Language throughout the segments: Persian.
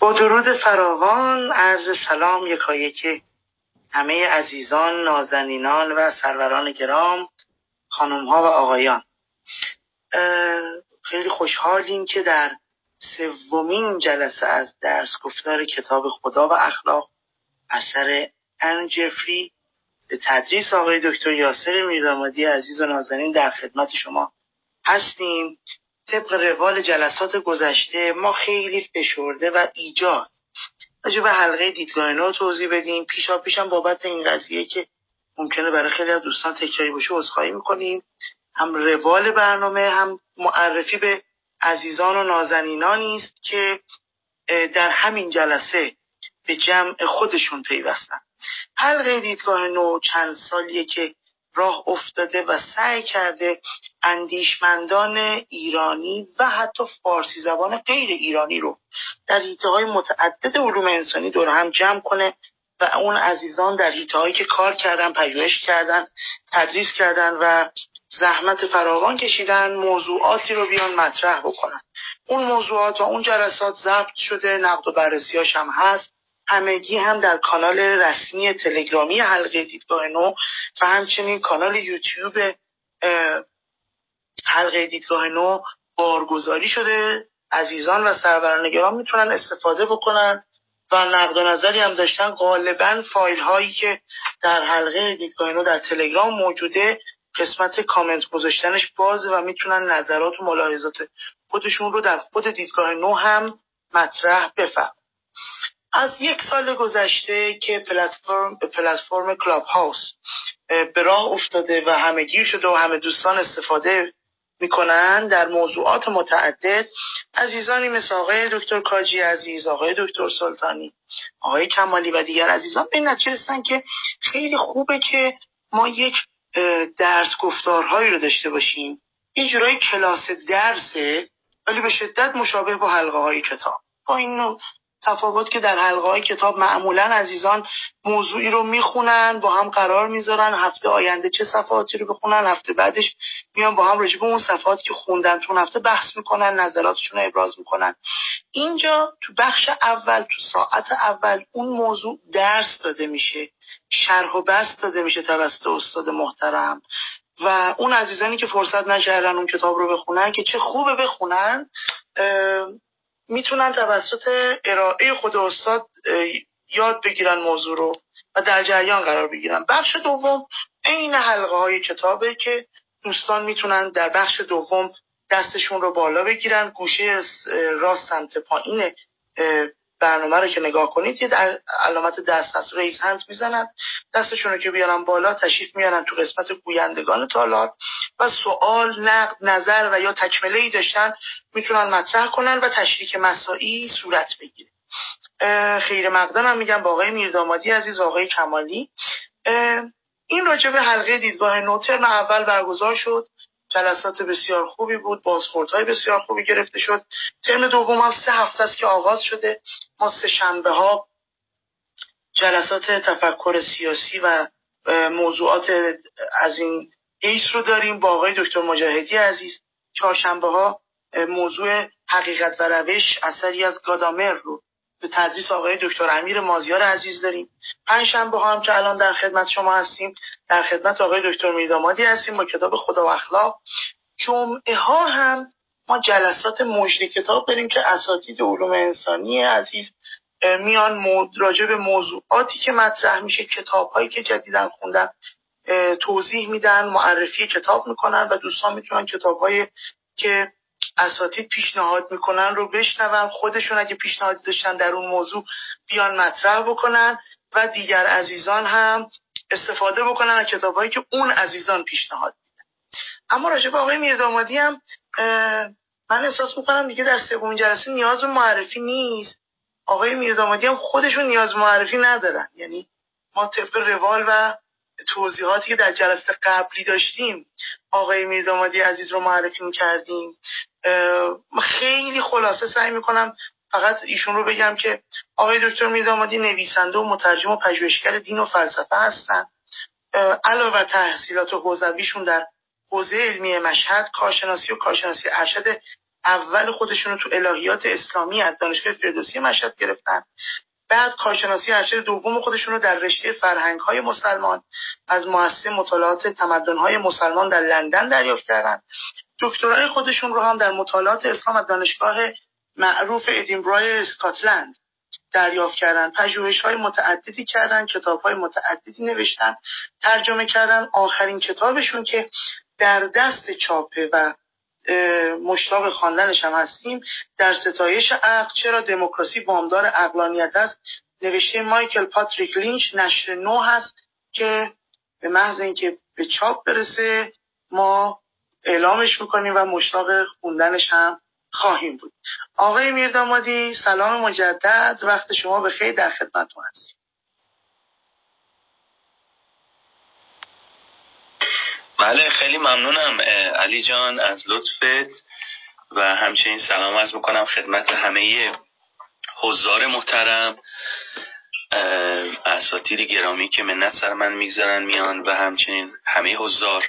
با درود فراوان عرض سلام یکایک همه عزیزان نازنینان و سروران گرام خانم ها و آقایان. خیلی خوشحالیم که در سومین جلسه از درس گفتار کتاب خدا و اخلاق اثر ان جفری به تدریس آقای دکتر یاسر میردامادی عزیز و نازنین در خدمت شما هستیم. طبق روال جلسات گذشته ما خیلی فشرده و ایجاد. راجع به حلقه دیدگاه نو توضیح بدیم. پیشا پیشم بابت این قضیه که ممکنه برای خیلی از دوستان تکراری باشه عذرخواهی می‌کنیم. هم روال برنامه هم معرفی به عزیزان و نازنینانی است که در همین جلسه به جمع خودشون پیوستن. حلقه دیدگاه نو چند سالیه که راه افتاده و سعی کرده اندیشمندان ایرانی و حتی فارسی زبان غیر ایرانی رو در حیطه های متعدد علوم انسانی دور هم جمع کنه و اون عزیزان در حیطه هایی که کار کردن پژوهش کردن تدریس کردن و زحمت فراوان کشیدن موضوعاتی رو بیان مطرح بکنن. اون موضوعات و اون جلسات ضبط شده نقد و بررسیاش هم هست. همگی هم در کانال رسمی تلگرامی حلقه دیدگاه نو و همچنین کانال یوتیوب حلقه دیدگاه نو بارگذاری شده. عزیزان و سروران گرام می‌تونن استفاده بکنن و نقد و نظری هم داشتن. غالبا فایل هایی که در حلقه دیدگاه نو در تلگرام موجوده قسمت کامنت گذاشتنش بازه و می‌تونن نظرات و ملاحظات خودشون رو در خود دیدگاه نو هم مطرح بفهم از یک سال گذشته که پلتفرم پلتفرم کلاب هاوس به راه افتاده و همه گیر شده و همه دوستان استفاده می‌کنن در موضوعات متعدد. عزیزانی مثل آقای دکتر کاجی عزیز آقای دکتر سلطانی آقای کمالی و دیگر عزیزان به نتیجه رسیدن که خیلی خوبه که ما یک درس گفتارهایی رو داشته باشیم. یه جورایی کلاس درسه ولی به شدت مشابه با حلقه های کتاب. با این تفاوت که در حلقه های کتاب معمولا عزیزان موضوعی رو می‌خونن با هم قرار می‌ذارن هفته آینده چه صفحاتی رو بخونن هفته بعدش میان با هم راجع به اون صفحاتی که خوندن تو هفته بحث می‌کنن نظراتشون رو ابراز می‌کنن. اینجا تو بخش اول تو ساعت اول اون موضوع درس داده میشه شرح و بست داده میشه توسط استاد محترم. و اون عزیزانی که فرصت نکردن اون کتاب رو بخونن که چه خوبه بخونن می‌تونن توسط ارائه خود استاد یاد بگیرن موضوع رو و در جریان قرار بگیرن. بخش دوم عین حلقه های کتابه که دوستان می‌تونن در بخش دوم دستشون رو بالا بگیرن. گوشه راست سمت پایین برنامه رو که نگاه کنید یه در علامت دست هست ریز هند می‌زنن. دستشون رو که بیارن بالا تشریف میارن تو قسمت گویندگان تالار و سوال نقد نظر و یا تکمله ای داشتن می‌تونن مطرح کنن و تشریک مساعی صورت بگیره. خیر مقدم هم میگم با آقای میردامادی عزیز آقای کمالی. این راجع به حلقه دیدگاه نوترن اول برگزار شد. جلسات بسیار خوبی بود بازخوردهای بسیار خوبی گرفته شد. ترم دوم هم سه هفته است که آغاز شده. ما سه شنبه ها جلسات تفکر سیاسی و موضوعات از این ایس رو داریم با آقای دکتر مجاهدی عزیز. چهارشنبه ها موضوع حقیقت و روش اثری از گادامر رو به تدریس آقای دکتر امیر مازیار عزیز داریم. پنج شنبه ها هم که الان در خدمت شما هستیم در خدمت آقای دکتر میردامادی هستیم با کتاب خدا و اخلاق. جمعه ها هم ما جلسات مجد کتاب داریم که اساتید علوم انسانی عزیز میان راجع به موضوعاتی که مطرح میشه کتاب هایی که جدیدن خوندن توضیح میدن معرفی کتاب می‌کنن و دوستان می‌تونن کتاب های که اساتید پیشنهاد می‌کنن رو بشنون. خودشون اگه پیشنهادی داشتن در اون موضوع بیان مطرح بکنن و دیگر عزیزان هم استفاده بکنن از کتابهایی که اون عزیزان پیشنهاد میدن. اما راجع به آقای میردامادی هم من احساس می‌کنم دیگه در سومین جلسه نیاز به معرفی نیست. آقای میردامادی هم خودشون نیاز معرفی ندارن. یعنی ما طبق روال و توضیحاتی که در جلسه قبلی داشتیم آقای میردامادی عزیز رو معرفی می‌کردیم. خیلی خلاصه سعی می‌کنم فقط ایشون رو بگم که آقای دکتر میردامادی نویسنده و مترجم و پژوهشگر دین و فلسفه هستن. علاوه تحصیلات حوزویشون در حوزه علمی مشهد کارشناسی و کارشناسی ارشد اول خودشون رو تو الهیات اسلامی از دانشگاه فردوسی مشهد گرفتن. بعد کارشناسی ارشد دوم خودشون رو در رشته فرهنگ های مسلمان از مؤسسه مطالعات تمدن های مسلمان در لندن دریافت کردن. دکترای خودشون رو هم در مطالعات اسلام از دانشگاه معروف ادینبرای اسکاتلند دریافت کردن. پژوهش های متعددی کردن کتاب های متعددی نوشتن ترجمه کردن. آخرین کتابشون که در دست چاپه و مشتاق خواندنش هم هستیم. در ستایش عقل چرا دموکراسی بامدار اقلانیت است؟ نوشته مایکل پاتریک لینچ نشر نو هست که به محض اینکه به چاپ برسه ما اعلامش می‌کنیم و مشتاق خوندنش هم خواهیم بود. آقای میردامادی سلام مجدد. وقت شما به خیلی در خدمتتون هستیم. بله خیلی ممنونم علی جان از لطفت و همچنین سلام از می‌کنم خدمت همه حضار محترم اساتیر گرامی که منت سر من می‌گذارن میان و همچنین همه حضار.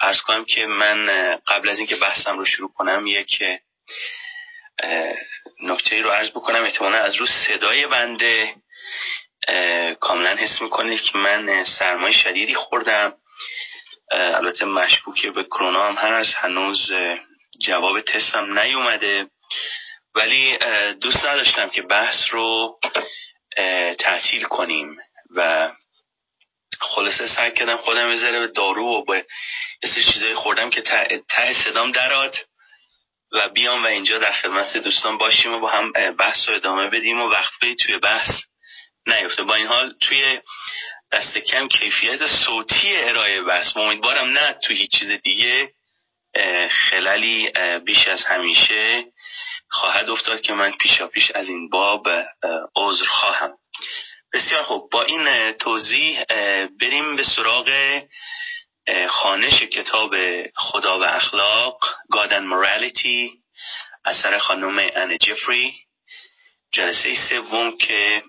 ارز کنم که من قبل از اینکه بحثم رو شروع کنم یک نکته رو عرض بکنم. احتمالا از رو صدای بنده کاملا حس می‌کنید که من سرمایه شدیدی خوردم. البته مشکوک به کرونا هم هست هنوز جواب تستم نیومده. ولی دوست نداشتم که بحث رو تعطیل کنیم و خلاصه سعی کردم خودم بذاره به دارو و به یه چیزایی خوردم که ته صدام درات و بیام و اینجا در خدمت دوستان باشیم و با هم بحث رو ادامه بدیم و وقفه توی بحث نیفته. با این حال توی دست کم کیفیت صوتی ارائه بحث امیدوارم نه تو هیچ چیز دیگه خلالی بیش از همیشه خواهد افتاد که من پیشا پیش از این باب عذر خواهم. بسیار خوب. با این توضیح بریم به سراغ خانش کتاب خدا و اخلاق God and اثر خانم ان جفری جلسه سوم که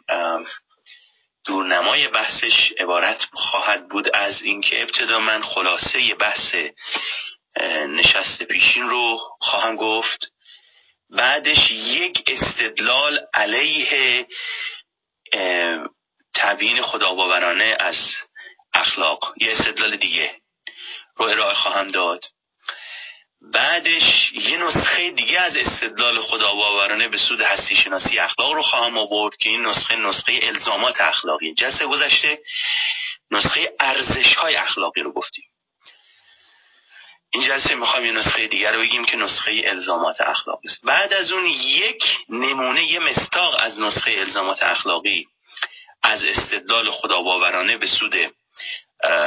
دورنمای بحثش عبارت خواهد بود از اینکه ابتدا من خلاصه بحث نشست پیشین رو خواهم گفت. بعدش یک استدلال علیه تبیین خداباورانه از اخلاق. یه استدلال دیگه رو ارائه خواهم داد. بعدش یه نسخه دیگه از استدلال خداباورانه به سود هستی شناسی اخلاق رو خواهم آورد که این نسخه نسخه الزامات اخلاقی جلسه گذشته نسخه ارزش های اخلاقی رو گفتیم. این جلسه می‌خوام یه نسخه دیگر رو بگیم که نسخه الزامات اخلاقی است. بعد از اون یک نمونه یه مستاق از نسخه الزامات اخلاقی از استدلال خداباورانه به سود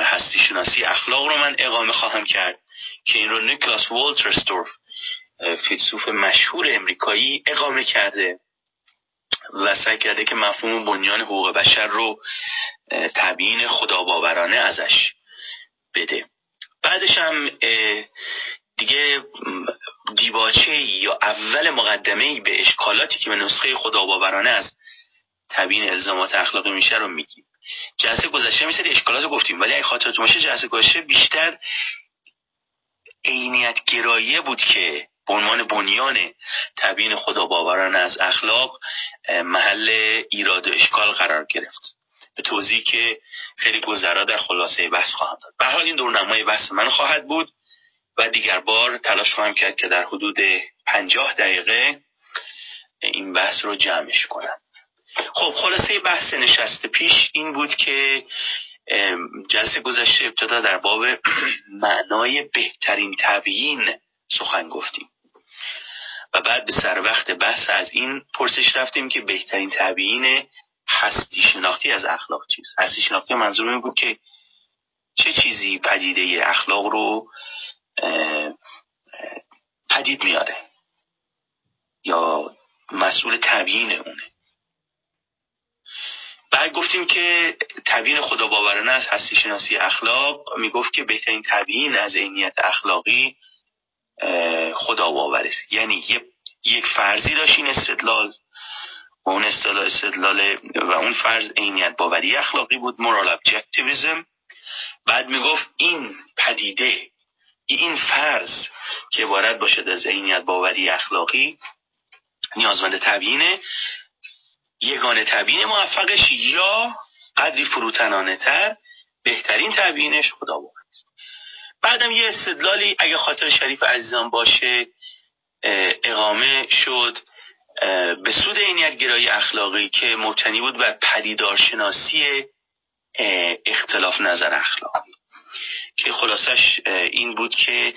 هستی شناسی اخلاق رو من اقامه خواهم کرد. که این رو نیکلاس والترستورف فیلسوف مشهور امریکایی اقامه کرده و سعی کرده که مفهوم بنیان حقوق بشر رو تبیین خداباورانه ازش بده. بعدش هم دیگه دیباچه یا اول مقدمه به اشکالاتی که به نسخه خداباورانه از تبیین الزامات اخلاقی میشه رو میگیم. جلسه گذشته میشه اشکالات رو گفتیم ولی اگه خاطرتون باشه جلسه گذشته بیشتر عینیت گرایه بود که به عنوان بنیان تبیین خدا باوران از اخلاق محل ایراد و اشکال قرار گرفت. به توضیحی که خیلی گذرا در خلاصه بحث خواهم داد. به حال این دورنمای بحث من خواهد بود و دیگر بار تلاش خواهم کرد که در حدود پنجاه دقیقه این بحث رو جمعش کنم. خب خلاصه بحث نشسته پیش این بود که جلسه گذشته ابتدا در باب معنای بهترین تبیین سخن گفتیم. و بعد به سر وقت بحث از این پرسش رفتیم که بهترین تبیین هستی شناختی از اخلاق چیست؟ هستی شناختی منظور این بود که چه چیزی پدیده اخلاق رو پدید میاره؟ یا مسئول تبیین اونه؟ بعد گفتیم که تبیین خدا باورانه از هستی شناسی اخلاق می‌گفت که بهترین تبیین از عینیت اخلاقی خدا باور است. یعنی یک فرضی داشت این استدلال و اون استدلال استدلال و اون فرض عینیت باوری اخلاقی بود مورال ابجکتیویزم بعد می‌گفت این پدیده این فرض که عبارت باشد از عینیت باوری اخلاقی نیازمند تبیینه. یگانه تبیین موفقش یا قدری فروتنانه تر بهترین تبیینش خدا بود بعدم یه استدلالی اگه خاطر شریف عزیزان باشه اقامه شد به سود عینیت گرایی اخلاقی که مبتنی بود بر پدیدارشناسی اختلاف نظر اخلاقی که خلاصش این بود که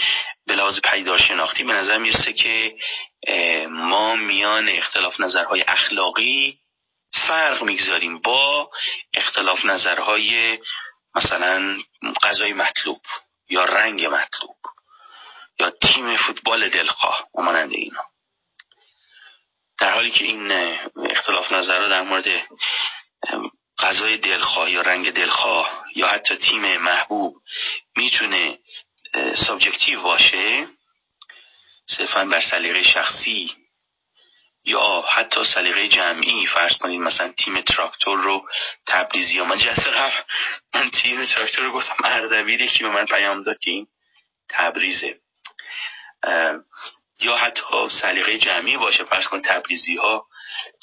به لحاظ پدیدار شناختی به نظر می‌رسه که ما میان اختلاف نظرهای اخلاقی فرق می‌گذاریم با اختلاف نظرهای مثلا غذای مطلوب یا رنگ مطلوب یا تیم فوتبال دلخواه مانند اینا. در حالی که این اختلاف نظرها در مورد غذای دلخواه یا رنگ دلخواه یا حتی تیم محبوب می‌تونه subjective باشه صرفا بر سلیقه شخصی یا حتی سلیقه جمعی فرض کنید مثلا تیم تراکتور رو تبریزی یا من جلسه قبل من تیم تراکتور رو گفتم اردبیلی که به من پیام داد که این تبریزه. یا حتی سلیقه جمعی باشه فرض کن تبریزی ها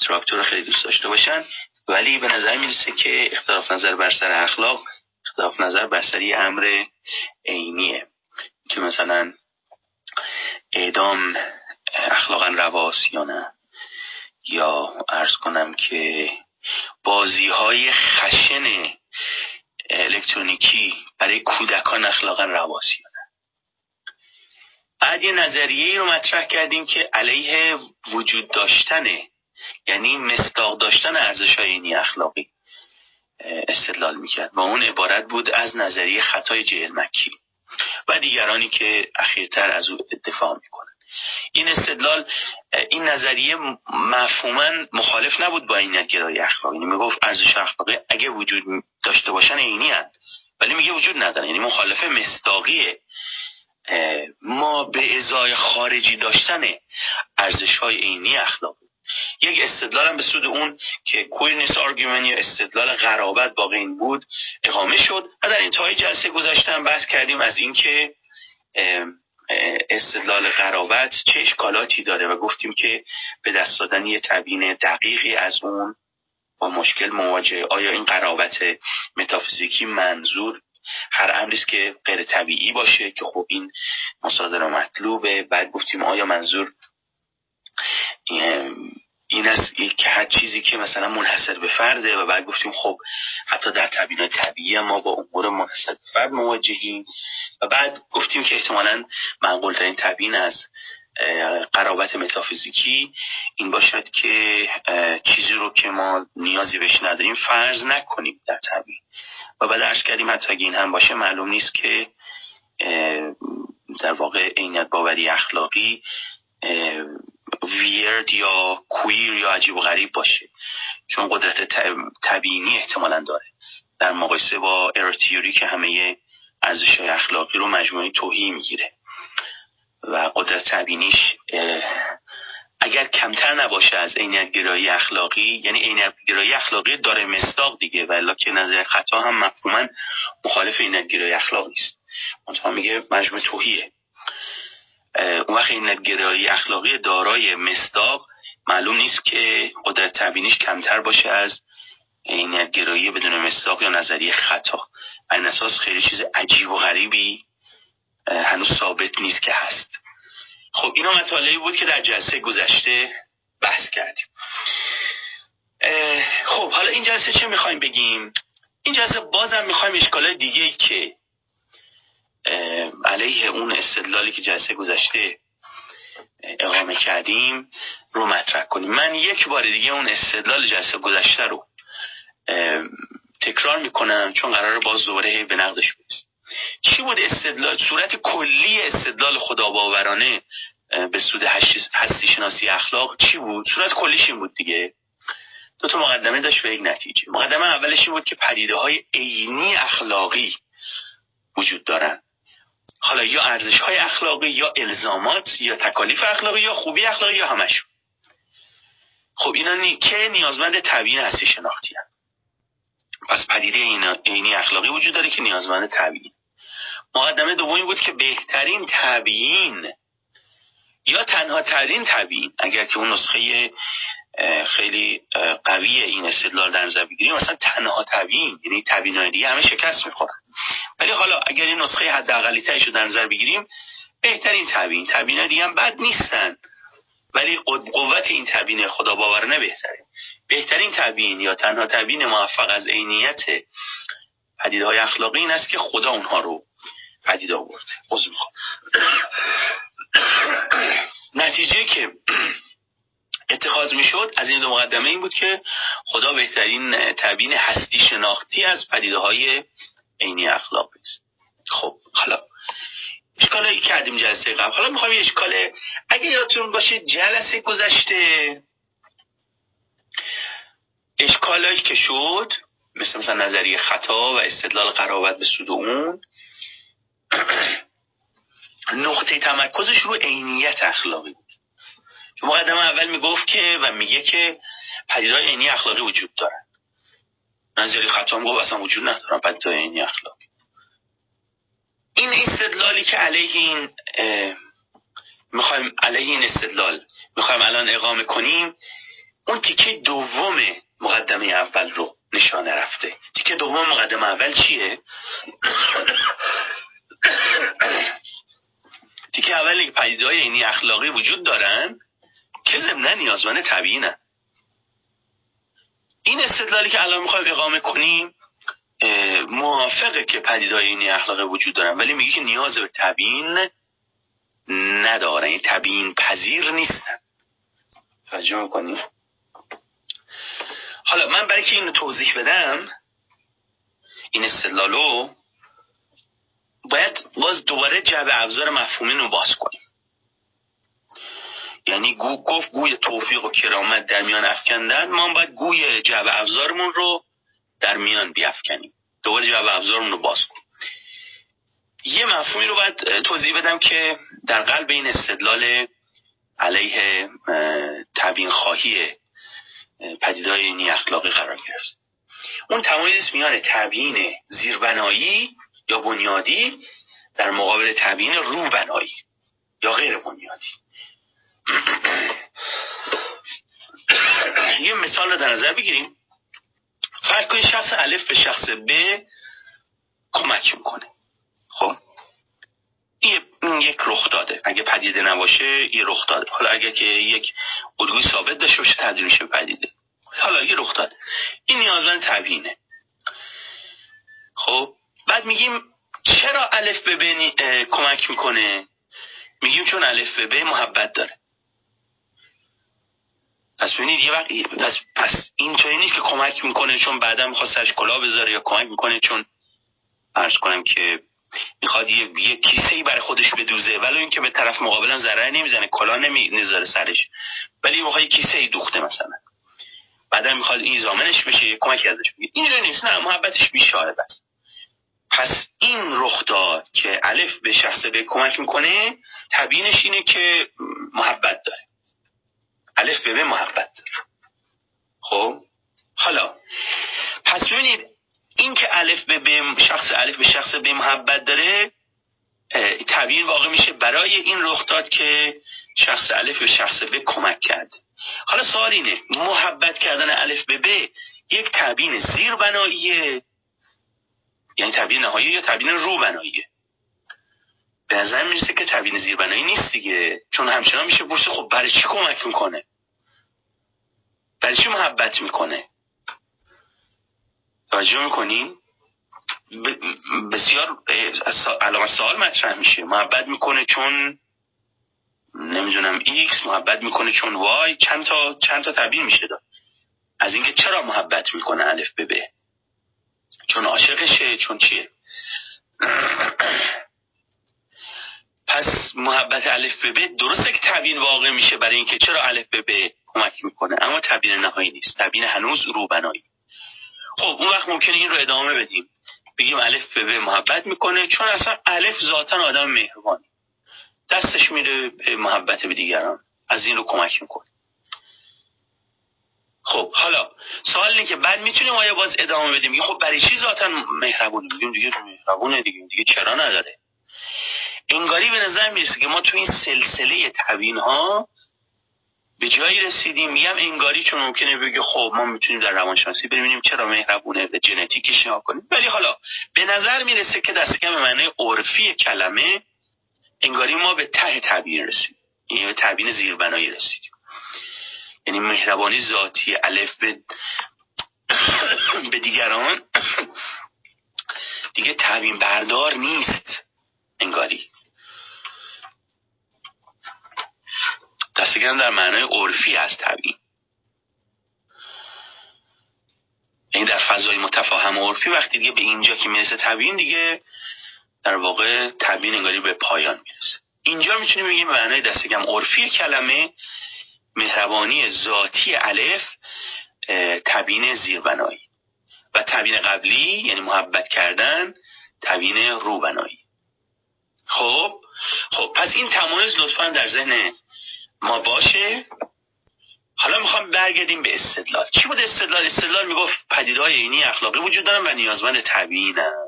تراکتور رو خیلی دوست داشته باشن ولی به نظر می‌رسه که اختلاف نظر بر سر اخلاق اختلاف نظر بر سری امر عینیه. که مثلا اعدام اخلاقا رواست یا نه. یا ارز کنم که بازی های خشن الکترونیکی برای کودکان اخلاقا نه بعد یه نظریه رو مطرح کردیم که علیه وجود داشتنه یعنی مستاق داشتن ارزش های اخلاقی استدلال می‌کرد. و اون عبارت بود از نظریه خطای جیل مکی و دیگرانی که اخیرتر از او اتفاق می‌کنن این استدلال این نظریه مفهوما مخالف نبود با این گرای اخلاقی. یعنی می‌گفت ارزش اخلاقی اگه وجود داشته باشن عینی ولی میگه وجود ندارن یعنی مخالف مستاقی ما به ازای خارجی داشتن ارزش های عینی اخلاقی یک استدلال هم به سود اون که کویرنس آرگومنت یا استدلال قرابت باقی این بود اقامه شد. و در انتهای جلسه گذاشتن بحث کردیم از اینکه استدلال قرابت چه اشکالاتی داره و گفتیم که به دست دادن یه تبیین دقیقی از اون با مشکل مواجه آیا این قرابت متافیزیکی منظور هر امریست که غیر طبیعی باشه که خب این مصادره مطلوبه؟ بعد گفتیم آیا منظور این است که هر چیزی که مثلا منحصر به فرده و بعد گفتیم خب حتی در تبیین طبیعی ما با امور منحصر به فرد مواجهیم. و بعد گفتیم که احتمالا معقول ترین تبیین از قرابت متافیزیکی این باشد که چیزی رو که ما نیازی بهش نداریم فرض نکنیم در طبیعی و بعد ارز کردیم حتی اگه این هم باشه معلوم نیست که در واقع عینیت باوری اخلاقی ویرد یا کویر یا عجیب و غریب باشه. چون قدرت تبیینی احتمالا داره. در مقایسه با ارتیوری که همه ارزش اخلاقی رو مجموعی توهی می‌گیره. و قدرت تبیینیش اگر کمتر نباشه از عینیت گرایی اخلاقی یعنی عینیت گرایی اخلاقی داره مستاق دیگه ولی که نظر خطا هم مفهوما مخالف عینیت گرایی اخلاق نیست منتها میگه مجموع توهیه. اون وقت این گرایی اخلاقی دارای مستاق معلوم نیست که قدرت تبینیش کمتر باشه از این گرایی بدون مستاق یا نظریه خطا. این اساس خیلی چیز عجیب و غریبی هنوز ثابت نیست که هست. خب اینا مطالعی بود که در جلسه گذشته بحث کردیم. خب حالا این جلسه چه می‌خوایم بگیم؟ این جلسه بازم می‌خوایم اشکالات دیگه که علیه اون استدلالی که جلسه گذشته اقامه کردیم رو مطرح کنیم. من یک بار دیگه اون استدلال جلسه گذشته رو تکرار می‌کنم چون قرار باز دوباره به نقدش برسیم. چی بود استدلال؟ صورت کلی استدلال خداباورانه به سود هستی شناسی اخلاق چی بود؟ صورت کلیش این بود دیگه. دو تا مقدمه داشت به یک نتیجه. مقدمه اولش این بود که پدیده های عینی اخلاقی وجود دارن. حالا یا ارزش های اخلاقی یا الزامات یا تکالیف اخلاقی یا خوبی اخلاقی یا همشون خب اینا نی... که نیازمند تبیین هستی شناختی هم. پس پدیده عینی اخلاقی وجود داره که نیازمند تبیین. مقدمه دومی بود که بهترین تبیین یا تنها ترین تبیین. اگر که اون نسخه خیلی قوی این استدلال در نظر بگیریم مثلا تنها تبیین یعنی تبیین همه شکست می‌خورن. ولی حالا اگر این نسخه حداقلی ترش رو در نظر بگیریم بهترین تبیین. تبیین دیگه هم بد نیستن. ولی قوت این تبیین خدا باورنه بهتره. بهترین تبیین یا تنها تبیین موفق از عینیت پدیدهای اخلاقی این است که خدا اونها رو پدید آورده. نتیجه که اتخاذ می‌شد از این دو مقدمه این بود که خدا بهترین تبیین هستی شناختی از پدیده های عینی اخلاقی است. خب حالا اشکال کردیم جلسه قبل. حالا می‌خوایم اشکال اگه یادتون باشه جلسه گذشته اشکالایی که شد مثل مثلا نظریه خطا و استدلال قرابت به سود اون نقطه تمرکزش رو عینیت اخلاقی بود. مقدمه اول می‌گفت که و میگه که پدیدهای عینی اخلاقی وجود دارن. نظریه خطا هم گفت اصلا وجود ندارن پدیدهای عینی اخلاقی این استدلالی که علیه این می‌خوایم علیه این استدلال می‌خوایم الان اقامه کنیم اون تیکه دوم مقدمه اول رو نشانه رفته. تیکه دوم مقدمه اول چیه؟ تیکه اول که پدیده های اینی اخلاقی وجود دارن که ضمنا نیازمند طبیعینن این استدلالی که الان می‌خوایم اقامه کنیم موافقه که پدیدهای اینی اخلاقی وجود دارن ولی میگه که نیاز به تبیین ندارن این تبیین پذیر نیستن. توجه می‌کنیم حالا من برای که اینو توضیح بدم این استدلالو باید باز دوباره جبه ابزار مفهومی رو باز کنیم. یعنی گو گفت گوی توفیق و کرامت در میان افکندن ما باید گوی جبه ابزارمون رو در میان بیافکنیم. دوباره جبه ابزارمون رو باز کنیم. یه مفهومی رو باید توضیح بدم که در قلب این استدلال علیه تبیین خواهی پدیدهای اینی اخلاقی قرار گرفت. اون تمایز میان تبیین زیربنایی یا بنیادی در مقابل تبیین روبنایی یا غیر بنیادی یه مثال رو در نظر بگیریم. فرض کنید شخص الف به شخص ب کمک می‌کنه. خب؟ این یک رخ داده. اگه پدیده نباشه یه رخ داده. حالا اگه که یک الگوی ثابت داشته باشه تبدیل میشه پدیده. حالا یه رخ داده. این نیازمند تبیینه. خب؟ بعد میگیم چرا الف به ب کمک می‌کنه؟ میگیم چون الف به ب محبت داره. پس ببینید یه وقت پس, پس این نیست که کمک می‌کنه چون بعدا می‌خواد سرش کلا بذاره یا کمک می‌کنه چون عرض کنم که می‌خواد یه, یه کیسه ای برای خودش بدوزه. ولی اینکه به طرف مقابلم ضرر نمی‌زنه کلا نمی‌ذاره سرش. ولی می‌خواد یه کیسه ای دوخته مثلا. بعدا می‌خواد این زامنش بشه کمک ازش بگیر اینجوری نیست نه محبتش بیشاره بس. پس این رخ داد که الف به شخص به کمک می‌کنه تبیینش اینه که محبت داره. الف به محبت. خب؟ حالا پس ببینید این که الف به شخص الف به شخص به محبت داره تبیین واقع میشه برای این رخ داد که شخص الف به شخص به کمک کرده حالا سوال اینه محبت کردن الف به به یک تبیین زیر بناییه یعنی تبیین نهایی یا تبیین روبناییه به نظر می‌رسه که تبیین زیر بنایی نیست دیگه. چون همچنان میشه پرسه خب برای چی کمک می‌کنه؟ برای چی محبت می‌کنه؟ توجه می‌کنین بسیار علامت سوال مطرح میشه. محبت می‌کنه چون نمی‌دونم X محبت می‌کنه چون وای چند تا چند تا تبیین میشه داد. از اینکه چرا محبت می‌کنه الف به چون عاشقشه چون چیه؟ پس محبت الف به به درسته که تبیین واقع میشه برای اینکه چرا الف به به کمک می‌کنه اما تبیین نهایی نیست. تبیین هنوز روبنایی. خب اون وقت ممکنه این رو ادامه بدیم. بگیم الف به به محبت می‌کنه چون اصلا الف ذاتا آدم مهربانی. دستش میره به محبت به دیگران. از این رو کمک می‌کنه. خب حالا سوال اینه که بعد می‌تونیم آیا باز ادامه بدیم؟ خب برای چی ذاتا مهربونه میگیم دیگه مهربونه دیگه. دیگه چرا نداره؟ انگاری به نظر می‌رسه که ما تو این سلسله تبیین ها به جایی رسیدیم میگم انگاری چون ممکنه بگه خب ما می‌تونیم در روانشناسی ببینیم چرا مهربونه به ژنتیکش نگاه کنیم. ولی حالا به نظر می‌رسه که دست کم معنی عرفی کلمه انگاری ما به ته تبیین رسیدیم. یعنی به تبیین زیربنایی رسیدیم. یعنی مهربانی ذاتی الف به به دیگران دیگه تبیین بردار نیست انگاری. دستگرم در معنای عرفی از تبیین این در فضای متفاهم عرفی وقتی دیگه به اینجا که می‌رسه تبیین دیگه در واقع تبیین انگاری به پایان می‌رسه. اینجا می‌تونیم بگیم به معنای دستگم عرفی کلمه مهربانی ذاتی الف تبیین زیربنایی. و تبیین قبلی یعنی محبت کردن تبیین روبنایی. خب؟ خب پس این تمایز لطفا در ذهن ما باشه؟ حالا می‌خوام برگردیم به استدلال. چی بود استدلال؟ استدلال می‌گفت پدیدهای عینی اخلاقی وجود دارن و نیازمند تبیینن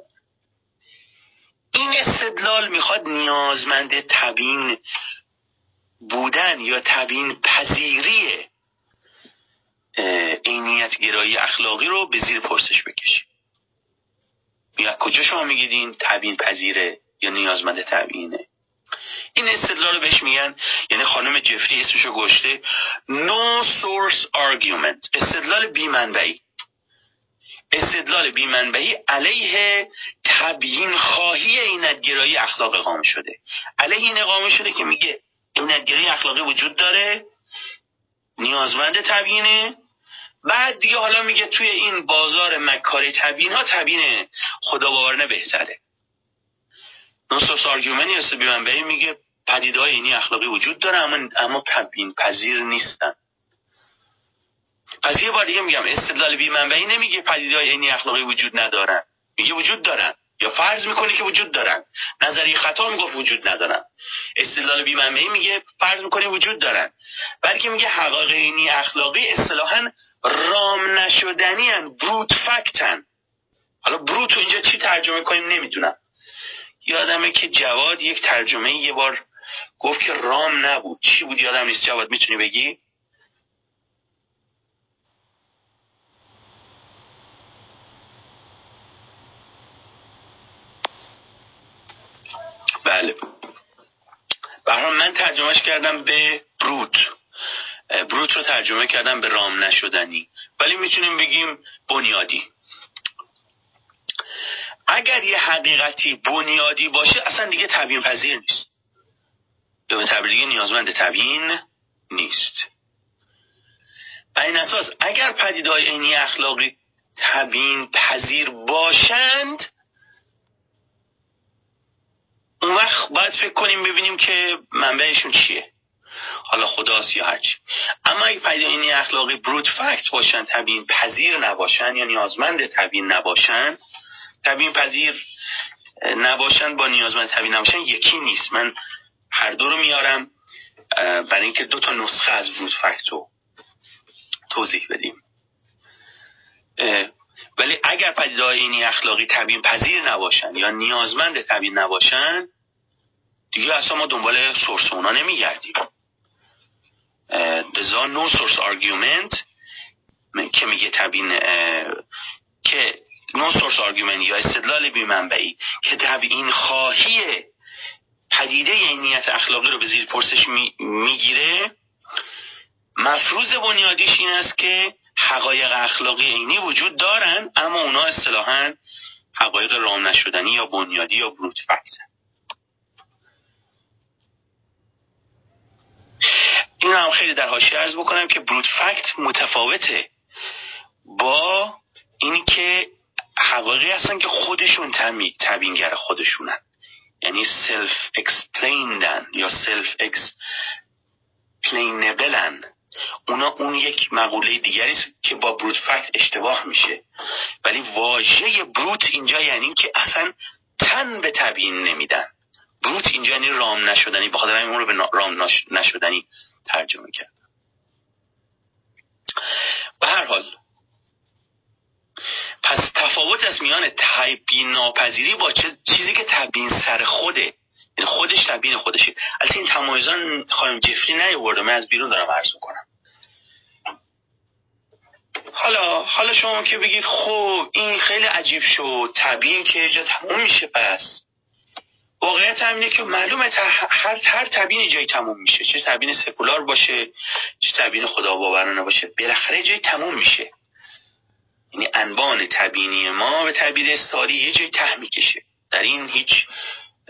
این استدلال می‌خواد نیازمند تبیین بودن یا تبیین پذیری عینیت گرایی اخلاقی رو به زیر پرسش بکشیم یا کجا شما میگید این تبیین پذیره یا نیازمند تبیینه؟ این استدلال رو بهش میگن. یعنی خانم جفری اسمشو گشته. No source argument. استدلال بیمنبعی. استدلال بیمنبعی علیه تبیین خواهی اینتگرایی اخلاق اقامه شده. علیه این اقامه شده که میگه اینتگرایی اخلاقی وجود داره نیازمند تبیینه. بعد دیگه حالا میگه توی این بازار مکاری تبیین ها تبیین خدا باورنه بهتره. نصف آرگومنی هست بیمنبعی میگه پدیدهای اینی اخلاقی وجود داره اما اما تبیین پذیر نیستن. پس یه بار دیگه میگم استدلال بی منبعی نمیگه پدیدهای اینی اخلاقی وجود ندارن. میگه وجود دارن. یا فرض می‌کنه که وجود دارن. نظری خطا می‌گفت وجود ندارن. استدلال بی منبعی میگه فرض می‌کنه وجود دارن. بلکه میگه حقایق اینی اخلاقی اصطلاحا رام نشدنی هن بروت فکتن حالا بروت اینجا چی ترجمه کنیم؟ نمی‌دونم. یادمه که جواد یک ترجمه یه بار گفت که رام نبود. چی بود؟ یادم نیست. جواد می‌تونی بگی؟ بله. برحال من ترجمهش کردم به بروت بروت رو ترجمه کردم به رام نشدنی. ولی می‌تونیم بگیم بنیادی. اگر یه حقیقتی بنیادی باشه اصلا دیگه تبیین پذیر نیست. یا به دیگه نیازمند تبیین نیست. و این اساس اگر پدیدهای عینی اخلاقی تبیین پذیر باشند اون وقت باید فکر کنیم ببینیم که منبعشون چیه. حالا خداست یا هرچی. اما اگه عینی اخلاقی برود فکت باشن تبیین پذیر نباشن یا نیازمند تبیین نباشن تبیین پذیر نباشن با نیازمند تبیین نباشن یکی نیست. من هر دو رو میارم برای اینکه دو تا نسخه از برود فکت رو توضیح بدیم. ولی اگر پدیدهای اینی اخلاقی تبیین پذیر نباشن یا نیازمند تبیین نباشن دیگه اصلا ما دنبال source اونا نمیگردیم. the no source argument که میگه تبیین که no source argument یا استدلال بی منبعی که تبیین خواهی پدیده عینیت اخلاقی رو به زیر پرسش می‌گیره مفروض بنیادیش این است که حقایق اخلاقی عینی وجود دارن اما اونا اصطلاحا حقایق رام نشدنی یا بنیادی یا brute fact ن این هم خیلی در حاشیه عرض بکنم که brute fact متفاوته با اینی که حقایقی هستن که خودشون تبینگر خودشونن. یعنی self-explained ن یا self-explainable ن اونا اون یک مقوله دیگری است که با brute fact اشتباه میشه. ولی واژه بروت اینجا یعنی که اصلا تن به تبیین نمیدن. بروت اینجا یعنی رام نشدنی. بخاطر همین اون رو به رام نشدنی ترجمه کرد به هر حال پس تفاوت از میان تبیین ناپذیری با چیزی که تبیین سر خوده؟ یعنی خودش تبیین خودشه. البته این تمایزان خانم جفری نیورده من از بیرون دارم عرض کنم حالا حالا شما که بگید خب این خیلی عجیب شد. تبیین که جا تموم میشه پس. واقعیت همینه که معلومه هر هر تبیین جایی تموم میشه. چه تبیین سکولار باشه چه تبیین خدا باورانه باشه بالاخره جایی تموم میشه. یعنی انبان تبیینی ما به تعبیر استاری یه جای ته می‌کشه. در این هیچ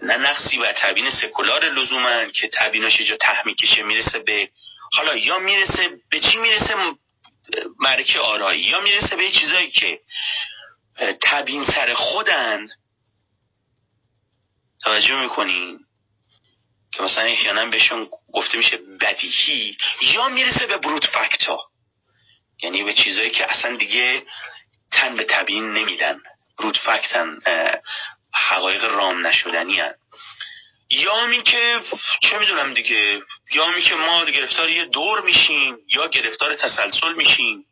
نه نقصی بر تبیین سکولار لزوما که تبییناش جا ته می‌کشه می‌رسه به حالا یا می‌رسه به چی می‌رسه؟ مرکه آرایی. یا می‌رسه به چیزایی که تبیین سر خودن توجه می‌کنین؟ که مثلا احیانا بهشون گفته میشه بدیهی. یا می‌رسه به بروت فکتا یعنی به چیزایی که اصلا دیگه تن به تبیین نمیدن. بروت فکتن حقایق رام نشدنی هن. یا می که چه می‌دونم دیگه یا می که ما گرفتار یه دور میشیم یا گرفتار تسلسل میشیم.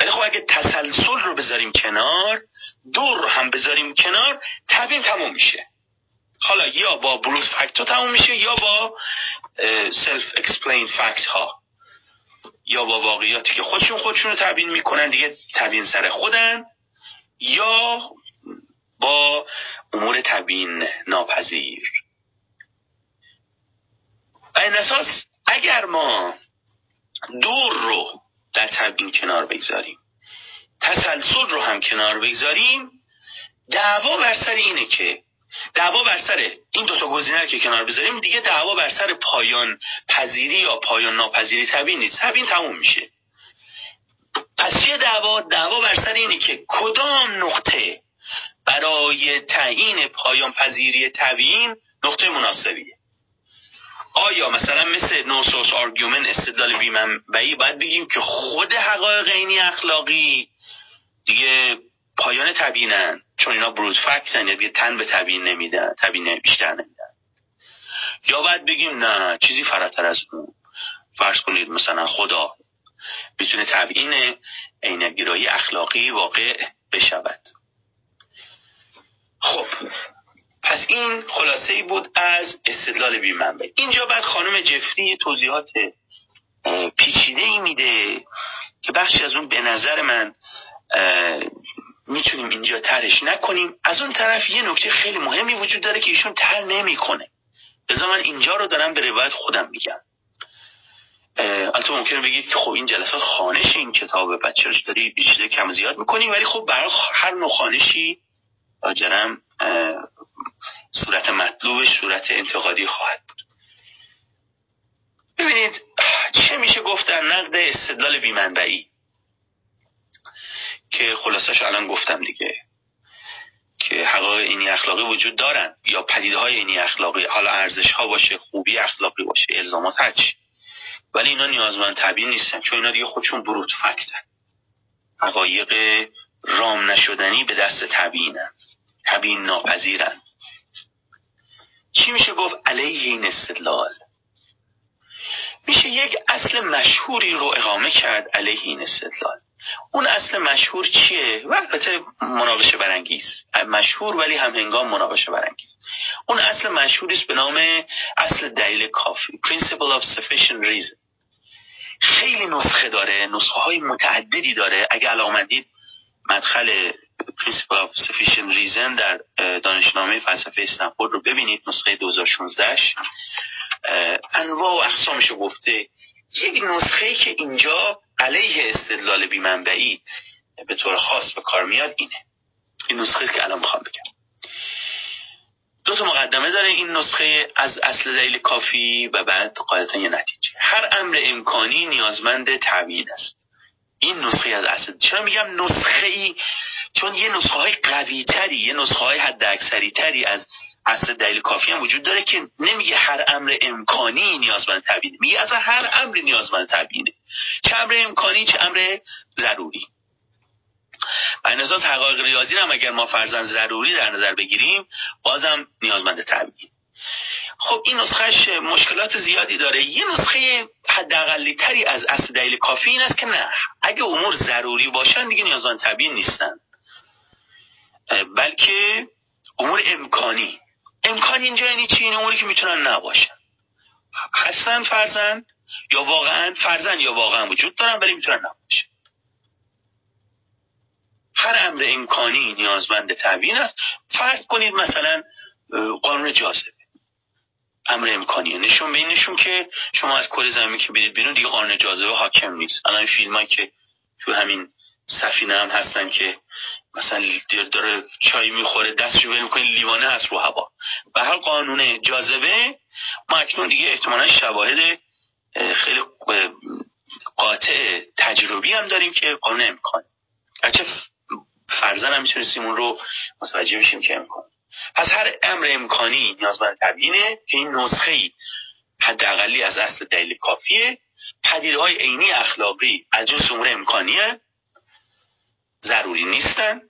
ولی خب اگه تسلسل رو بذاریم کنار دور رو هم بذاریم کنار تبیین تموم میشه. حالا یا با brute fact تموم میشه یا با self-explained fact ها. یا با واقعیاتی که خودشون خودشون رو تبیین می‌کنن دیگه تبیین سر خودن یا با امور تبیین ناپذیر. این اساس اگر ما دور رو در تبیین کنار بگذاریم تسلسل رو هم کنار بگذاریم دعوا بر سر اینه که دعوا بر سر این دوتا گزینه که کنار بذاریم دیگه دعوا بر سر پایان پذیری یا پایان ناپذیری تبیین نیست. تبیین تموم میشه. پس چه دعوا؟ دعوا بر سر اینه که کدام نقطه برای تعیین پایان پذیری تبیین نقطه مناسبیه؟ آیا مثلا مثل نوسوس آرگومن استدلال بیمنبعی باید بگیم که خود حقایق عینی اخلاقی دیگه پایان تبیینن. چون اینا بروت فکتن یا تن به تبیین نمیدن تبیین بیشتر نمیدن. یا باید بگیم نه چیزی فراتر از اون. فرض کنید مثلا خدا بتونه تبیین عینگیرایی اخلاقی واقع بشود. خب پس این خلاصه ای بود از استدلال بی منبع اینجا بعد خانم جفری توضیحات پیچیده ای میده که بخشی از اون به نظر من می‌تونیم اینجا ترش نکنیم. از اون طرف یه نکته خیلی مهمی وجود داره که ایشون تر نمی‌کنه. لذا من اینجا رو دارم به روایت خودم میگم. البته ممکنه بگید خب این جلسات خانش این کتاب بچه داری بیشتر کم زیاد می‌کنیم ولی خب برای هر نوع خانشی جرم صورت مطلوبش صورت انتقادی خواهد بود. ببینید چه میشه گفت در نقد استدلال بیمنبعی. که خلاصش الان گفتم دیگه. که حقایق اینی اخلاقی وجود دارن یا پدیده های اینی اخلاقی حالا ارزش ها باشه خوبی اخلاقی باشه الزامات هرچی. ولی اینا نیازمند تبیین نیستن چون اینا دیگه خودشون بروت فکتن. حقایق رام نشدنی به دست تبیینن. تبیین ناپذیرن. چی میشه گفت؟ علیه این استدلال میشه یک اصل مشهوری رو اقامه کرد علیه این استدلال اون اصل مشهور چیه؟ و البته مناقشه برانگیز. مشهور ولی هم هنگام مناقشه برانگیز. اون اصل مشهوری است به نام اصل دلیل کافی principle of sufficient reason. خیلی نسخه داره نسخه های متعددی داره. اگه علامدید مدخل principle of sufficient reason در دانشنامه فلسفه استنفورد رو ببینید نسخه 2016 انواع و اقسامش گفته. یک نسخه که اینجا علیه استدلال بیمنبعی به طور خاص به کار میاد اینه. این نسخه که الان می‌خوام بگم. دو تا مقدمه داره این نسخه از اصل دلیل کافی و بعد قاعدتا یه نتیجه. هر امر امکانی نیازمند تعبیر است. این نسخه از اصل. چرا میگم نسخه ای چون یه نسخه های قوی تری یه نسخه های حد اکثری تری از اصل دلیل کافی هم وجود داره که نمیگه هر امر امکانی نیازمند تبیینه. میگه از هر امر نیازمند تبیینه. چه امر امکانی چه امر ضروری. این اساس حقایق ریاضی هم اگر ما فرزن ضروری در نظر بگیریم بازم نیازمند تبیین. خب این نسخهش مشکلات زیادی داره. یه نسخه حداقلی تری از اصل دلیل کافی این است که نه. اگه امور ضروری باشن دیگه نیازمند تبیین نیستن. بلکه امور امکانی. امکان اینجا یعنی چی؟ این اموری که می‌تونن نباشن. هستن فرزن یا واقعا فرزن یا واقعا وجود دارن ولی می‌تونن نباشن. هر امر امکانی نیازمند تبیین است. فرض کنید مثلا قانون جاذبه. امر امکانی نشون به نشون که شما از کل زمین که برید بیرون دیگه قانون جاذبه حاکم نیست. الان فیلم که تو همین سفینه هم هستن که مثلا داره چای می‌خوره دستشو ول می‌کنه لیوانه هست رو هوا. به هر قانون جاذبه ما اکنون دیگه احتمالا شواهد خیلی قاطع تجربی هم داریم که قانون امکان گرچه فرزن هم می‌تونستیم اون رو متوجه بشیم که امکان. پس هر امر امکانی نیازمند تبیینه که این نسخه ای حداقلی از اصل دلیل کافیه. پدیده های عینی اخلاقی از جنس امور امکانیه. ضروری نیستن.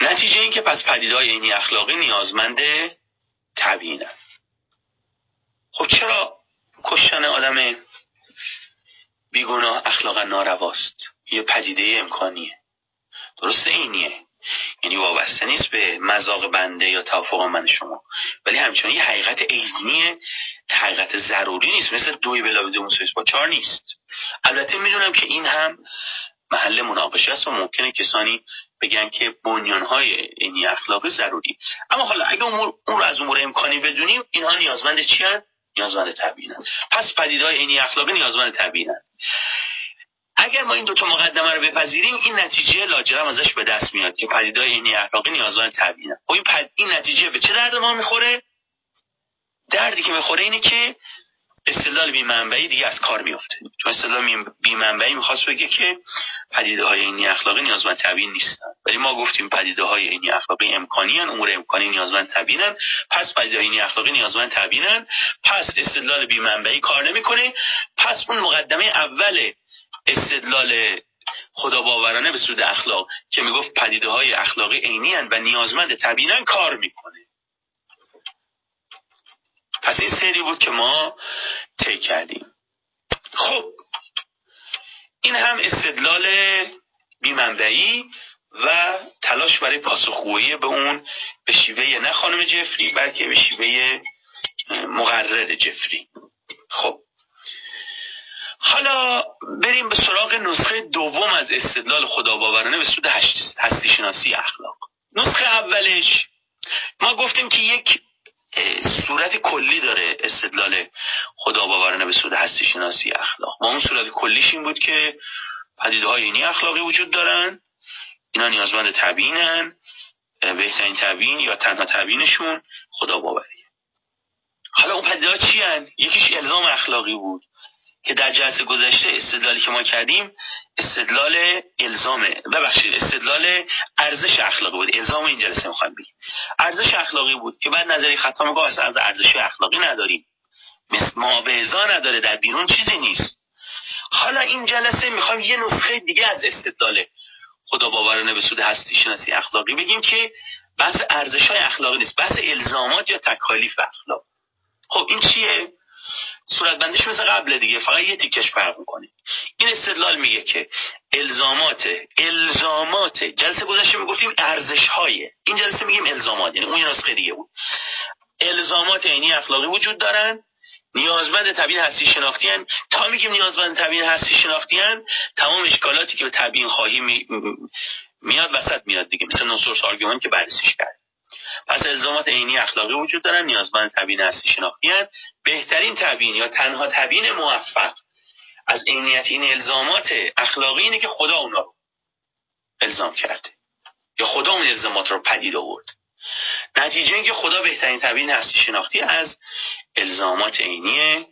نتیجه این که پس پدیدهای عینی اخلاقی نیازمند تبیینن خب چرا کشتن آدم بیگناه اخلاقا نارواست؟ یه پدیده امکانیه. درسته اینیه. یعنی وابسته نیست به مذاق بنده یا توافق من شما. ولی همچنان یه حقیقت عینیه حقیقت ضروری نیست. مثل دوی بلا بدون با چار نیست. البته می‌دونم که این هم محل مناقشه است و ممکنه کسانی بگن که بنیانهای اینی اخلاقی ضروری. اما حالا اگه اون رو از امور امکانی بدونیم اینها نیازمند چی هن؟ نیازمند تبیینن پس پدیدهای اینی اخلاقی نیازمند تبیینن اگر ما این دوتا مقدمه رو بپذیریم این نتیجه لاجرم ازش به دست میاد که پدیدهای اینی اخلاقی نیازمند تبیینن خب این, پد... این نتیجه به چه درد ما می‌خوره؟ دردی که می‌خوره اینه که استدلال بی منبعی دیگه از کار میفته چون استدلال بی منبعی می‌خواست بگه که پدیده های اینی اخلاقی نیازمند تبیین نیستن. ولی ما گفتیم پدیده های اینی اخلاقی امکانی هن. امور امکانی نیازمند تبیینن. پس پدیده اینی اخلاقی نیازمند تبیینن. پس استدلال بی منبعی کار نمی‌کنه. پس اون مقدمه اول استدلال خدا باورانه به سود اخلاق که می‌گفت پدیده های اخلاقی عینی و نیازمند تبیینن کار می‌کنه. پس این سری بود که ما طی کردیم. خب این هم استدلال بیمنبعی و تلاش برای پاسخگویی به اون به شیوه نه خانم جفری بلکه به شیوه مقرر جفری. خب. حالا بریم به سراغ نسخه دوم از استدلال خداباورانه به سود هستی شناسی اخلاق. نسخه اولش ما گفتیم که یک صورت کلی داره استدلال خدا باورانه به سود هستی شناسی اخلاق و اون صورت کلیش این بود که پدیده های اینی اخلاقی وجود دارن اینا نیازمند تبیینن بهترین تبیین یا تنها تبیینشون خدا باوریه حالا اون پدیده ها چی هن؟ یکیش الزام اخلاقی بود که در جلسه گذشته استدلالی که ما کردیم استدلال الزامه. ببخشید استدلال ارزش اخلاقی بود. الزام این جلسه می‌خوایم بگیم ارزش اخلاقی بود که بعد نظری خطا میگه از ارزش اخلاقی نداریم. مثل ما به نداره در بیرون چیزی نیست. حالا این جلسه می‌خوایم یه نسخه دیگه از استدلال خدا باورانه به سود هستی شناسی اخلاقی بگیم که بحث ارزش های اخلاقی نیست. بحث الزامات یا تکالیف اخلاق. خب این چیه؟ صورت بندیش مثل قبل دیگه. فقط یه تیکش فرق می‌کنه. این استدلال میگه که الزامات الزامات. جلسه گذشته می‌گفتیم ارزش های این جلسه میگیم الزامات یعنی اون نسخه دیگه بود. الزامات عینی اخلاقی وجود دارن. نیازمند تبیین هستی شناختی هن. تا میگیم نیازمند تبیین هستی شناختی هن. تمام اشکالاتی که به تبیین خواهی می... میاد وسط میاد دیگه. مثل no source argument که بررسیش کرد. پس الزامات عینی اخلاقی وجود دارن نیازمند تبیین هستی شناختی هن. بهترین تبیین یا تنها تبیین موفق از عینیت این الزامات اخلاقی اینه که خدا اونا رو الزام کرده یا خدا اون الزامات رو پدید آورد نتیجه اینکه خدا بهترین تبیین هستی شناختی از الزامات عینی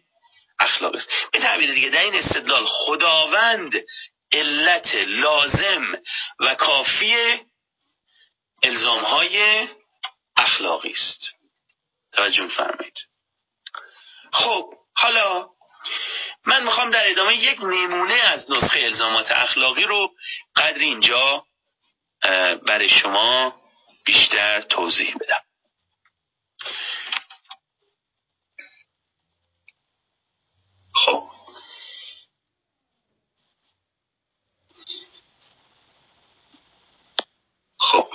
اخلاق است به تعبیر دیگه در این استدلال خداوند علت لازم و کافی الزام های اخلاقی است. توجه فرمایید. خب حالا من می‌خوام در ادامه یک نمونه از نسخه الزامات اخلاقی رو قدر اینجا برای شما بیشتر توضیح بدم خب خب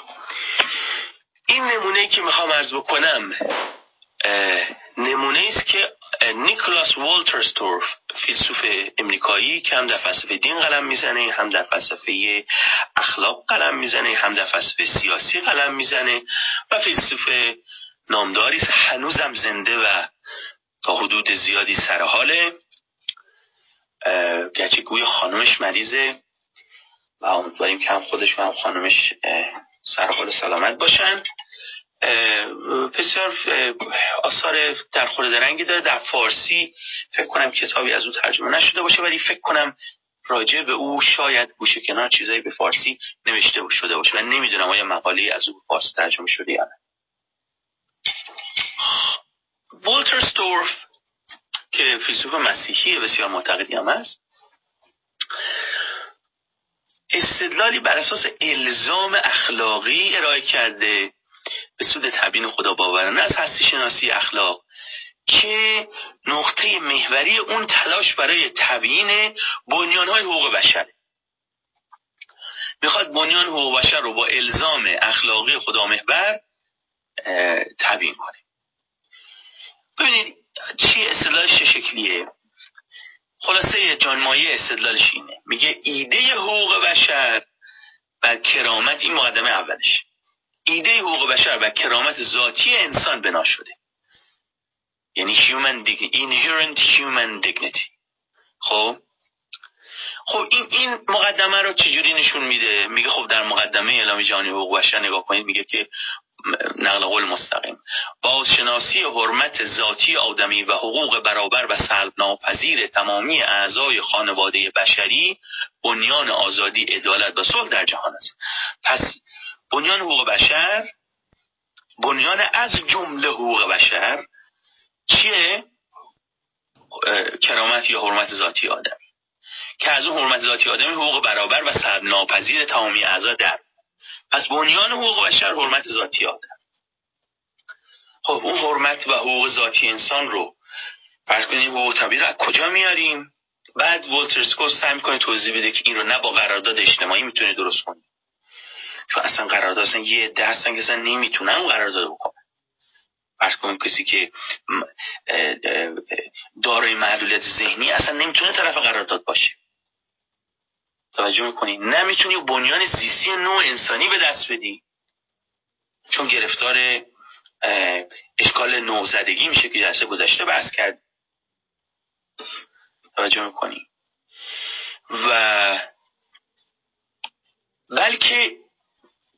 اولین نمونه که می‌خوام ارز بکنم نمونه است که نیکلاس والترستورف فیلسوف امریکایی که هم در فلسفه دین قلم می‌زنه هم در فلسفه اخلاق قلم می‌زنه هم در فلسفه سیاسی قلم می‌زنه و فیلسوف نامداری هنوزم زنده و تا حدود زیادی سرحاله گرچه گوی خانمش مریضه و امیدواریم که هم خودش و هم خانمش سرحال سلامت باشن. بسیار آثار در خورده رنگی داره. در فارسی فکر کنم کتابی از او ترجمه نشده باشه ولی فکر کنم راجع به او شاید گوشه کنار چیزایی به فارسی نوشته شده باشه. من نمی‌دونم آیا مقاله از او به فارسی ترجمه شده یا نه. وولتر ستورف که فیلسوف مسیحی بسیار معتقدی هم است استدلالی بر اساس الزام اخلاقی ارائه کرده. به سود تبیین خدا باورانه از هستی شناسی اخلاق که نقطه محوری اون تلاش برای تبیین بنیانهای حقوق بشر. می‌خواد بنیان حقوق بشر رو با الزام اخلاقی خدا محور تبیین کنه. ببینید چی استدلالش شکلیه؟ خلاصه جان مایه استدلالش اینه. میگه ایده حقوق بشر و کرامت این مقدمه اولش ایده حقوق بشر و کرامت ذاتی انسان بنا شده. یعنی human dignity inherent human dignity. خب؟ خب این این مقدمه رو چجوری نشون میده؟ میگه خب در مقدمه اعلام جهانی حقوق بشر نگاه کنید میگه که نقل قول مستقیم. بازشناسی حرمت ذاتی آدمی و حقوق برابر و سلب ناپذیر تمامی اعضای خانواده بشری بنیان آزادی عدالت و صلح در جهان است. پس بنیان حقوق بشر بنیان از جمله حقوق بشر چیه؟ کرامت یا حرمت ذاتی آدم. که از اون حرمت ذاتی آدم حقوق برابر و سلب ناپذیر تمامی اعضا در. پس بنیان حقوق بشر حرمت ذاتی آدم. خب اون حرمت و حقوق ذاتی انسان رو فرض کنیم حقوق طبیعی رو کجا میاریم؟ بعد ولتر سعی می‌کنه توضیح بده که این رو نه با قرارداد اجتماعی می‌تونه درست کنی. چون اصلا قرارداد اصلا یه عده هستن که اصلا نمی‌تونن قرارداد بکنن. فرض کنیم کسی که دارای معلولیت ذهنی اصلا نمی‌تونه طرف قرارداد باشه. توجه می‌کنی؟ نمی‌تونی بنیان زیستی نوع انسانی به دست بدی. چون گرفتار اشکال نوزدگی میشه که جلسه گذشته بحث کرد. توجه می‌کنی؟ و بلکه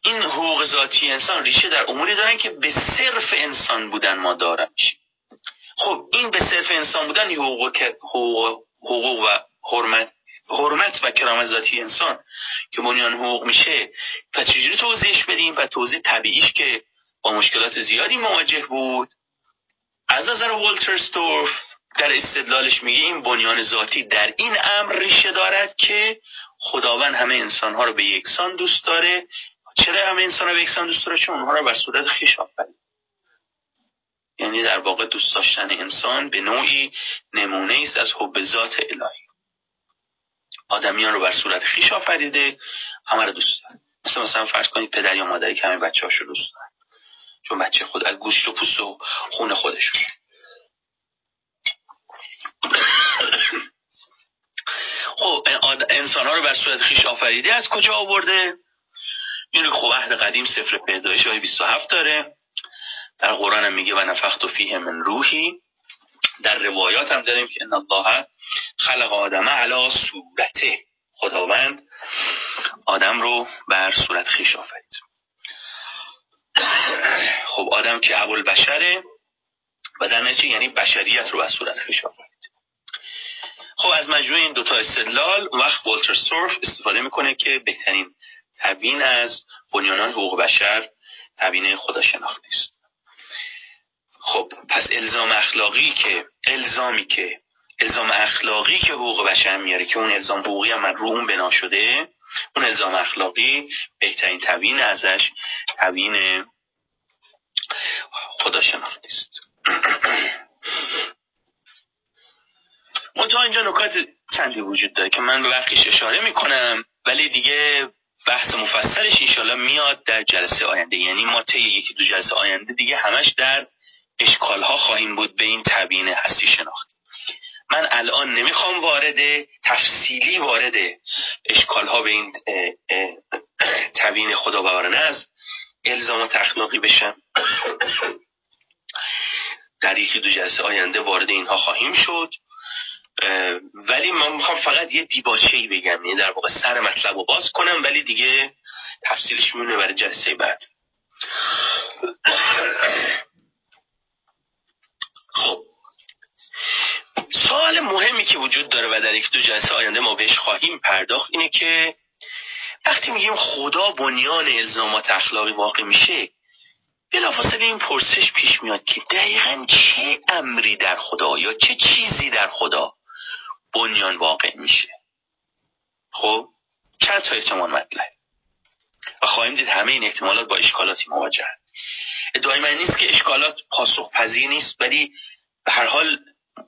این حقوق ذاتی انسان ریشه در اموری دارن که به صرف انسان بودن ما دارن میشه خب این به صرف انسان بودن حقوق, حقوق, حقوق و حرمت حرمت و کرامت ذاتی انسان که بنیان حقوق میشه. و چجوری توضیحش بدیم؟ و توضیح طبیعیش که با مشکلات زیادی مواجه بود. از نظر والتر ستورف در استدلالش میگه این بنیان ذاتی در این امر ریشه دارد که خداوند همه انسانها رو به یکسان دوست داره چرا همه انسان رو به یکسان دوست داره؟ چون اونها رو بر صورت خیش آفرید یعنی در واقع دوست داشتن انسان به نوعی نمونه است از حب ذات الهی. آدمیان رو بر صورت خیش آفریده همه رو دوست داره مثل مثلا فرض کنید پدر یا مادری که همه بچه هاشو دوست دارن. چون بچه خود از گوشت و پوست و خون خودشون. خب انسان ها رو بر صورت خیش آفریده از کجا آورده؟ این خب عهد قدیم سفر پیدایش های 27 داره. در قرآن هم میگه و نفخت و فیه من روحی. در روایات هم داریم که ان الله خلق آدم علا صورته. خداوند آدم رو بر صورت خیش آفرید. خب آدم که اول بشره و در نتیجه یعنی بشریت رو بر صورت خیش آفرید. خب از مجموع این دوتا استدلال وقت والتر استفاده می‌کنه که بهترین تبیین از بنیانان حقوق بشر تبیین خداشناختی است. خب پس الزام اخلاقی که الزامی که الزام اخلاقی که حقوق بشر میاره که اون الزام حقوقی هم رو اون بنا شده اون الزام اخلاقی بهترین تبیین ازش تبیین خداشناختی است. منتها اینجا نکات چندی وجود داره که من به برخیش اشاره می‌کنم ولی دیگه بحث مفصلش انشالله میاد در جلسه آینده. یعنی ما طی یکی دو جلسه آینده دیگه همش در اشکال ها خواهیم بود به این تبیین هستی شناخت. من الان نمی‌خوام وارد تفصیلی وارد اشکال ها به این تبیین خدا باورانه از الزامات اخلاقی بشم. در یکی دو جلسه آینده وارد اینها خواهیم شد. ولی من می‌خوام فقط یه دیباچه ای بگم یعنی در واقع سر مطلب رو باز کنم ولی دیگه تفصیلش میونه برای جلسه بعد. خب. سوال مهمی که وجود داره و در یک دو جلسه آینده ما بهش خواهیم پرداخت اینه که وقتی میگیم خدا بنیان الزامات اخلاقی واقع میشه بلافاصله این پرسش پیش میاد که دقیقا چه امری در خدا یا چه چیزی در خدا؟ بنیان واقع میشه. خب؟ چند تا احتمال مطلب؟ و خواهیم دید همه این احتمالات با اشکالاتی مواجه ادعای من نیست که اشکالات پاسخ پذیر نیست ولی به هر حال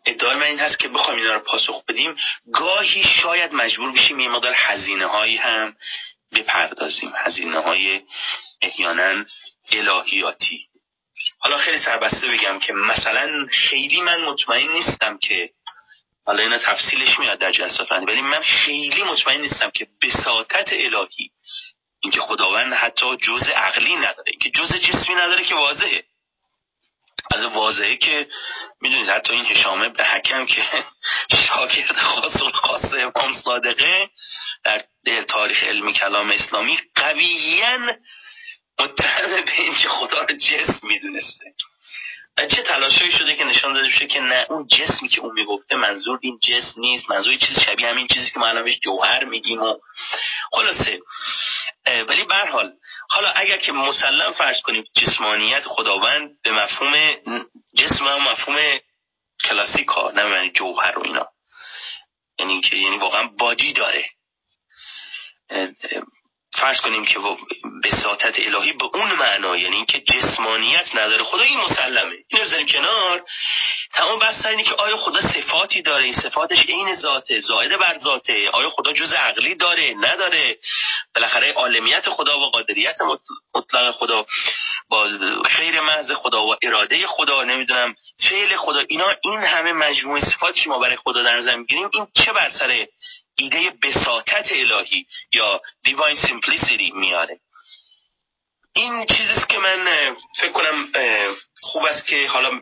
ادعای من این هست که بخوایم اینا رو پاسخ بدیم. گاهی شاید مجبور بشیم یه مقدار هزینه هایی هم بپردازیم. هزینه های احیانا الهیاتی. حالا خیلی سربسته بگم که مثلا خیلی من مطمئن نیستم که حالا اینا تفصیلش میاد در جلسات. ولی من خیلی مطمئن نیستم که بساطت الهی اینکه خداوند حتی جز عقلی نداره اینکه جز جسمی نداره که واضحه. از واضحه که می‌دونید حتی این هشامه به حکم که شاگرد خاص و خاص امام صادقه در تاریخ علمی کلام اسلامی قویا متهم به اینکه خدا رو جسم می‌دونسته. چه تلاشایی شده که نشان داده شده که نه اون جسمی که اون می‌گفته منظور این جسم نیست منظور چیز شبیه همین چیزی که ما الان بهش جوهر میگیم و خلاصه. ولی به حال حالا اگر که مسلم فرض کنیم جسمانیت خداوند به مفهوم جسم و مفهوم کلاسیک ها نه یعنی جوهر و اینا. یعنی که یعنی واقعا بادی داره. فرض کنیم که بساطت الهی به اون معنا یعنی اینکه جسمانیت نداره. خدا این مسلمه. اینو بزنیم کنار. تمام بحث اینه که آیا خدا صفاتی داره؟ این صفاتش عین ذاته زائد بر ذاته. آیا خدا جز عقلی داره؟ نداره. بالاخره عالمیت خدا و قادریت مطلق خدا با خیر محض خدا و اراده خدا نمی‌دونم. فعل خدا اینا این همه مجموعه صفاتی که ما برای خدا در نظر می‌گیریم این چه بر سر ایده بساطت الهی یا دیواین سیمپلیسیتی میاره. این چیزیست که من فکر کنم خوب است که حالا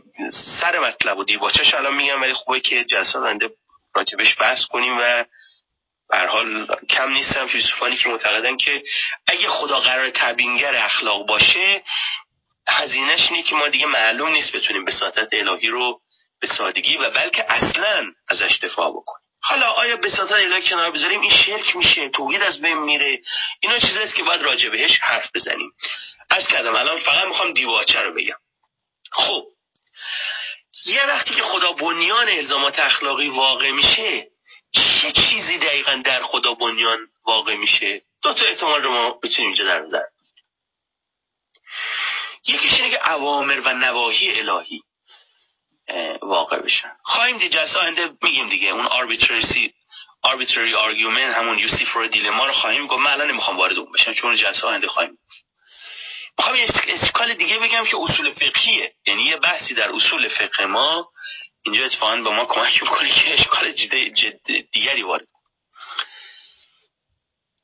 سر مطلب و دیواچش الان میگم ولی خوبه که جلسه آینده راجبش بحث کنیم و بر حال کم نیستم فیلسوفانی که معتقدن که اگه خدا قرار تبینگر اخلاق باشه هزینهش اینه که ما دیگه معلوم نیست بتونیم بساطت الهی رو به سادگی و بلکه اصلا ازش دفاع بکنیم. حالا آیا سطح الهی کنار بذاریم؟ این شرک میشه توحید از بین میره. اینا چیزاست که باید راجع بهش حرف بزنیم. از کردم الان فقط می‌خوام دیواچه رو بگم. خب یه وقتی که خدا بنیان الزامات اخلاقی واقع میشه چه چیزی دقیقا در خدا بنیان واقع میشه؟ دو تا احتمال رو ما بتونیم اینجا در نظر. یکیش اینه که اوامر و نواهی الهی. واقع بشن خواهیم دید جلسه آینده میگیم دیگه. اون arbitrary arbitrary argument همون یوسیفور دیلما رو خواهیم گفت. من الان نمی‌خوام وارد اون بشم چون جلسه آینده خواهیم می‌خوام یه اسکال دیگه بگم که اصول فقهیه. یعنی یه بحثی در اصول فقه ما اینجا اتفاقا به ما کمک می‌کنه که اشکال جد دیگری وارد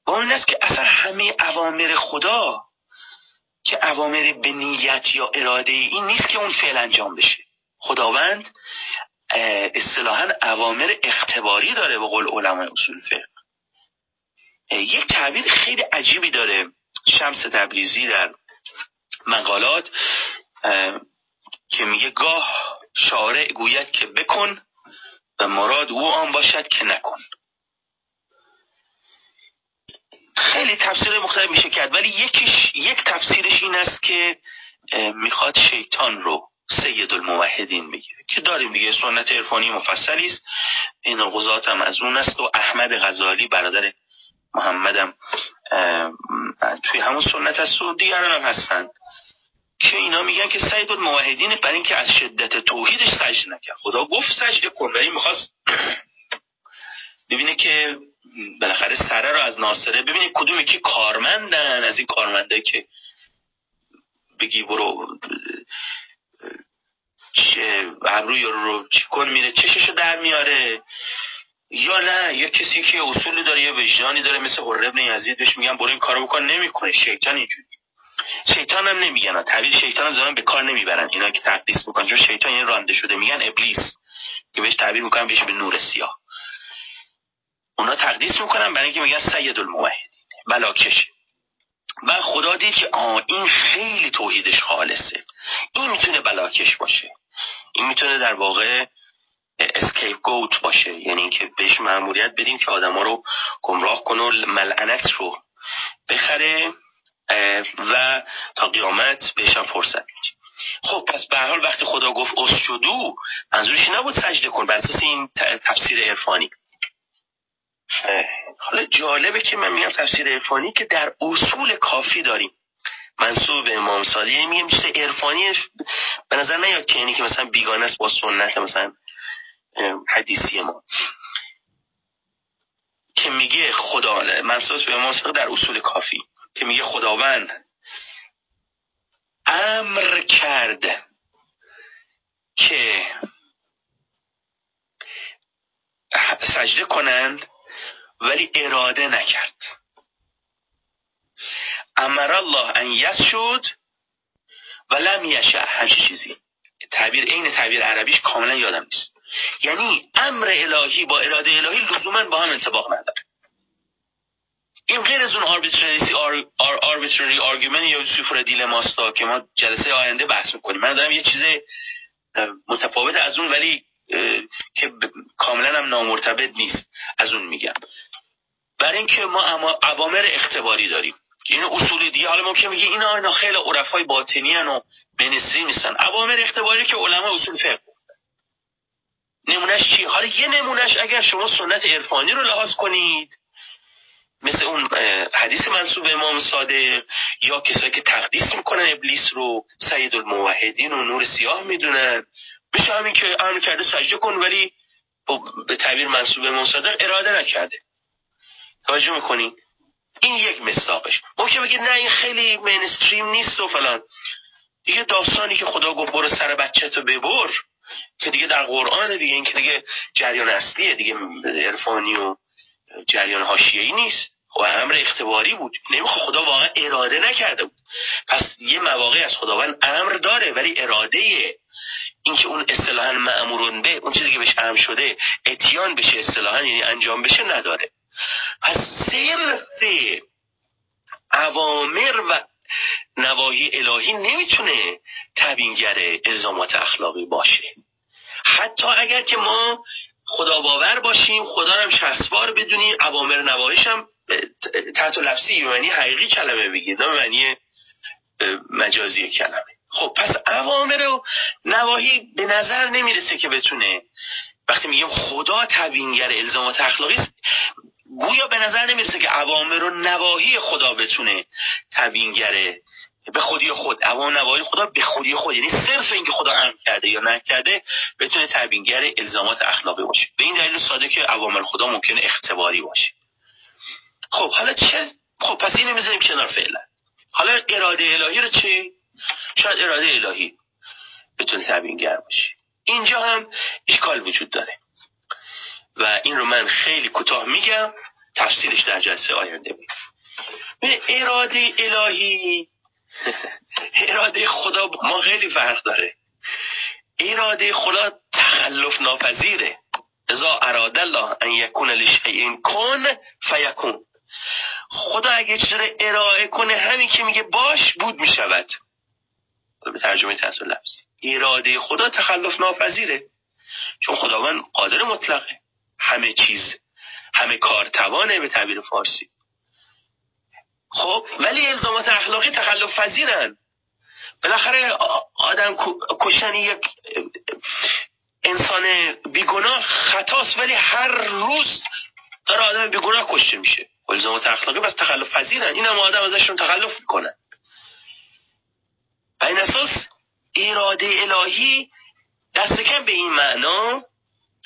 و اون است که اصلا همه اوامر خدا که اوامر به نیت یا اراده این نیست که اون فعل انجام بشه. خداوند اصطلاحا اوامر اختباری داره به قول علمای اصول فقه. یک تعبیر خیلی عجیبی داره. شمس تبریزی در مقالات که میگه گاه شارع گوید که بکن و مراد او آن باشد که نکن. خیلی تفسیر مختلف میشه کرد ولی یکیش یک تفسیرش این است که می‌خواد شیطان رو سید الموحدین بگیره که داریم دیگه سنت عرفانی مفصلی است. این غزات هم از اون است و احمد غزالی برادر محمدم توی همون سنت از و دیگران هم هستن. که اینا میگن که سید الموحدین برای اینکه از شدت توحیدش سجده نکرد. خدا گفت سجده کن ولی می‌خواست ببینه که بالاخره سره رو از ناصره ببینید کدومی که کارمندن. از این کارمنده که بگی برو چه ابروی رو کن میره چششو در میاره. یا نه یا کسی که اصولی داره یه وجدانی داره مثل قرب ابن یزید بهش میگن برو این کارو بکن. نمی‌کنه. شیطان اینجوری شیطان هم نمیگن تعبیر شیطان زمان به کار نمی‌برن. اینا که تقدیس می‌کنن چون شیطان یه رانده شده. میگن ابلیس که بهش تعبیر می‌کنن بهش به نور سیاه. اونا تقدیس می‌کنن برای اینکه میگن سید الموحدین. بلاکش و خدا دید که آه این خیلی توحیدش خالصه. این می‌تونه بلاکش باشه. این می‌تونه در واقع اسکیپ گوت باشه. یعنی اینکه بهش معمولیت بدیم که آدما رو گمراه کنه و ملعنت رو بخره و تا قیامت بهشم فرصت میدیم. خب پس به حال وقتی خدا گفت اسجدو منظورش نبود سجده کن بر اساس این تفسیر عرفانی. حالا جالبه که من میگم تفسیر عرفانی که در اصول کافی داریم. منصوب به امام صادق یعنی میگم چیز عرفانی به نظر نیاد که یعنی که مثلا بیگانه است با سنت مثلا حدیثی ما. که میگه خدا منصوب به امام صادق در اصول کافی. که میگه خداوند امر کرد که سجده کنند ولی اراده نکرد. امر الله ان یسجد و لم یشع هر چیزی. تعبیر عین تعبیر عربیش کاملا یادم نیست. یعنی امر الهی با اراده الهی لزوما با هم انطباق نداره. این غیر از اون arbitrary argument یا dilemma ستا که ما جلسه آینده بحث می‌کنیم. من دارم یه چیز متفاوت از اون ولی که کاملا هم نامرتبط نیست از اون میگم. برای اینکه ما اما اوامر اختباری داریم. این اصول دیگه حالا ممکن میگه اینا اینا خیلی عرفای باطنی و منسری نیستن. اوامر اختباری که علما اصول فقه نمونهش چی؟ حالا یه نمونهش اگر شما سنت عرفانی رو لحاظ کنید مثل اون حدیث منصوب امام صادق یا کسایی که تقدیس می‌کنن ابلیس رو سید الموحدین و نور سیاه می‌دونن. بشه همین که امر کرده سجده کن ولی به تعبیر منصوب امام صادق اراده نکرده. توجه می‌کنین این یک مساقش ممکن بگید نه این خیلی مینستریم نیست و فلان. دیگه داستانی که خدا گفت برو سر بچه تو ببر که دیگه در قرآن دیگه این که دیگه جریان اصلیه دیگه عرفانی و جریان حاشیه‌ای نیست. و امر اختباری بود. نمی‌خواد خدا واقعا اراده نکرده بود. پس یه مواقع از خداوند امر داره ولی اراده اینکه اون اصطلاحا معمورون به اون چیزی که بهش امر شده اتیان بشه اصطلاحا یعنی انجام بشه نداره. پس صرف اوامر و نواهی الهی نمی‌تونه تبینگر الزامات اخلاقی باشه. حتی اگر که ما خدا باور باشیم خدا هم شخصوار بدونیم اوامر نواهیش هم تحت لفظی معنی حقیقی کلمه بگید نه معنی مجازی کلمه. خب پس اوامر و نواهی به نظر نمی‌رسه که بتونه وقتی میگیم خدا تبینگر الزامات اخلاقی است گویا به نظر نمی‌رسه که اوامر و نواهی خدا بتونه تبینگره به خودی خود. اوامر نواهی خدا به خودی خود. یعنی صرف اینکه خدا امر کرده یا نکرده بتونه تبینگر الزامات اخلاقی باشه. به این دلیل ساده که اوامر خدا ممکنه اختباری باشه. خب حالا چه؟ خب پس اینو می‌ذاریم کنار فعلا. حالا اراده الهی رو چی؟ شاید اراده الهی بتونه تبینگر باشه. اینجا هم اشکال وجود داره. و این رو من خیلی کوتاه میگم تفصیلش در جلسه آینده میگم به اراده الهی اراده خدا ما خیلی فرق داره. اراده خدا تخلف ناپذیره. ازا اراده الله ان یکون لشیء کن فیکون. خدا اگه چیز ارائه کنه همین که میگه باش بود می‌شود. به ترجمه تحت لفظ. اراده خدا تخلف ناپذیره. چون خداوند قادر مطلقه. همه چیز همه کار توانه به تعبیر فارسی. خب ولی الزامات اخلاقی تخلف پذیرن. بالاخره آدم کشتن یک انسان بیگناه خطاست ولی هر روز داره آدم بیگناه کشته میشه. الزامات اخلاقی بس تخلف پذیرن. این هم آدم ازشون تخلف می‌کنن و این اساس اراده الهی دست کم به این معنا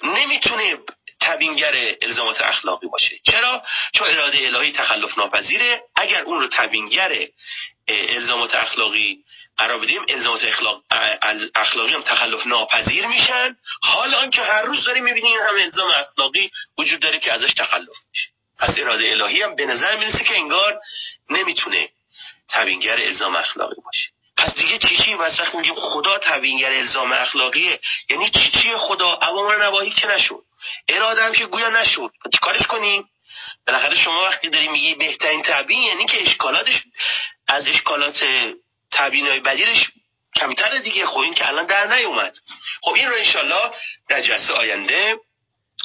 نمی‌تونه تبینگر الزامات اخلاقی باشه. چرا؟ چون اراده الهی تخلف ناپذیره. اگر اون رو تبینگر الزامات اخلاقی قرار بدیم الزامات اخلاق اخلاقی هم تخلف ناپذیر میشن حال آنکه هر روز داریم می‌بینیم هم الزام اخلاقی وجود داره که ازش تخلف میشه. پس اراده الهی هم به نظر می‌رسه که انگار نمی‌تونه تبینگر الزام اخلاقی باشه. پس دیگه چی وقت میگیم خدا تبینگر الزام اخلاقیه. یعنی چی چی خدا؟ عوامر نواهی که نشد. اراده هم که گویا نشد. چیکارش کنیم؟ بالاخره شما وقتی داری میگی بهترین تبیین یعنی که اشکالاتش از اشکالات تبیین های بدیرش کمتر دیگه. خب این که الان در نیومد. خب این رو انشالله در جلسه آینده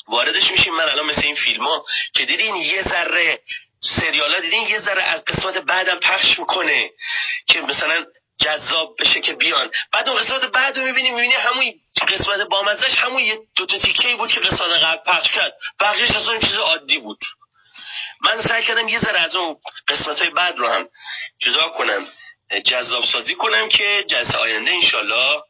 واردش میشیم. من الان مثل این فیلم ها که دیدین یه ذره سریال ها دیدین یه ذره از قسمت بعدم پخش می‌کنه که مثلا جذاب بشه که بیان. بعد اون قسمت بعد رو می‌بینیم می‌بینی همون قسمت بامزش همون یه دو تا تیکه بود که قسمت قبل پخش کرد. بقیهش اصلا چیز عادی بود. من سعی کردم یه ذره از اون قسمت های بعد رو هم جدا کنم جذاب سازی کنم که جلسه آینده انشالله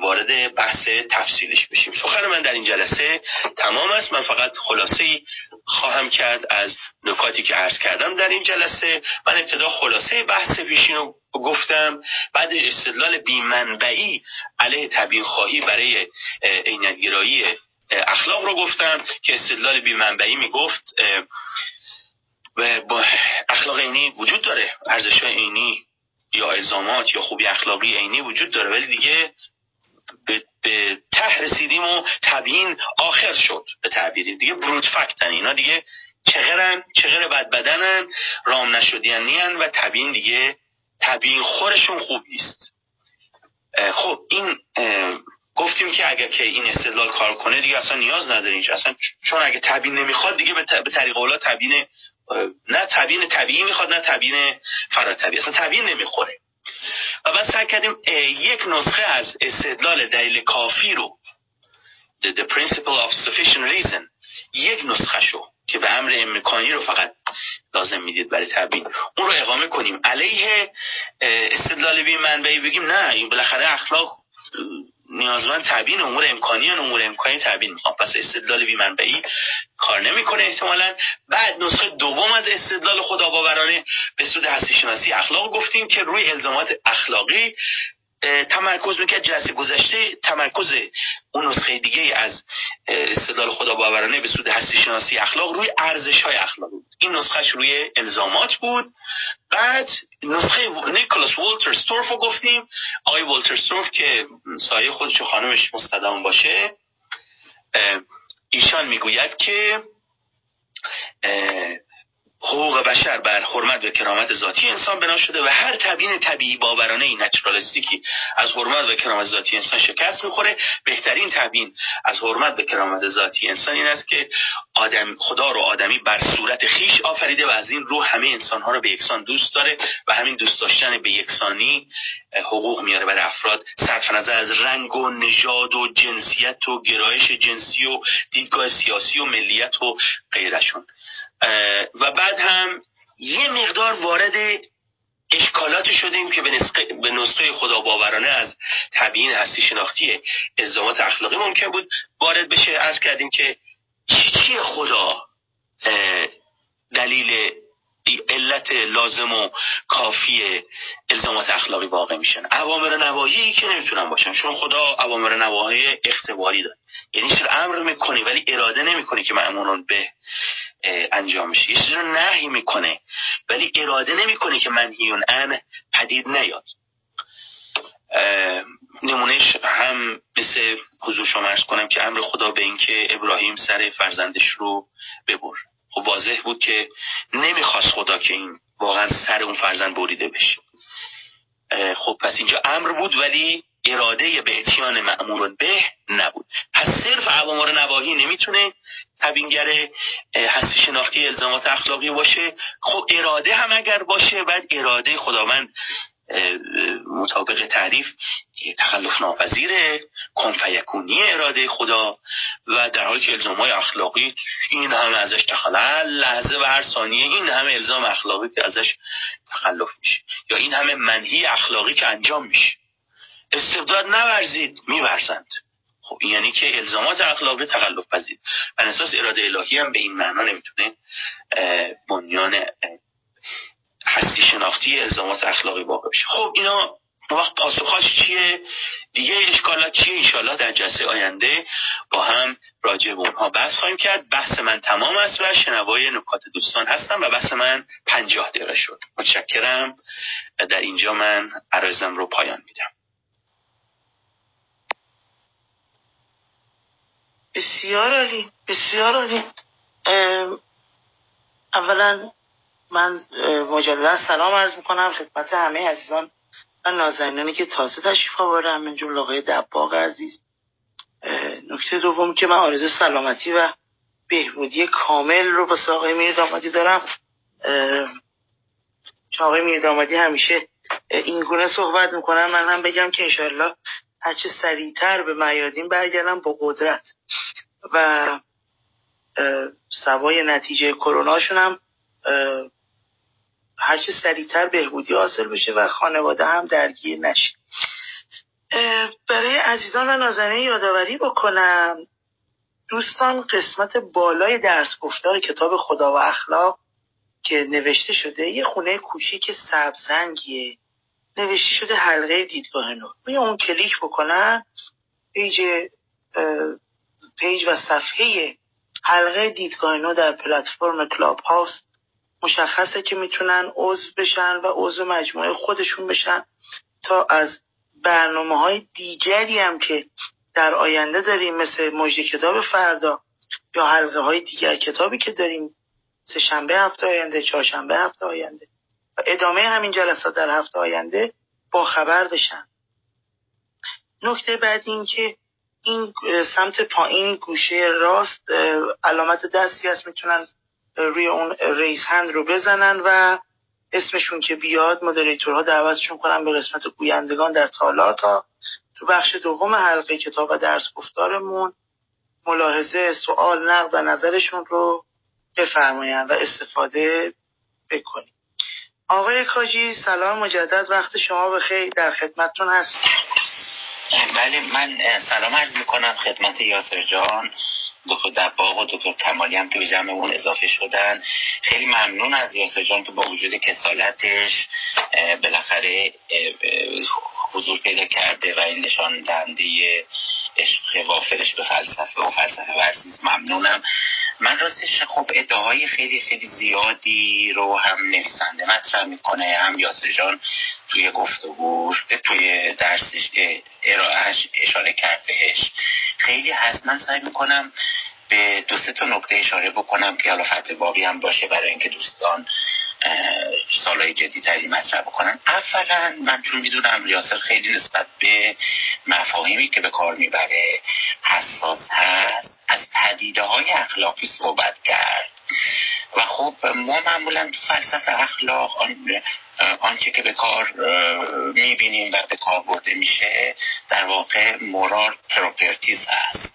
وارد بحث تفصیلش بشیم. سخن من در این جلسه تمام است. من فقط خلاصه خواهم کرد از نکاتی که عرض کردم در این جلسه. من ابتدا خلاصه بحث پیشین رو گفتم. بعد استدلال بیمنبعی علیه تبیین خواهی برای عینتگرایی اخلاق رو گفتم که استدلال بیمنبعی می‌گفت با اخلاق عینی وجود داره. ارزش عینی یا الزامات یا خوبی اخلاقی عینی وجود داره. ولی دیگه به, به ته رسیدیم و تبیین آخر شد به تعبیری دیگه بروت فکتن اینا دیگه چغرن چغر بد بدنن رام نشدینی و تبیین دیگه تبیین خورشون خوب نیست. خب این گفتیم که اگر که این استدلال کار کنه دیگه اصلا نیاز نداریم. اصلا چون اگه تبیین نمی‌خواد دیگه به طریق اولا تبیین نه تبیین طبیعی می‌خواد نه تبیین فراتبیعی اصلا تبیین نمی‌خوره. و بعد سعی کردیم یک نسخه از استدلال دلیل کافی رو the, the principle of sufficient reason یک نسخه شو که به امر امکانی رو فقط لازم می‌دید برای تبیین اون رو اقامه کنیم. علیه استدلال بی منبعی بگیم نه این بالاخره اخلاق نیازمند تبیین امور امکانی امور امکانی تبیین می‌خوام. پس استدلال بی منبعی کار نمی‌کنه احتمالا. بعد نسخه دوم از استدلال خدا باورانه به سود هستی شناسی اخلاق گفتیم که روی الزامات اخلاقی تمرکز می‌کرد جلسه گذشته تمرکز اون نسخه دیگه از استدلال خدا باورانه به سود هستی شناسی اخلاق روی ارزش های اخلاق بود. این نسخهش روی الزامات بود. بعد نسخه نیکولاس والتر ستورف رو گفتیم. آقای والتر ستورف که سایه خودش و خانمش مستدام باشه ایشان می‌گوید که حقوق بشر بر حرمت و کرامت ذاتی انسان بنا شده و هر تبیین طبیعی باورانه ای نچرالیستیکی از حرمت و کرامت ذاتی انسان شکست می‌خوره بهترین تبیین از حرمت و کرامت ذاتی انسان این است که آدم خدا رو آدمی بر صورت خیش آفریده و از این رو همه انسان ها رو به یکسان دوست داره و همین دوست داشتن به یکسانی حقوق میاره برای افراد. صرف نظر از رنگ و نژاد و جنسیت و گرایش جنسی و دیدگاه سیاسی و ملیت و غیرشون. و بعد هم یه مقدار وارد اشکالات شدیم که به نسخه خدا باورانه از تبیین هستی شناختی الزامات اخلاقی ممکن بود وارد بشه. از کردیم که چی خدا دلیل علت لازم و کافی الزامات اخلاقی واقع میشن؟ عوامر نواهی که نمی‌تونن باشن. چون خدا عوامر نواهی اختباری داره. یعنی چرا امر می‌کنی ولی اراده نمی‌کنی که معمولان به انجام میشه. یه چیزی رو نهی می‌کنه. ولی اراده نمی‌کنه که منهیون ان پدید نیاد. نمونهش هم مثل حضور شما ارز کنم که امر خدا به اینکه ابراهیم سر فرزندش رو ببر. خب واضح بود که نمی‌خواست خدا که این واقعا سر اون فرزند بریده بشه. خب پس اینجا امر بود ولی اراده به اتیان معمور به نبود. پس صرف عوامر نواهی نمی‌تونه تبینگر هستی شناختی الزامات اخلاقی باشه. خب اراده هم اگر باشه بعد اراده خداوند مطابق تعریف تخلف ناپذیره کنفیکونی اراده خدا. و در حالی که الزام های اخلاقی این همه ازش تخلف لحظه و هر ثانیه این همه الزام اخلاقی که ازش تخلف میشه. یا این همه منهی اخلاقی که انجام میشه. استبداد نورزید میورزند. خب این یعنی که الزامات اخلاقی تقلب پذیر. بر اساس اراده الهی هم به این معنا نمی‌تونه بنیان هستی شناختی الزامات اخلاقی واقع بشه. خب اینا وقت پاسخاش چیه؟ دیگه اشکالات چیه؟ انشالله در جلسه آینده با هم راجع به اونها بحث خواهیم کرد. بحث من تمام است و شنوای نکات دوستان هستم و بحث من پنجاه دقیقه شد. متشکرم. در اینجا من عرضم رو پایان میدم. بسیار عالی بسیار عالی. اولا من مجددا سلام عرض می‌کنم خدمت همه عزیزان و نازنینانی که تازه تشریف آوردن من جمله آقای دباغ عزیز. نکته دوم که من آرزو سلامتی و بهبودی کامل رو با آقای میر دامادی دارم. چون آقای میر دامادی همیشه این گونه صحبت می‌کنن من هم بگم که انشالله هرچه سریعتر به میادین برگردم با قدرت. و سوای نتیجه کروناشون هم هرچه سریعتر بهبودی حاصل بشه و خانواده هم درگیر نشه. برای عزیزان و نازنین یادآوری بکنم دوستان قسمت بالای درس گفتار کتاب خدا و اخلاق که نوشته شده یه خونه کوچیک سبزرنگیه. نوشته شده حلقه دیدگاه نو. اون کلیک بکنن page page و صفحه حلقه دیدگاه نو در پلتفرم کلاب هاوس مشخصه که می‌تونن عضو بشن و عضو مجموعه خودشون بشن تا از برنامه های دیگری هم که در آینده داریم مثل مجد کتاب فردا یا حلقه های دیگر کتابی که داریم سه شنبه هفته آینده چهارشنبه هفته آینده. و ادامه همین جلسات در هفته آینده با خبر بشن. نکته بعد این که این سمت پایین گوشه راست علامت دستی هست می‌تونن روی اون ریس هند رو بزنن و اسمشون که بیاد مدریتورها دعوتشون کنن به قسمت گویندگان در تالار تا تو بخش دوم حلقه کتاب و درس گفتارمون ملاحظه سوال نقد و نظرشون رو بفرمایند و استفاده بکنیم آقای کاجی سلام مجدد وقت شما بخیر در خدمتتون هست بله من سلام عرض می‌کنم خدمت یاسر جان دکتر دباغ و دکتر کمالی هم که به جمعمون اضافه شدن. خیلی ممنون از یاسر جان که با وجود کسالتش بالاخره حضور پیدا کرده و این نشان دهنده عشق وافرش به فلسفه و فلسفه ورزیز ممنونم. من راستش خب ادعای خیلی خیلی زیادی رو هم نویسنده مطرح می‌کنه. هم یاسر جان توی گفتگوش توی درسش ارائهش اشاره کرد بهش. خیلی هست. من سعی می‌کنم به دو سه تا نکته اشاره بکنم که حالا فتح بابی هم باشه برای اینکه دوستان سوالهای جدیتری مطرح بکنن. اولا من چون می‌دونم یاسر خیلی نسبت به مفاهیمی که به کار می‌بره حساس هست از پدیده های اخلاقی صحبت کرد. و خب ما معمولا تو فلسفه اخلاق آنچه که به کار می‌بینیم و به کار برده میشه در واقع moral properties هست.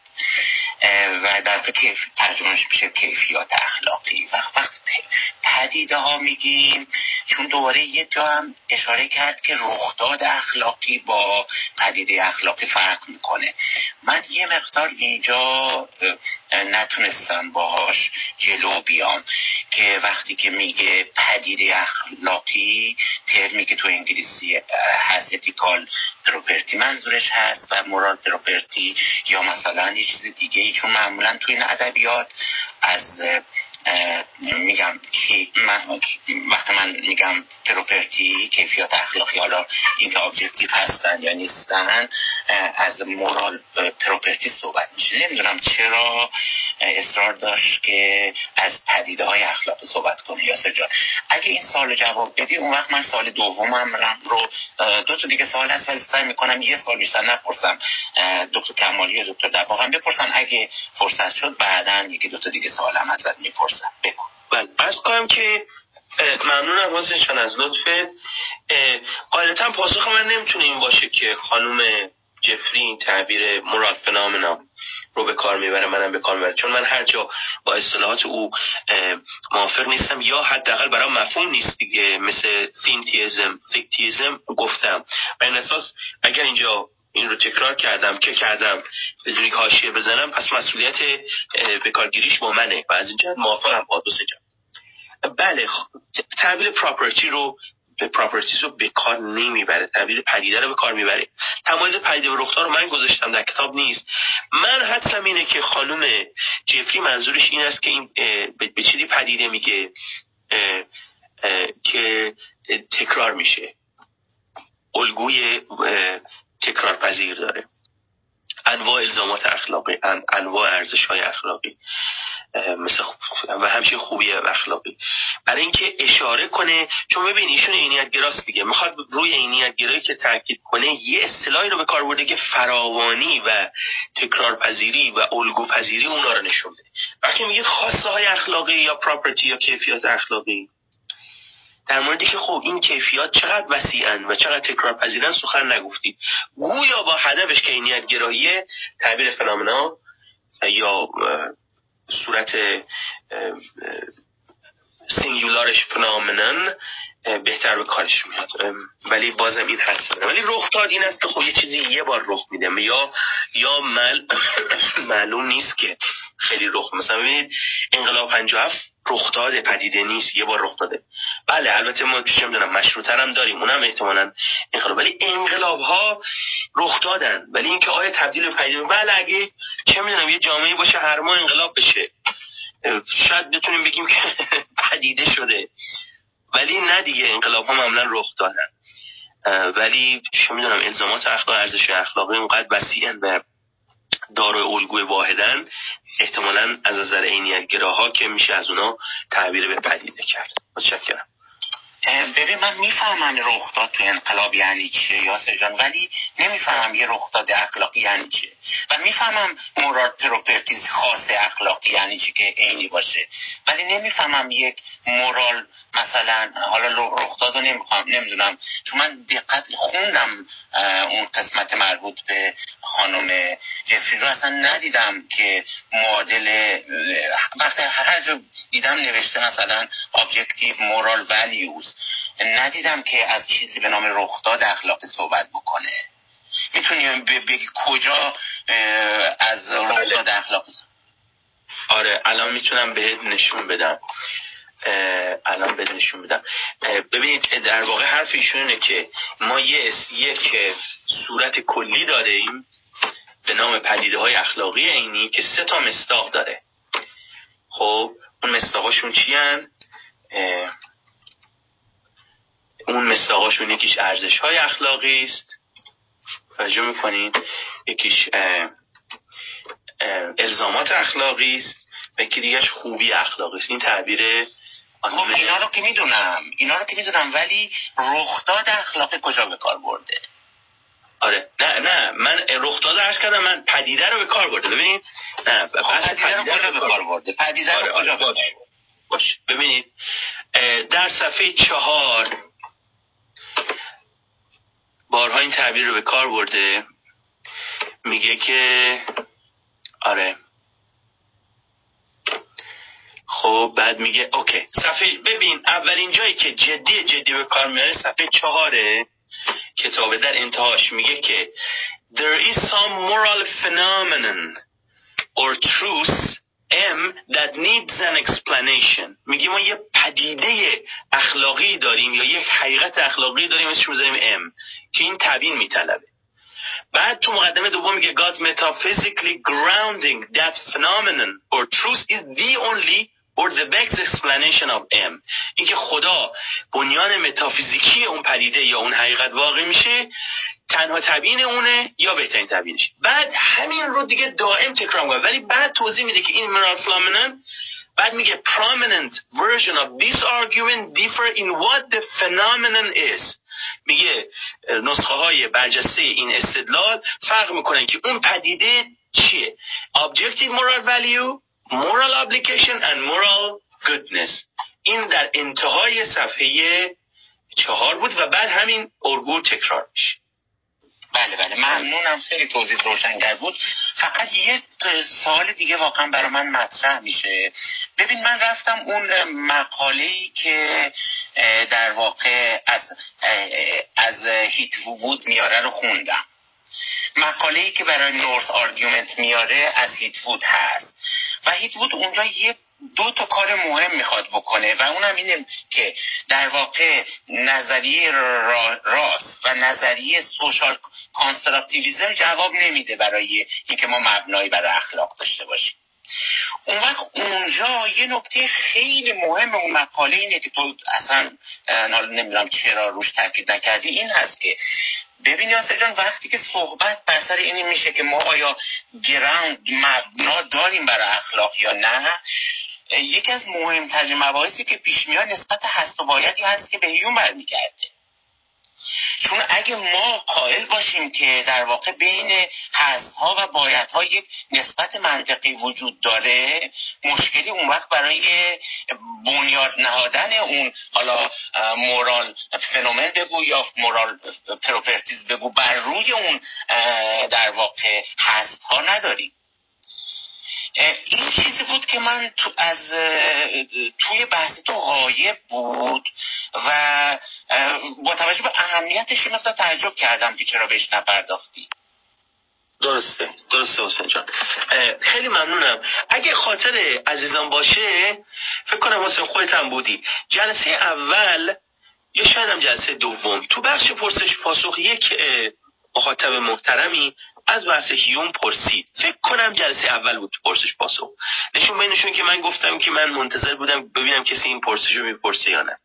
و در کیف ترجمهش میشه کیفیات اخلاقی. وقت وقت پدیده ها میگیم چون دوباره یه جا هم اشاره کرد که رخداد اخلاقی با پدیده اخلاقی فرق می‌کنه. من یه مقدار اینجا نتونستم باهاش جلو بیام که وقتی که میگه پدیده اخلاقی ترمی که تو انگلیسی هست ethical property منظورش هست و moral property یا مثلا یه چیز دیگه ای چون معمولا تو این ادبیات از میگم من وقتی من میگم property کیفیات اخلاقی حالا اینکه objective هستن یا نیستن از moral property صحبت میشه. نمی‌دونم چرا اصرار داشت که از پدیده های اخلاقی صحبت کنه. یاسر جان اگه این سوال جواب بدی اون وقت من سوال دومم رو دو تا دیگه سوال هست ولی سعی می‌کنم یه سوال بیشتر نپرسم. دکتر کمالی و دکتر دباغ بپرسن. اگه فرصت شد بعدا یکی دو تا دیگه سوال هم ازت می‌پرسم. بگو بله کنم که ممنونم حسین از لطفت. قاعدتا پاسخ من نمی‌تونه این باشه که خانم جفری این تعبیر moral phenomena رو به کار می‌بره منم به کار می‌بره چون من هر جا با اصطلاحات او موافق نیستم یا حداقل برای مفهوم نیست دیگه. مثل فینتیزم فیکتیزم گفتم. این اساس اگر اینجا این رو تکرار کردم که کردم. بدون حاشیه بزنم پس مسئولیت بکارگیریش با منه و از اینجا موافقم با دو بله تعبیر پراپرتی رو به پراپرتیز رو به کار نمی‌بره. تعبیر پدیده رو به کار می‌بره. تمایز پدیده و رخدار رو من گذاشتم در کتاب نیست. من حدسم اینه که خانم جفری منظورش این است که این به چیزی پدیده میگه که تکرار میشه. الگوی تکرار پذیر داره. انواع الزامات اخلاقی انواع ارزش های اخلاقی مثل و همچنین خوبی اخلاقی. برای اینکه اشاره کنه چون ببین ایشون عینیت گراست دیگه. می‌خواد روی عینیت گرایی که تاکید کنه یه اصطلاحی رو به کار برده که فراوانی و تکرار پذیری و الگو پذیری اونا رو نشون بده. وقتی میگید خواسته های اخلاقی یا پراپرتی یا کیفیات اخلاقی در موردی که خب این کیفیات چقدر وسیعن و چقدر تکرار پذیرن سخن نگفتید. گویا با هدفش که اینیت گرایی تعبیر فنامنا یا صورت سینگولارش فنامنن بهتر به کارش میاد. ولی بازم این هست ولی رخ داد این است که خب یه چیزی یه بار رخ میده. یا یا مل معلوم نیست که خیلی رخ. مثلا ببینید انقلاب 57 رخ داده پدیده نیست یه بار رخ داده. بله البته ما چه می‌دونم مشروطه هم داریم اونم احتمالاً انقلاب. ولی انقلاب ها رخ دادن ولی اینکه آیا تبدیل به پدیده بله اگه چه می‌دونم یه جامعه باشه هر ماه انقلاب بشه. شاید بتونیم بگیم که پدیده شده. ولی نه دیگه انقلاب ها معمولا رخ دادن ولی چه می‌دونم الزامات اخلاق ارزش اخلاقی اونقدر وسیعن و دارای الگوی واحدن احتمالا از نظر عینیت گراها که میشه از اونا تعبیر به پدیده کرد. متشکرم. ببین من می‌فهمم رخداد تو انقلاب یعنی چیه یاسر جان ولی نمی‌فهمم یه رخداد اخلاقی یعنی چیه. و می‌فهمم مراد پروپرتیز خاص اخلاقی یعنی چی که عینی باشه. ولی نمی‌فهمم یک مورال مثلا حالا رخداد رو نمی‌خوام نمی‌دونم. چون من دقت خوندم اون قسمت مربوط به خانم جفری رو. اصلا ندیدم که معادل وقتی هر جا دیدم نوشته مثلا objective moral values ندیدم که از چیزی به نام رخداد اخلاقی صحبت بکنه. می‌تونی بگی کجا از رخداد بله. اخلاقی آره الان می‌تونم بهت نشون بدم. الان بهت نشون بدم. ببینید در واقع حرف ایشون اینه که ما یه یک صورت کلی داریم به نام پدیده های اخلاقی عینی که سه تا مستاق داره. خب اون مستاقاشون چی هن؟ اون مستاقاشون یکیش ارزش های اخلاقی است. توجه می‌کنید؟ یکیش الزامات اخلاقی است و یکی دیگهش خوبی اخلاقی است. این تعبیر خب اینا رو که می‌دونم. اینا رو که می‌دونم ولی رخداد اخلاقی کجا به کار برده؟ آره. نه نه. من رخداد عرض کردم من پدیده رو به کار برده. ببینید. نه خب پدیده رو کجا به کار برده؟ پدیده رو آره، کجا آره، به باش. ببینید. در صفحه چهار بارها این تعبیر رو به کار برده. میگه که آره. خب بعد میگه اوکی. صفحه ببین اولین جایی که جدی جدی به کار میاره صفحه چهاره کتابه در انتهاش میگه که there is some moral phenomenon or truth M that needs an explanation. میگه ما یه پدیده اخلاقی داریم یا یک حقیقت اخلاقی داریم اسمش می‌ذاریم M که این تبیین میطلبه. بعد تو مقدمه دوم میگه God metaphysically grounding that phenomenon or truth is the only or the best explanation of M. اینکه خدا بنیان متافیزیکی اون پدیده یا اون حقیقت واقع میشه تنها تبیین اونه یا بهترین تبیینش. بعد همین رو دیگه دائم تکرار می‌کنه. ولی بعد توضیح میده که این مرال فلامنن بعد میگه prominent version of this argument differ in what the phenomenon is. میگه نسخه های برجسته این استدلال فرق می‌کنن که اون پدیده چیه. Objective moral value moral obligation and moral goodness. این در انتهای صفحه چهار بود و بعد همین ارگو تکرار میشه. بله بله. ممنونم. خیلی توضیح روشنگر بود. فقط یه سوال دیگه واقعا برای من مطرح میشه. ببین من رفتم اون مقاله ای که در واقع از از هیت وود میاره رو خوندم. مقاله ای که برای no source argument میاره از هیت وود هست. و هیت وود اونجا یه دو تا کار مهم می‌خواد بکنه و اونم اینه که در واقع نظریه راست و نظریه social constructivism جواب نمیده برای اینکه ما مبنایی برای اخلاق داشته باشیم. اون وقت اونجا یه نکته خیلی مهم اون مقاله اینه که تو اصلا نمی‌دونم چرا روش تاکید نکردی این هست که ببین یاسر جان وقتی که صحبت بر سر اینی میشه که ما آیا ground مبنا داریم برای اخلاق یا نه یکی از مهمترین مباحثی که پیش میاد نسبت هست و بایدی هست که به هیوم برمیگرده. چون اگه ما قائل باشیم که در واقع بین هست ها و باید ها یک نسبت منطقی وجود داره مشکلی اون وقت برای بنیاد نهادن اون حالا moral phenomen بگو یا moral properties بگو بر روی اون در واقع هست ها نداریم. این چیزی بود که من تو از توی بحث تو غایب بود و با توجه به اهمیتش مقدار تعجب کردم که چرا بهش نپرداختی. درسته درسته حسین جان. خیلی ممنونم. اگه خاطر عزیزان باشه فکر کنم حسین خودت هم بودی. جلسه اول یا شاید هم جلسه دوم. تو بخش پرسش پاسخ یک مخاطب محترمی از بحث هیوم پرسید. فکر کنم جلسه اول بود. پرسش پاسخ. نشون بینشون که من گفتم که من منتظر بودم ببینم کسی این پرسش رو می‌پرسه یا نه.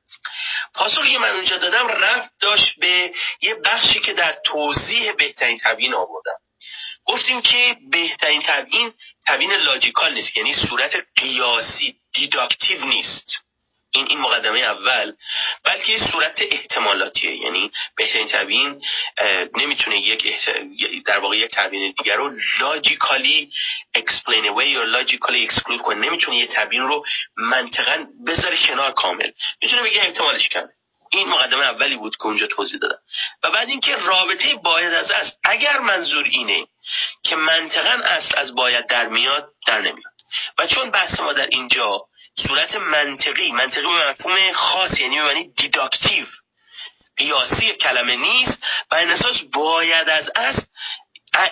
پاسخی که من اونجا دادم رفت داشت به یه بخشی که در توضیح بهترین تبیین آوردم. گفتیم که بهترین تبیین تبیین لاجیکال نیست یعنی صورت قیاسی دیداکتیو نیست. این این مقدمه اول بلکه صورت احتمالاتیه. یعنی بهترین تبیین نمی‌تونه یک در واقع یک تبیین دیگر رو لاجیکالی explain away یا لاجیکالی exclude کنه. نمی‌تونه یه تبیین رو منطقا بذاره کنار کامل. می‌تونه بگه احتمالش کمه. این مقدمه اولی بود که اونجا توضیح دادم. و بعد اینکه رابطه باید از است اگر منظور اینه که منطقا اصل از باید در میاد در نمیاد. و چون بحث ما در اینجا صورت منطقی. منطقی به مفهوم خاص یعنی معنی دیداکتیو قیاسی کلمه نیست و این اساس باید از است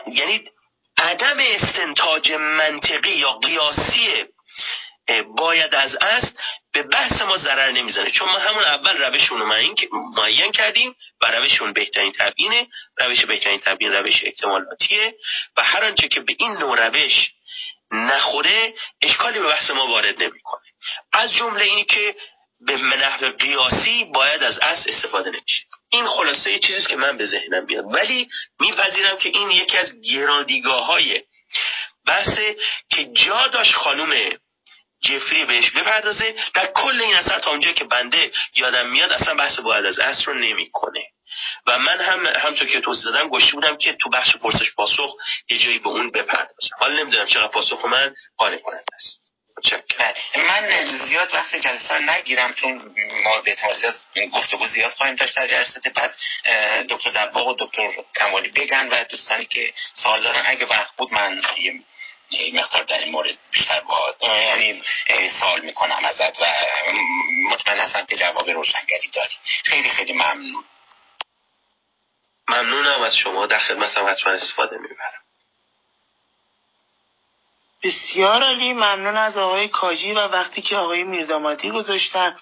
یعنی عدم استنتاج منطقی یا قیاسی باید از است به بحث ما ضرر نمی‌زنه. چون ما همون اول روشون رو معین کردیم و روشون بهترین تبیینه. روش بهترین تبیین روش احتمالاتیه و هر آنچه که به این نوع روش نخوره اشکالی به بحث ما وارد نمی‌کنه. از جمله اینی که به نحو قیاسی باید از اصل استفاده نمیشه این خلاصه یه چیزیست که من به ذهنم میاد. ولی میپذیرم که این یکی از گرادیگاه های بحثه که جا داشت خانوم جفری بهش بپردازه در کل این اثر تا اونجایی که بنده یادم میاد اصلا بحث باید از اصل رو نمی‌کنه. و من هم همطور که توضیح دادم گشته بودم که تو بخش پرسش پاسخ یه جایی به اون بپردازم. حالا نمی‌دونم چقدر پاسخ من قانع کننده است. من زیاد وقت جلسه رو نگیرم چون ما به زیاد گفتگو زیاد خواهیم داشت در جلسه. بعد دکتر دباغ و دکتر کمالی بگن و دوستانی که سوال دارن اگه وقت بود من یه مقدار در این مورد بیشتر با یعنی سوال می‌کنم ازت و مطمئن هستم که جواب روشنگری داری. خیلی خیلی ممنون. ممنونم از شما. در خدمتم حتما استفاده می‌برم. بسیار عالی. ممنون از آقای کاجی و وقتی که آقای میردامادی گذاشتن.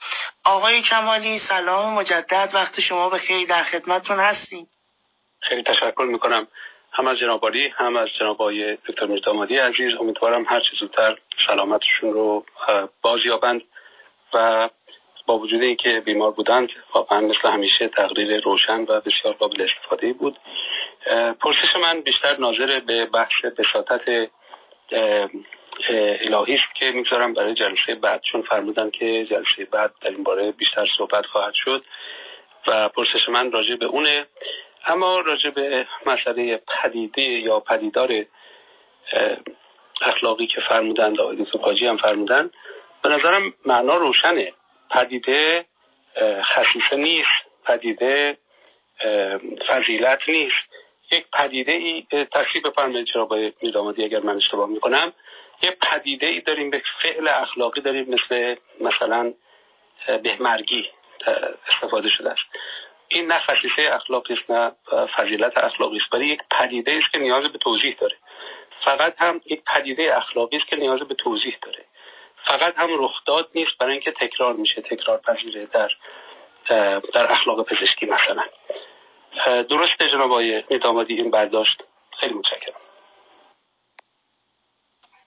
آقای کمالی سلام مجدد. وقت شما به خیلی در خدمتتون هستیم. خیلی تشکر می‌کنم. هم از جناب هم از جناب آقای دکتر میردامادی عزیز. امیدوارم هر چه زودتر سلامتشون رو بازیابند و با وجود اینکه بیمار بودند واقعا مثل همیشه تقریر روشن و بسیار قابل استفاده بود. پرسش من بیشتر ناظر به بخش بساطت الهی است که می‌گذارم برای جلسه بعد چون فرمودن که جلسه بعد در این باره بیشتر صحبت خواهد شد و پرسش من راجع به اونه. اما راجع به مسئله پدیده یا پدیدار اخلاقی که فرمودن آقای دکتر هم فرمودن به نظرم معنا روشنه. پدیده خصیصه نیست. پدیده فضیلت نیست. یک پدیده ای تصریح بفرمایید چرا با میدامادی اگر من اشتباه می‌کنم. یک پدیده ای داریم به فعل اخلاقی داریم مثل مثلا بهمرگی استفاده شده است. این نه خصیصه اخلاقی است نه فضیلت اخلاقی است ولی یک پدیده است که نیاز به توضیح داره. فقط هم یک پدیده اخلاقی است که نیاز به توضیح داره. فقط هم رخداد نیست برای اینکه تکرار میشه تکرار پذیره در در اخلاق پزشکی مثلا. درسته جناب آقای ندامادی این برداشت. خیلی متشکرم.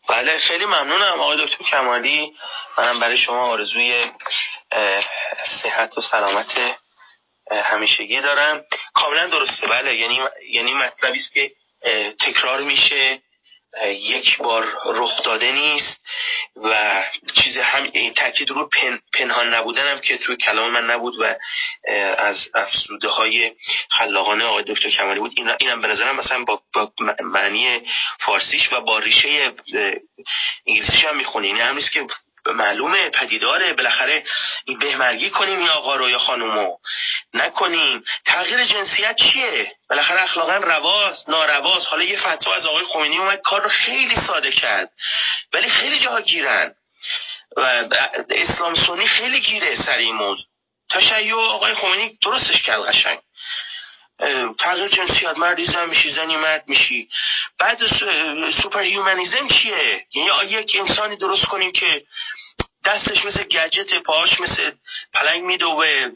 بله خیلی ممنونم آقای دکتر کمالی. منم برای شما آرزوی صحت و سلامت همیشگی دارم. کاملا درسته. بله یعنی یعنی مطلبی است که تکرار میشه. یک بار رخ داده نیست و چیز هم تاکید رو پن، پنهان نبودن هم که توی کلام من نبود و از افسوده های خلاقانه آقای دکتر کمالی بود. این اینم به نظرم مثلا با, با معنی فارسیش و با ریشه انگلیسیش هم می‌خونه این هم نیست که معلومه پدیداره بالاخره این به‌مرگی کنیم یا آقا رو یا خانومو. نکنیم. تغییر جنسیت چیه؟ بالاخره اخلاقا رواست نارواست. حالا یه فتوا از آقای خمینی اومد کار رو خیلی ساده کرد. ولی خیلی جاها گیرن. و اسلام سنی خیلی گیره سر این موضوع. تشیع آقای خمینی درستش کرد قشنگ. تغییر جنسیت مردی زن میشی زنی مرد میشی؟ بعد super humanism چیه؟ یعنی یک انسانی درست کنیم که دستش مثل گجت پاش مثل پلنگ میدوه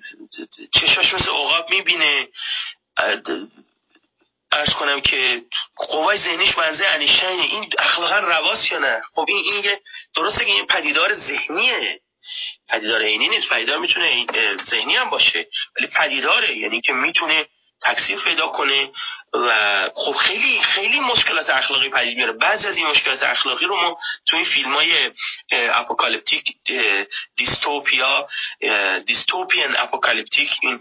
چشاش مثل عقاب می‌بینه. ارز کنم که قوای ذهنیش منزه انیشتینه. این اخلاقا رواس یا نه؟ خب این این درسته که این پدیدار ذهنیه. پدیدار عینی نیست. پدیدار می‌تونه ذهنی هم باشه ولی پدیداره. یعنی که می‌تونه تکثیر پیدا کنه و خب خیلی خیلی مشکلات اخلاقی پدید میاره. بعضی از این مشکلات اخلاقی رو ما توی فیلم های apocalyptic dystopia dystopian apocalyptic این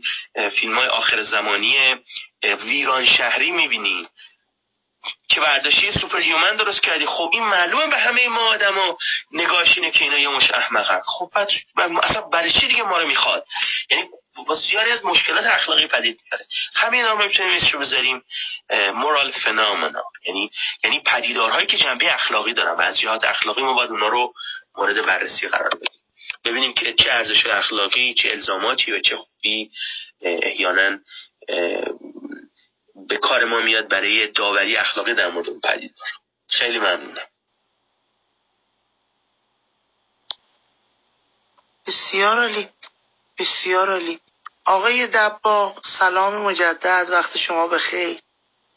فیلم های آخر زمانی ویران شهری می‌بینیم که برداشتی super human درست کردی. خب این معلومه به همه ما آدما نگاهش اینه که اینا یه مشت احمقن. خب اصلا برای چی دیگه ما رو می‌خواد؟ یعنی بسیاری از مشکلات اخلاقی پدید میاره. همین نام می‌تونیم رو بذاریم مورال فنامنا یعنی یعنی پدیدارهایی که جنبه اخلاقی دارن. و از جهات اخلاقی ما باید اونا رو مورد بررسی قرار بدیم. ببینیم که چه ارزش اخلاقی چه الزاماتی و چه خوبی احیانا به کار ما میاد برای داوری اخلاقی در مورد اون پدیدار خیلی ممنونم. بسیار عالی. بسیار عالی. آقای دبا سلام مجدد. وقت شما بخیر.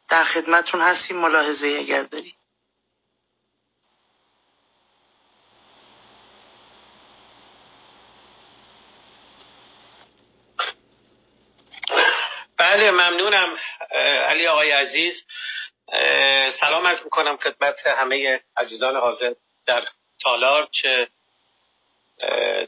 در خدمتون هستیم. ملاحظه اگر دارید. بله ممنونم علی آقای عزیز. سلام از می‌کنم خدمت همه عزیزان حاضر در تالار چه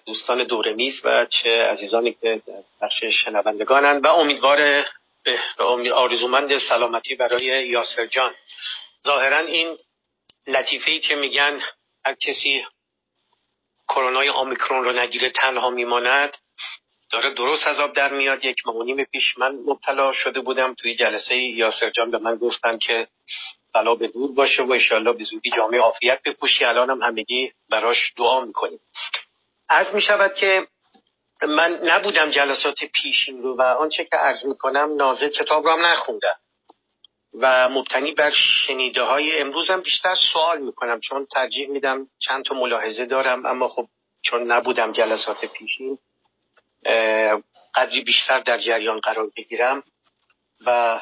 دوستان دور میز و چه عزیزانی که در بخش شنوندگانند. و امیدوار به آرزومند سلامتی برای یاسر جان. ظاهرا این لطیفه ای که میگن هر کسی کرونای آمیکرون رو نگیره تنها میماند. داره درست از آب در میاد. یک ماه پیش من مبتلا شده بودم توی جلسه یاسر جان به من گفتن که بلا به دور باشه و انشالله به زودی جامعه عافیت بپوشی. الان هم همگی براش دعا می‌کنیم. عرض می شود که من نبودم جلسات پیشین رو و آنچه که عرض می کنم نازه کتاب را هم نخوندم و مبتنی بر شنیده های امروزم بیشتر سوال می‌کنم. چون ترجیح میدم چند تا ملاحظه دارم اما خب چون نبودم جلسات پیشین قدری بیشتر در جریان قرار بگیرم و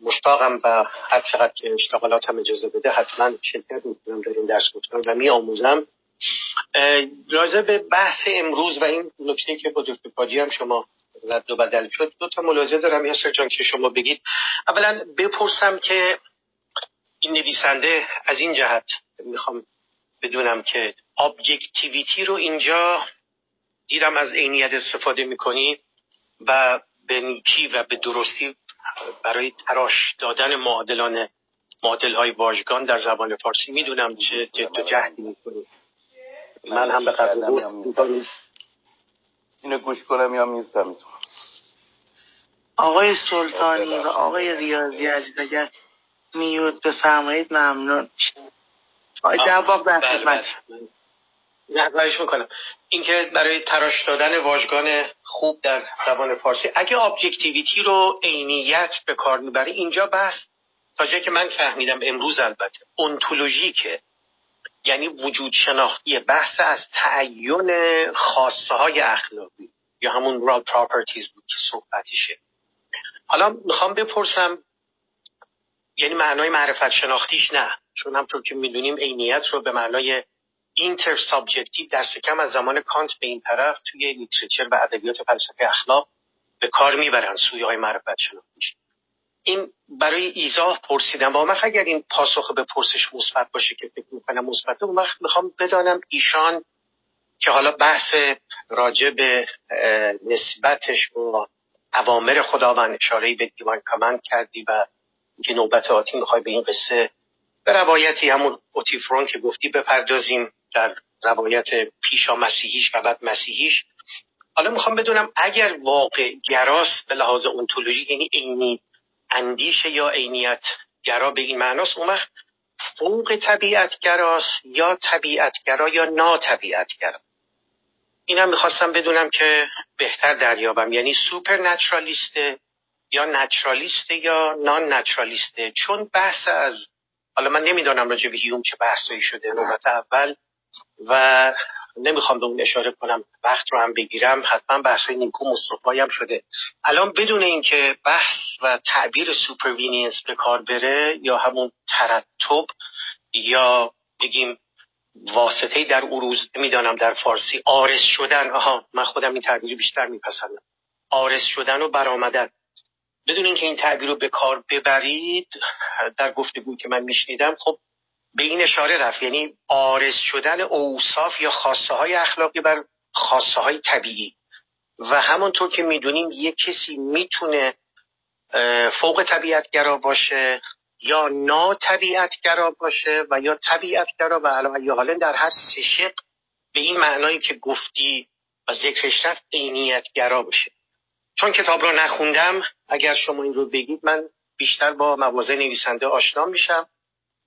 مشتاقم و هر چقدر که اشتغالاتم اجازه بده حتما شرکت می‌کنم در این درس گفتن و می آموزم راجع به بحث امروز و این نکته که با دکتر پاجی هم شما رد و بدل شد دو تا ملاحظه دارم. یاسر جان که شما بگید. اولا بپرسم که این نویسنده از این جهت می‌خوام بدونم که ابجکتیویتی رو اینجا دیرم از عینیت استفاده می‌کنی و به نیکی و به درستی برای تراش دادن معادلان معادل های واژگان در زبان فارسی می‌دونم چه جد و جهدی می‌کنی. من هم به قدر اینو گوش کنم یا میز تمیز آقای سلطانی و آقای ریاضی عزیز اگر میود بفرمایید ممنون. آقای جواب در خدمت. نه می‌کنم. اینکه برای تراش دادن واژگان خوب در زبان فارسی اگه ابجکتیویتی رو عینیت به کار می‌بره اینجا بحث تا جایی که من فهمیدم امروز البته اونتولوژیکه یعنی وجود شناختی بحث از تعین خاصه های اخلاقی. یا همون real properties بود که صحبتش شه حالا می‌خوام بپرسم یعنی معنای معرفت شناختیش نه. چون همون‌طور که می‌دونیم عینیت رو به معنای intersubjective دست کم از زمان کانت به این طرف توی literature و ادبیات فلسفه اخلاق به کار می‌برن سویه های معرفت شناختیش این برای ایضاح پرسیدم. با من اگر این پاسخ به پرسش مثبت باشه که فکر می‌کنم مثبته اون وقت می‌خوام بدانم ایشان که حالا بحث راجع به نسبتش با اوامر خداوند اشاره به دیوان کامند کردی و که نوبت آتی می‌خوای به این قصه به روایتی همون اوتیفرون که گفتی بپردازیم. در روایت پیشا مسیحیش و بعد مسیحیش. حالا می‌خوام بدونم اگر واقع گراس به لحاظ اونتولوژی یعنی عینی اندیشه یا عینیت گرا به این معناست اون وقت فوق طبیعت گراست یا طبیعتگرا یا ناطبیعتگرا اینم می‌خواستم بدونم که بهتر دریابم. یعنی سوپر نچرالیسته یا نچرالیسته یا نان نچرالیسته چون بحث از حالا من نمی‌دانم راجع به هیوم چه بحثایی شده. نوبت اول و نمی‌خوام به اون اشاره کنم وقت رو هم بگیرم. حتما بحث نیکو مصطفی هم شده. الان بدون اینکه بحث و تعبیر supervenience به کار بره یا همون ترتب یا بگیم واسطه در عروض می‌دانم در فارسی عارض شدن. آها من خودم این تعبیر بیشتر میپسندم. عارض شدن و برآمدن. بدون اینکه این تعبیر رو به کار ببرید در گفتگویی که من میشنیدم خب به این اشاره رفت. یعنی عارض شدن اوصاف یا خاصه های اخلاقی بر خاصه های طبیعی. و همونطور که می‌دونیم یک کسی می‌تونه فوق طبیعتگرا باشه یا نا طبیعتگرا باشه و یا طبیعتگرا و علاوه یا حالا در هر سشق به این معنایی که گفتی و ذکرش رفت عینیتگرا باشه. چون کتاب رو نخوندم اگر شما این رو بگید من بیشتر با مواضع نویسنده آشنا میشم.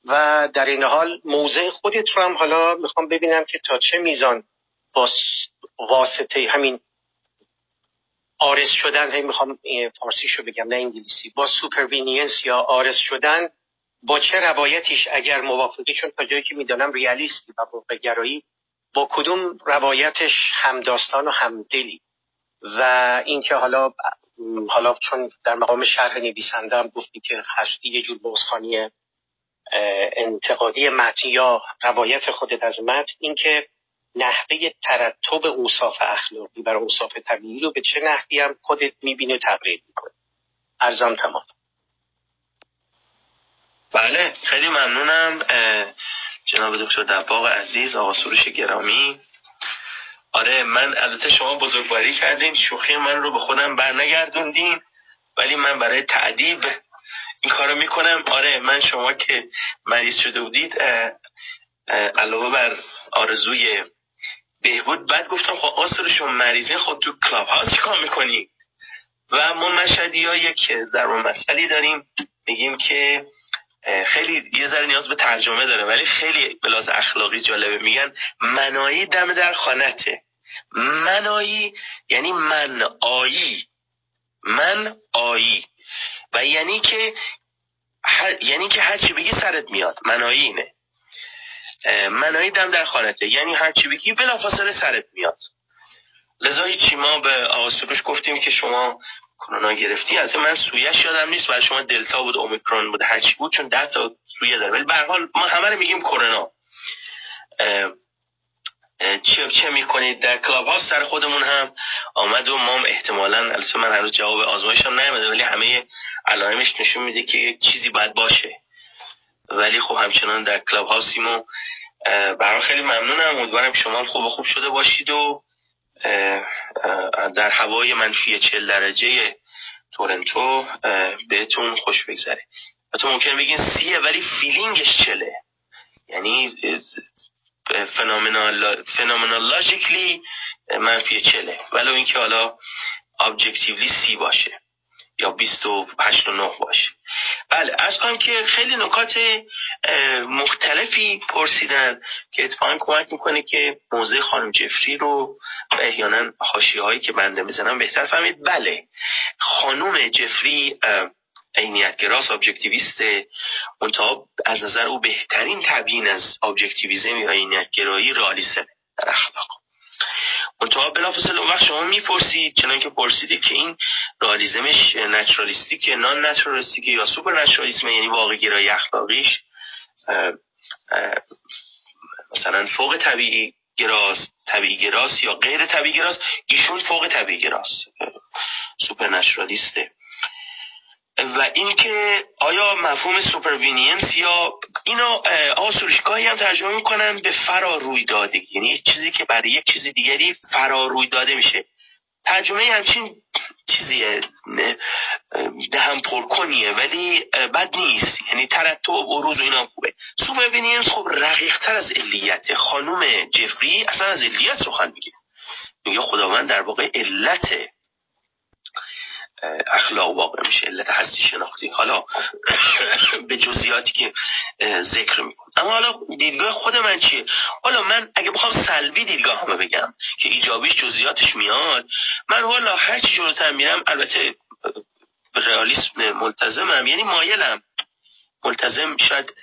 و در این حال موضع خودت رو هم حالا می‌خوام ببینم که تا چه میزان با واسطه همین عارض شدن هی می‌خوام فارسیشو بگم نه انگلیسی. با supervenience یا عارض شدن با چه روایتیش اگر موافقی؟ چون تا جایی که می‌دانم ریالیستی و واقع گرایی با کدوم روایتش همداستان و همدلی؟ و اینکه حالا حالا چون در مقام شرح نویسنده هم گفتی که هستی یه جور بازخوانی انتقادی متن یا روایت خودت از متن اینکه نحوه ترتب اوصاف اخلاقی بر اوصاف طبیعی رو به چه نحوی هم خودت می‌بینی و می‌کنی. ارزم تمام. بله خیلی ممنونم. جناب دکتر دباغ عزیز آقا سروش گرامی. آره من البته شما بزرگواری کردین شوخی من رو به خودم برنگردوندین ولی من برای تعدیب این کارو می‌کنم. آره من شما که مریض شده بودید علاوه بر آرزوی بهبود بعد گفتم خب آسر شما مریضه خود تو کلاب هاست چیکار می‌کنی؟ و ما مشهدی ها یک ضرب مسئله داریم. میگیم که خیلی یه ذره نیاز به ترجمه داره ولی خیلی بلاز اخلاقی جالبه. میگن منایی دم در خانته. منایی یعنی من آیی. من آیی. و یعنی که هر... یعنی که هر چی بگی سرت میاد. منایی اینه. منایی دم در خانته. یعنی هر چی بگی بلافاصله سرت میاد. لذا هیچی ما به آقا گفتیم که شما کرونا گرفتی. از من سویش یادم نیست. برای شما دلتا بود اومیکرون بود هرچی بود چون ده تا سویه داره. ولی به حال ما همه رو میگیم کرونا. چه چه می‌کنید؟ در کلاب هاوس خودمون هم. آمد و ما احتمالا البته من هنوز جواب آزمایش هم نیومده ولی همه علائمش نشون میده که یک چیزی باید باشه. ولی خب همچنان در کلاب هاوستیم و برای خیلی ممنونم. امیدوارم شما خوب خوب شده باشید و در هوای منفی چهل درجه تورنتو بهتون خوش بگذره. تو ممکن بگین سیه ولی feeling ش چهله. یعنی فنومنالاژیکلی منفی چله ولو اینکه حالا ابجکتیولی سی باشه یا 28 و 9 باشه. بله از کنم که خیلی نکات مختلفی پرسیدن که اتفاقا کمک می‌کنه که موضوع خانم جفری رو و احیانا حاشیه هایی که بنده می‌زنم بهتر فهمید. بله خانم جفری عینیت‌گراست objectivist منتها از نظر او بهترین تبیین از objectivism یا عینیت‌گرایی رئالیسم در اخلاق. منتها بلافاصله اون وقت شما می‌پرسید چنان که پرسیدید که این رئالیسمش naturalistic non-naturalistic یا supernaturalism یعنی واقع گرایی اخلاقیش مثلا فوق طبیعی گراست طبیعی گراست یا غیر طبیعی گراست ایشون فوق طبیعی گراست. supernaturalist ه و اینکه آیا مفهوم supervenience یا اینو آسورشگاهی هم ترجمه می‌کنن به فرا روی داده یعنی چیزی که برای یک چیز دیگری فرا روی داده میشه. ترجمه همچین چیزیه دهن پرکنیه ولی بد نیست. یعنی ترتب عروض و اینا خوبه. supervenience خب رقیق تر از علیت. خانم جفری اصلا از علیت سخن میگه. میگه خداوند در واقع علت اخلاق واقع میشه علت هستی شناختی. حالا به جزئیاتی که ذکر میکن اما حالا دیدگاه خود من چیه؟ حالا من اگه بخوام سلبی دیدگاه همه بگم که ایجابیش جزئیاتش میاد من حالا هر چی جلوتر میرم البته رئالیسم ملتزمم یعنی مایلم. ملتزم شاید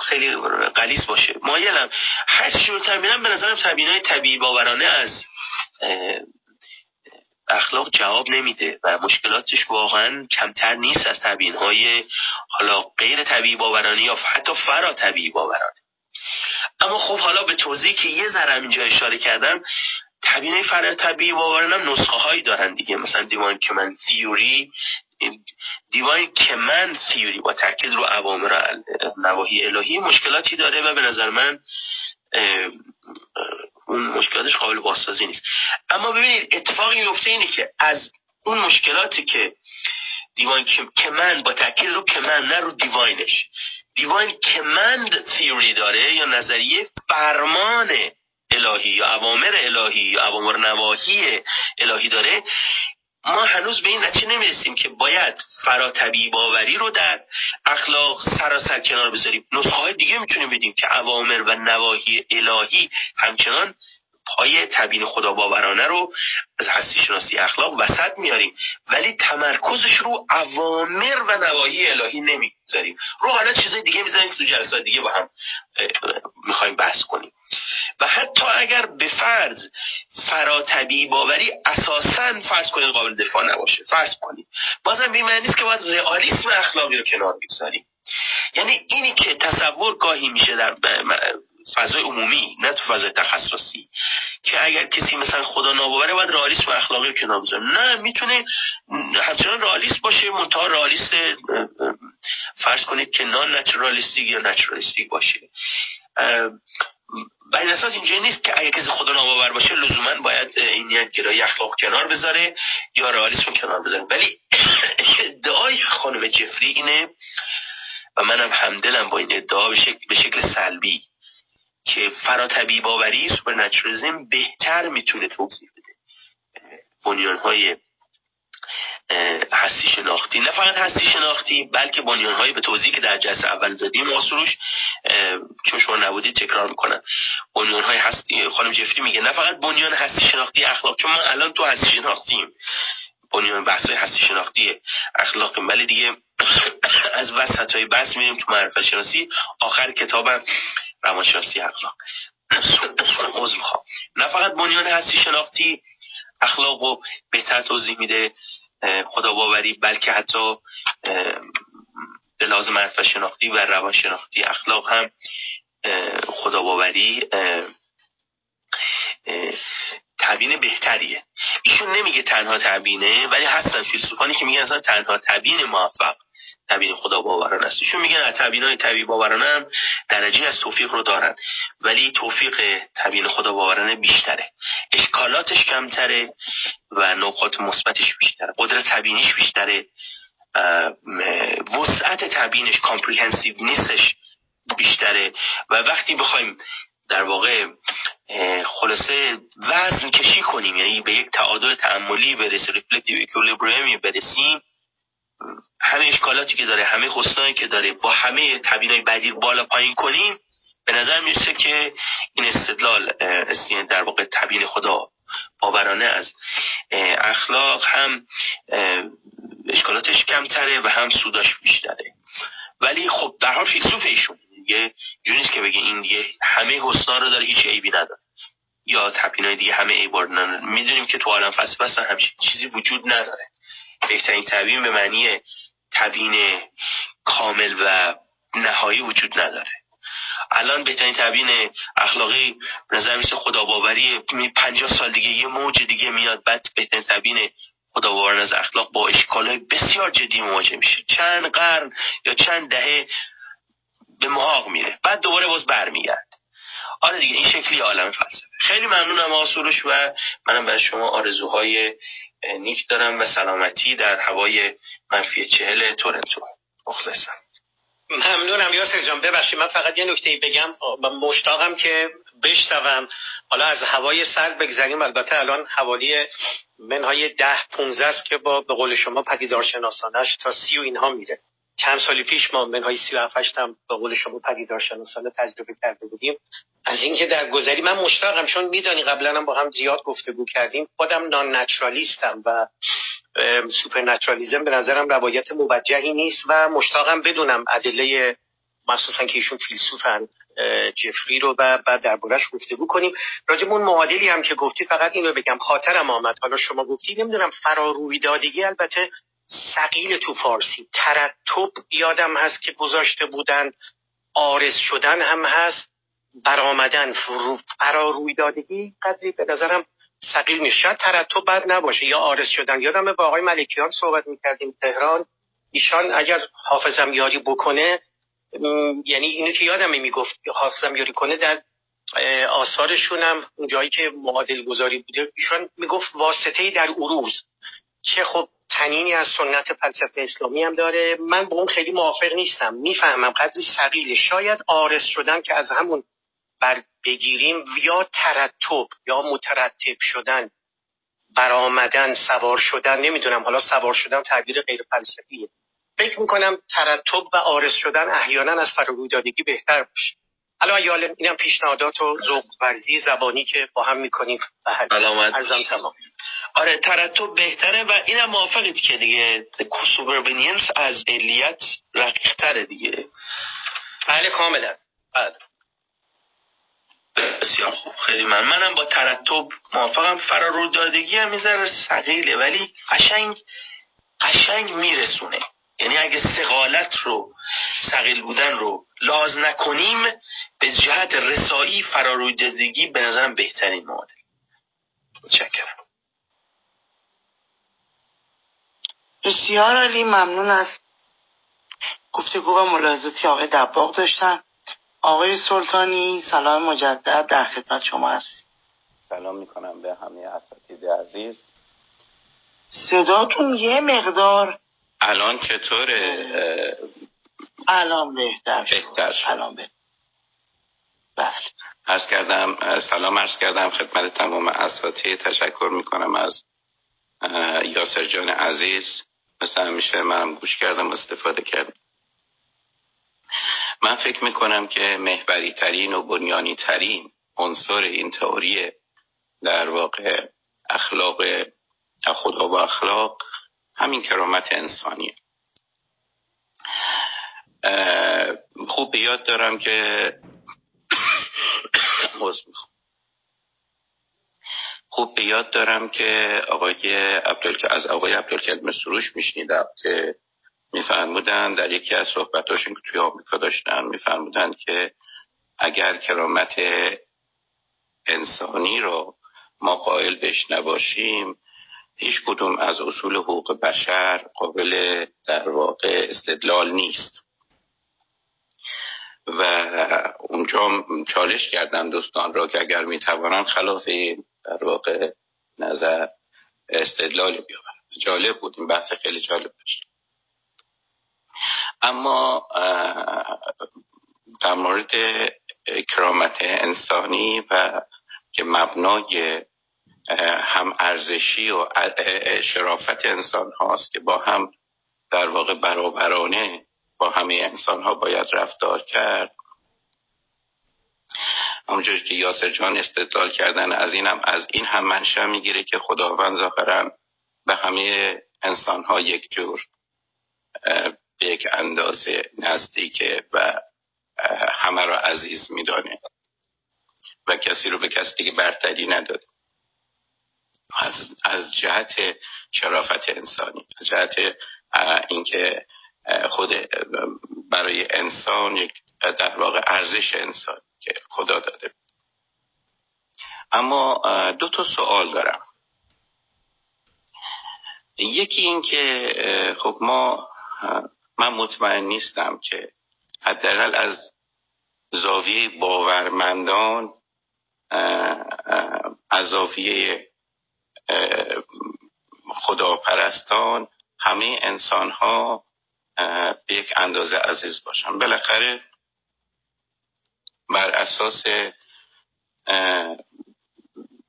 خیلی قلیس باشه. مایلم. هر چی جلوتر میرم به نظرم تبیینای طبیعی باورانه از اخلاق جواب نمیده و مشکلاتش واقعا کمتر نیست از تبیین های حالا غیر طبیعی باورانی یا حتی فرا طبیعی باورانی اما خب حالا به توضیحی که یه ذره اینجا اشاره کردم تبیین فرا طبیعی هم نسخه هایی دارن دیگه. مثلا دیوان کمن تیوری دیوان کمن تیوری با تاکید رو عوامر نواهی الهی مشکلاتی داره و به نظر من اون مشکلاتش قابل بازسازی نیست. اما ببینید اتفاقی میفته اینه که از اون مشکلاتی که دیوان کمند با تاکید رو کمند نه رو دیواینش. دیوان کمند تیوری داره یا نظریه فرمان الهی یا اوامر الهی یا اوامر نواهی الهی داره ما هنوز به این نتیجه نمی‌رسیم که باید فراتبی باوری رو در اخلاق سراسر کنار بذاریم. نسخه های دیگه می‌تونیم بدیم که اوامر و نواهی الهی همچنان پای تبیین خدا باورانه رو از هستی شناسی اخلاق وسط میاریم ولی تمرکزش رو اوامر و نواهی الهی نمی‌ذاریم. رو حالا چیز دیگه می‌ذاریم که تو جلسات دیگه با هم می‌خوایم بحث کنیم. و حتی اگر به فرض فراتبی باوری اساسا فرض کنید قابل دفاع نباشه. فرض کنید. بازم به معنی نیست که باید رئالیسم اخلاقی رو کنار بگذاریم. یعنی اینی که تصور گاهی میشه در فضای عمومی نه تو فضای تخصصی که اگر کسی مثلا خدا ناباوره باید رئالیسم اخلاقی رو کنار بذاره. نه می‌تونه همچنان رئالیست باشه منتها رئالیست فرض کنید که نان نچرالیستیک یا نچرالیستیک باشه. به این اساس اینجا نیست که اگه کسی خدا ناباور باشه لزوما باید عینی گرایی اخلاق کنار بذاره یا رئالیسم کنار بذاره. ولی ادعای خانم جفری اینه و منم همدلم با این ادعا به شکل, به شکل سلبی که فراطبیعی باوری supernaturalism بهتر می‌تونه توضیح بده. بنیان های هستی شناختی. نه فقط هستی شناختی بلکه بنیان های به توضیحی که در جلسه اول دادیم آسروش چون شما نبودید تکرار می‌کنم. بنیان های هستی خانم جفری میگه نه فقط بنیان هستی شناختی اخلاق چون ما الان تو هستی شناختیم. بنیان بحث هستی شناختی اخلاق. ولی دیگه از وسط های بحث میریم تو معرفت شناسی. آخر کتابم روانشناسی اخلاق. عوض می‌خوام. نه فقط بنیان هستی شناختی اخلاق رو بهتر توضیح میده. خدا باوری بلکه حتی به لازم معرفت شناختی و روانشناختی اخلاق هم خدا باوری تبیین بهتریه. ایشون نمیگه تنها تبینه ولی هستن فیلسوفانی که میگن اصلا تنها تبیین موفق تبیین خدا باوران است. ایشون میگن تبیین های طبیعی باورانه هم درجه از توفیق رو دارن ولی توفیق تبیین خدا باورانه بیشتره. اشکالاتش کمتره و نقاط مثبتش بیشتره. قدرت تبیینیش بیشتره. وسعت تبیینش comprehensiveness ش بیشتره. و وقتی بخوایم در واقع خلاصه وزن کشی کنیم یعنی به یک تعادل تأملی برسیم reflective equilibrium ی برسیم همه اشکالاتی که داره همه حسن‌هایی که داره با همه تبیینای بدی بالا پایین کنیم به نظر می‌رسه که این استدلال در واقع تبیین خدا باورانه از اخلاق هم اشکالاتش کمتره و هم سوداش بیشتره. ولی خب در حال فیلسوف ایشون یه جونیست که بگه این دیگه همه حسنا رو داره هیچ عیبی نداره. یا تبیینای دیگه همه عیبار نداره. می‌دونیم که تو عالم فلسفه اصلا همچین چیزی وجود نداره. بهترین تبیین به معنی تبیین کامل و نهایی وجود نداره. الان بهترین تبیین اخلاقی نظر میسه خداباوری. پنجاه سال دیگه یه موج دیگه میاد بعد بهترین تبیین خداباوران از اخلاق با اشکالهای بسیار جدی مواجه میشه. چند قرن یا چند دهه به محاق میره بعد دوباره باز برمیگرد آره دیگه این شکلی عالم فلسفه. خیلی ممنونم آسولش و منم برای شما آرزوهای نیک دارم و سلامتی در هوای منفی چهل تورنتو. مخلصم. ممنونم یاسر جان. ببخشید من فقط یه نکته بگم. مشتاقم که بشنوم. حالا از هوای سرد بگذریم. البته الان حوالی منهای ده پونزه است که با به قول شما پدیدارشناسانش تا سی و اینها میره. چند سالی پیش ما منهای سی و هم به قول شما پدیدارشناسانه تجربه کرده بودیم. از اینکه در گذری من مشتاقم چون میدانی قبلا هم با هم زیاد گفتگو کردیم خودم نان نچرالیستم و سوپر نچرالیزم به نظرم روایت موجهی نیست و مشتاقم بدونم ادله مخصوصا که ایشون فیلسوفن جفری رو و بعد دربارش گفتگو کنیم. راجب اون معادلی هم که گفتی فقط این رو بگم خاطرم آمد. حالا شما گفتی نمی‌دونم فرارویدادگی البته سقیل تو فارسی. ترتب یادم هست که گذاشته بودن آرز شدن هم هست برآمدن فرارویدادگی قدری به نظرم سقیل نیست. شاید ترتب بد نباشه یا آرز شدن. یادم با آقای ملکیان صحبت می‌کردیم تهران. ایشان اگر حافظم یاری بکنه یعنی اینو که یادم می‌گفت حافظم یاری کنه در آثارشون هم اون جایی که معادل گذاری بوده ایشان می‌گفت واسطه در عروض. که خب تنینی از سنت فلسفه اسلامی هم داره. من با اون خیلی موافق نیستم. می‌فهمم قدری سقیله شاید آرس شدن که از همون بر بگیریم یا ترتب یا مترتب شدن برآمدن سوار شدن نمی‌دونم. حالا سوار شدن تعبیر غیر فلسفیه. فکر می‌کنم ترتب و آرس شدن احیانا از فرارویدادگی بهتر باشه. حالا یالم اینم پیشنهادات و ذوق ورزی زبانی که با هم می‌کنیم. ارزم تمام. آره ترتب بهتره و اینم موافقید که دیگه سوبربینینس از علیت رقیقتره دیگه. بله کاملا. بله. بسیار خوب. خیلی من منم با ترتب موافقم. فرارو دادگی هم می‌ذاره سقیله ولی قشنگ قشنگ میرسونه. یعنی اگه سقالت رو سقیل بودن رو لاز نکنیم به جهت رسایی فرارویدگی به نظرم بهترین معادل متشکرم. بسیار علی ممنون از گفتگو و ملاحظاتی آقای دباغ داشتن. آقای سلطانی سلام مجدد در خدمت شما هست سلام می‌کنم به همه اساتید عزیز. صداتون یه مقدار الان چطوره؟ الان بهتر بهتر شد. الان بهتر. بله. عرض کردم سلام عرض کردم خدمت تمام اساتید. تشکر می‌کنم از یاسر جان عزیز. مثل همیشه منم گوش کردم استفاده کردم. من فکر می‌کنم که محوری ترین و بنیانی ترین عنصر این تئوری در واقع اخلاق خدا و اخلاق همین کرامت انسانیه. خوب یاد دارم که خوب به یاد دارم که آقای عبدال... از آقای عبدالکریم سروش میشنیدم که میفرمودن در یکی از صحبتاشون که توی آمریکا داشتن میفرمودن که اگر کرامت انسانی رو ما قائل بهش نباشیم هیچ کدوم از اصول حقوق بشر قابل در واقع استدلال نیست. و اونجا چالش کردن دوستان را که اگر می‌توانن خلاف در واقع نظر استدلال بیاورن جالب بود این بحث خیلی جالب داشت. اما در مورد کرامت انسانی و که مبنای هم ارزشی و شرافت انسان هاست که با هم در واقع برابرانه با همه انسان ها باید رفتار کرد. همونجوری که یاسر جان استدلال کردن از اینم از این هم منشأ می‌گیره که خداوند ظاهرا به همه انسان ها یک جور به یک اندازه نزدیکه و همه را عزیز میدانه و کسی رو به کسی دیگه برتری نداده. از, از جهت شرافت انسانی از جهت اینکه خود برای انسان یک در واقع ارزش انسان که خدا داده اما دو تا سوال دارم. یکی این که خب ما من مطمئن نیستم که حداقل از زاویه باورمندان از زاویه خداپرستان همه انسان ها به یک اندازه عزیز باشن بالاخره بر اساس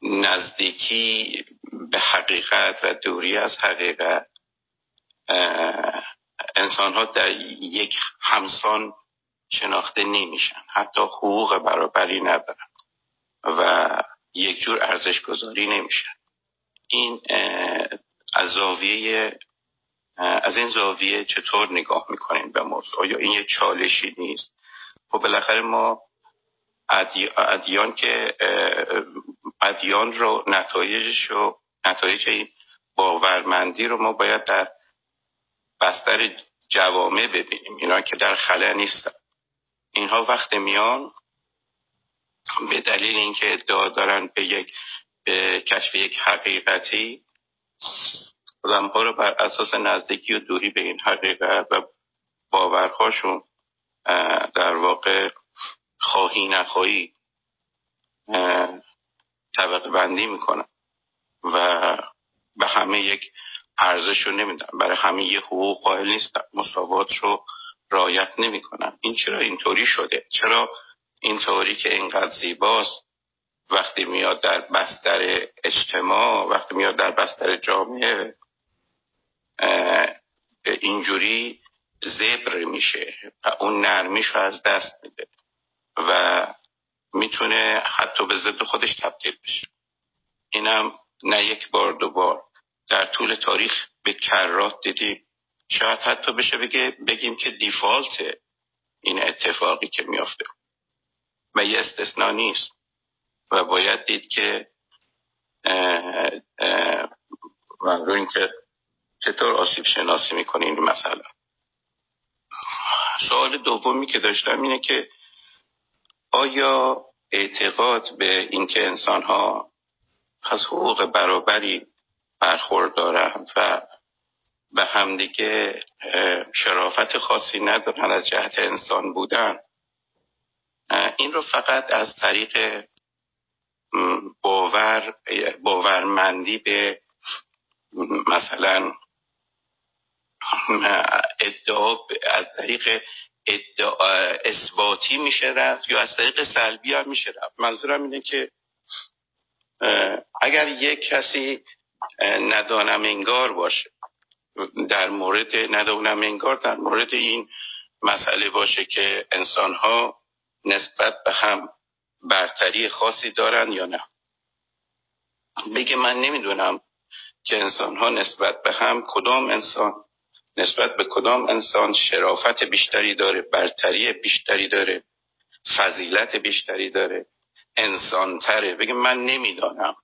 نزدیکی به حقیقت و دوری از حقیقت انسان ها در یک همسان شناخته نمیشن. حتی حقوق برابری ندارن و یک جور ارزش گذاری نمیشن. این از زاویه از این زاویه چطور نگاه می‌کنیم به موضوع؟ یا این یه چالشی نیست؟ خب بالاخره ما ادیان که ادیان رو نتایجش رو نتایج باورمندی رو ما باید در بستر جوامع ببینیم. اینا که در خلا نیستن. اینها وقت میان به دلیل اینکه ادعا دارن به یک به کشف یک حقیقتی ها رو بر اساس نزدیکی و دوری به این حقیقت و باورهاشون در واقع خواهی نخواهی طبقه بندی می‌کنن و به همه یک ارزش رو نمیدن. برای همه یه حقوق قائل نیستن. مساوات رو رایت نمی‌کنن. این چرا اینطوری شده؟ چرا اینطوری که اینقدر زیباست؟ وقتی میاد در بستر اجتماع وقتی میاد در بستر جامعه اینجوری زبر میشه و اون نرمیش رو از دست میده و می‌تونه حتی به ضد خودش تبدیل بشه. اینم نه یک بار دو بار. در طول تاریخ به کرات دیدیم. شاید حتی بشه بگه بگیم که دیفالت این اتفاقی که میافته. و یه استثنا نیست. و باید دید که و این که چطور آسیب شناسی می‌کنه این مسئله؟ سوال دومی که داشتم اینه که آیا اعتقاد به اینکه انسان ها از حقوق برابری برخوردارند و به همدیگه شرافت خاصی ندارن از جهت انسان بودن این رو فقط از طریق باور باورمندی به مثلا ادعا از طریق ادعا اثباتی میشه رفت یا از طریق سلبی هم میشه رفت. منظورم اینه که اگر یک کسی ندانم انگار باشه در مورد ندانم انگار در مورد این مسئله باشه که انسان ها نسبت به هم برتری خاصی دارن یا نه. بگه من نمی‌دونم که انسان ها نسبت به هم کدام انسان. نسبت به کدام انسان شرافت بیشتری داره برتری بیشتری داره فضیلت بیشتری داره انسان تره بگه من نمی‌دانم.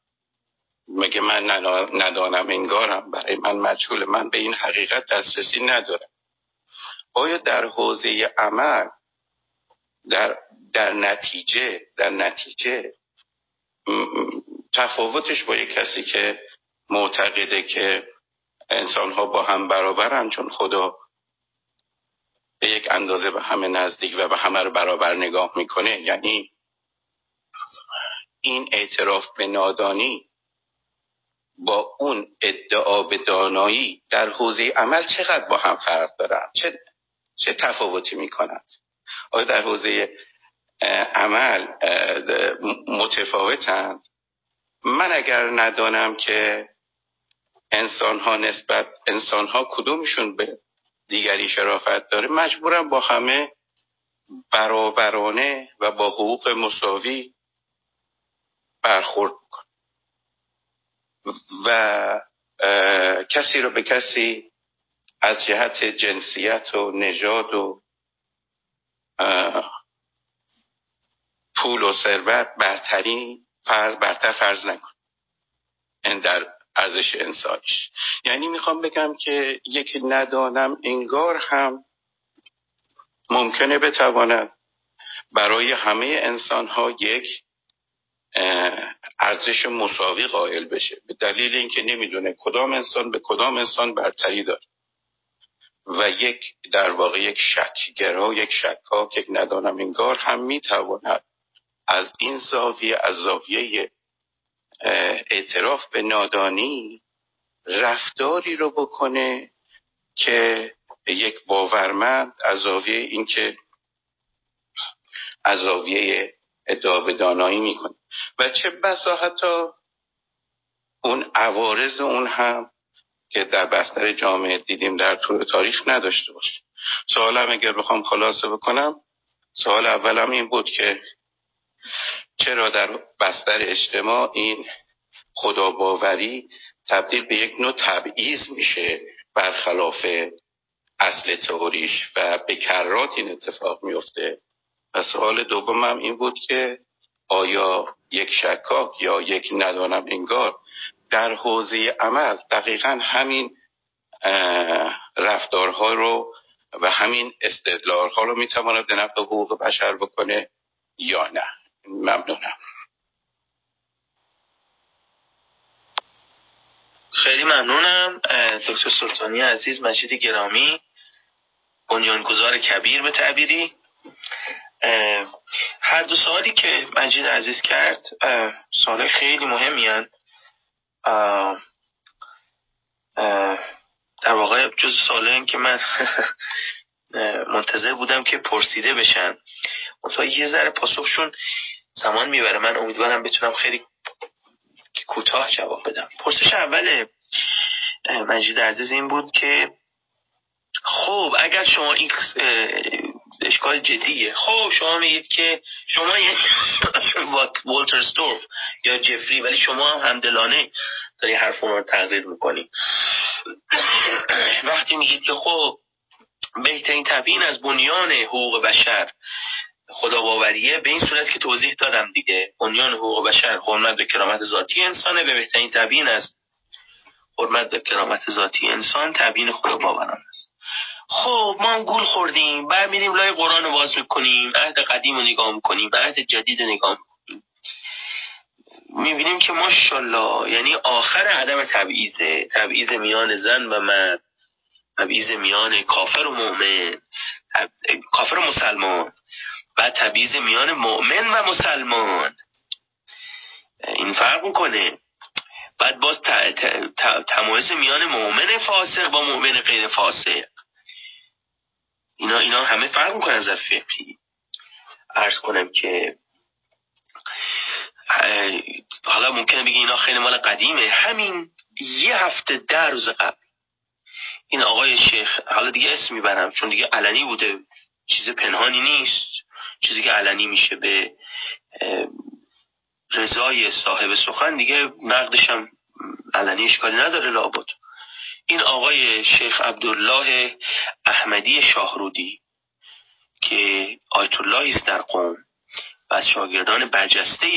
مگه من ندانم انگارم برای من مجهول من به این حقیقت دسترسی ندارم. آیا در حوزه عمل در, در نتیجه در نتیجه تفاوتش با یک کسی که معتقده که انسان ها با هم برابرن چون خدا به یک اندازه به همه نزدیک و به همه رو برابر نگاه می‌کنه. یعنی این اعتراف به نادانی با اون ادعا به دانایی در حوزه عمل چقدر با هم فرق دارن؟ چه, چه تفاوتی می‌کنند آیا در حوزه عمل متفاوتند؟ من اگر ندانم که انسان ها نسبت انسان ها کدومشون به دیگری شرافت داره؟ مجبورم با همه برابرانه و با حقوق مساوی برخورد کنم و کسی رو به کسی از جهت جنسیت و نژاد و پول و ثروت برتری فرض برتر فرض نکن. این در ارزش انسانیش. یعنی می‌خوام بگم که یک ندانم انگار هم ممکنه بتواند برای همه انسان ها یک ارزش مساوی قائل بشه. به دلیل اینکه نمی‌دونه کدام انسان به کدام انسان برتری داره. و یک در واقع یک شکگرا یک شکاک یک ندانم انگار هم می‌تواند از این زاویه از زاویه اعتراف به نادانی رفتاری رو بکنه که یک باورمند از زاویه اینکه از زاویه ادعا به دانایی می‌کنه. و چه بسا حتی اون عوارض اون هم که در بستر جامعه دیدیم در طول تاریخ نداشته باشه. سوالم اگر بخوام خلاصه بکنم سوال اولم این بود که چرا در بستر اجتماع این خداباوری تبدیل به یک نوع تبعیض میشه برخلاف اصل تئوریش و به کرات این اتفاق میفته؟ و سوال دومم این بود که آیا یک شکاک یا یک ندانم انگار در حوزه عمل دقیقا همین رفتارها رو و همین استدلالها رو می‌تواند به نفع حقوق بشر بکنه یا نه؟ ممنونم. خیلی ممنونم. دکتر سلطانی عزیز مجید گرامی بنیانگذار کبیر به تعبیری. هر دو سوالی که مجید عزیز کرد سوال خیلی مهمی هن. در واقع جز سوال که من منتظر بودم که پرسیده بشن. منتها یه ذره پاسخشون زمان می‌بره. من امیدوارم بتونم خیلی کوتاه جواب بدم. پرسش اول مجید عزیز این بود که خب اگر شما این اشکال جدیه خب شما میگید که شما یه والتر ستورف یا جفری ولی شما هم همدلانه داری حرف رو تغییر می‌کنی. وقتی میگید که خب بهترین تبیین از بنیان حقوق بشر خدا باوریه به این صورت که توضیح دادم دیگه. بنیان حقوق بشر حرمت به کرامت ذاتی انسانه. به بهترین تبیین از حرمت به کرامت ذاتی انسان تبیین خدا باوران است. خب ما گول خوردیم. بعد میریم لای قرآن رو باز می‌کنیم. عهد قدیم رو نگاه می‌کنیم. عهد جدید رو نگاه می‌کنیم. می‌بینیم که ماشاءالله یعنی آخر عدم تبعیزه تبعیض میان زن و مرد. تبعیض میان کافر و مؤمن. کافر و مسلمان. و تبعیض میان مؤمن و مسلمان. این فرق می‌کنه. بعد باز تمایز میان مؤمن فاسق با مؤمن غیر فاسق. اینا اینا همه فرق می‌کنه از فقهی. عرض کنم که حالا ممکنه بگی اینا خیلی مال قدیمه. همین یه هفته در روز قبل. این آقای شیخ حالا دیگه اسم می‌برم چون دیگه علنی بوده. چیز پنهانی نیست. چیزی که علنی میشه به رضای صاحب سخن دیگه نقدشم علنی اشکالی نداره لابد. این آقای شیخ عبدالله احمدی شاهرودی که آیت الله است در قوم و از شاگردان برجسته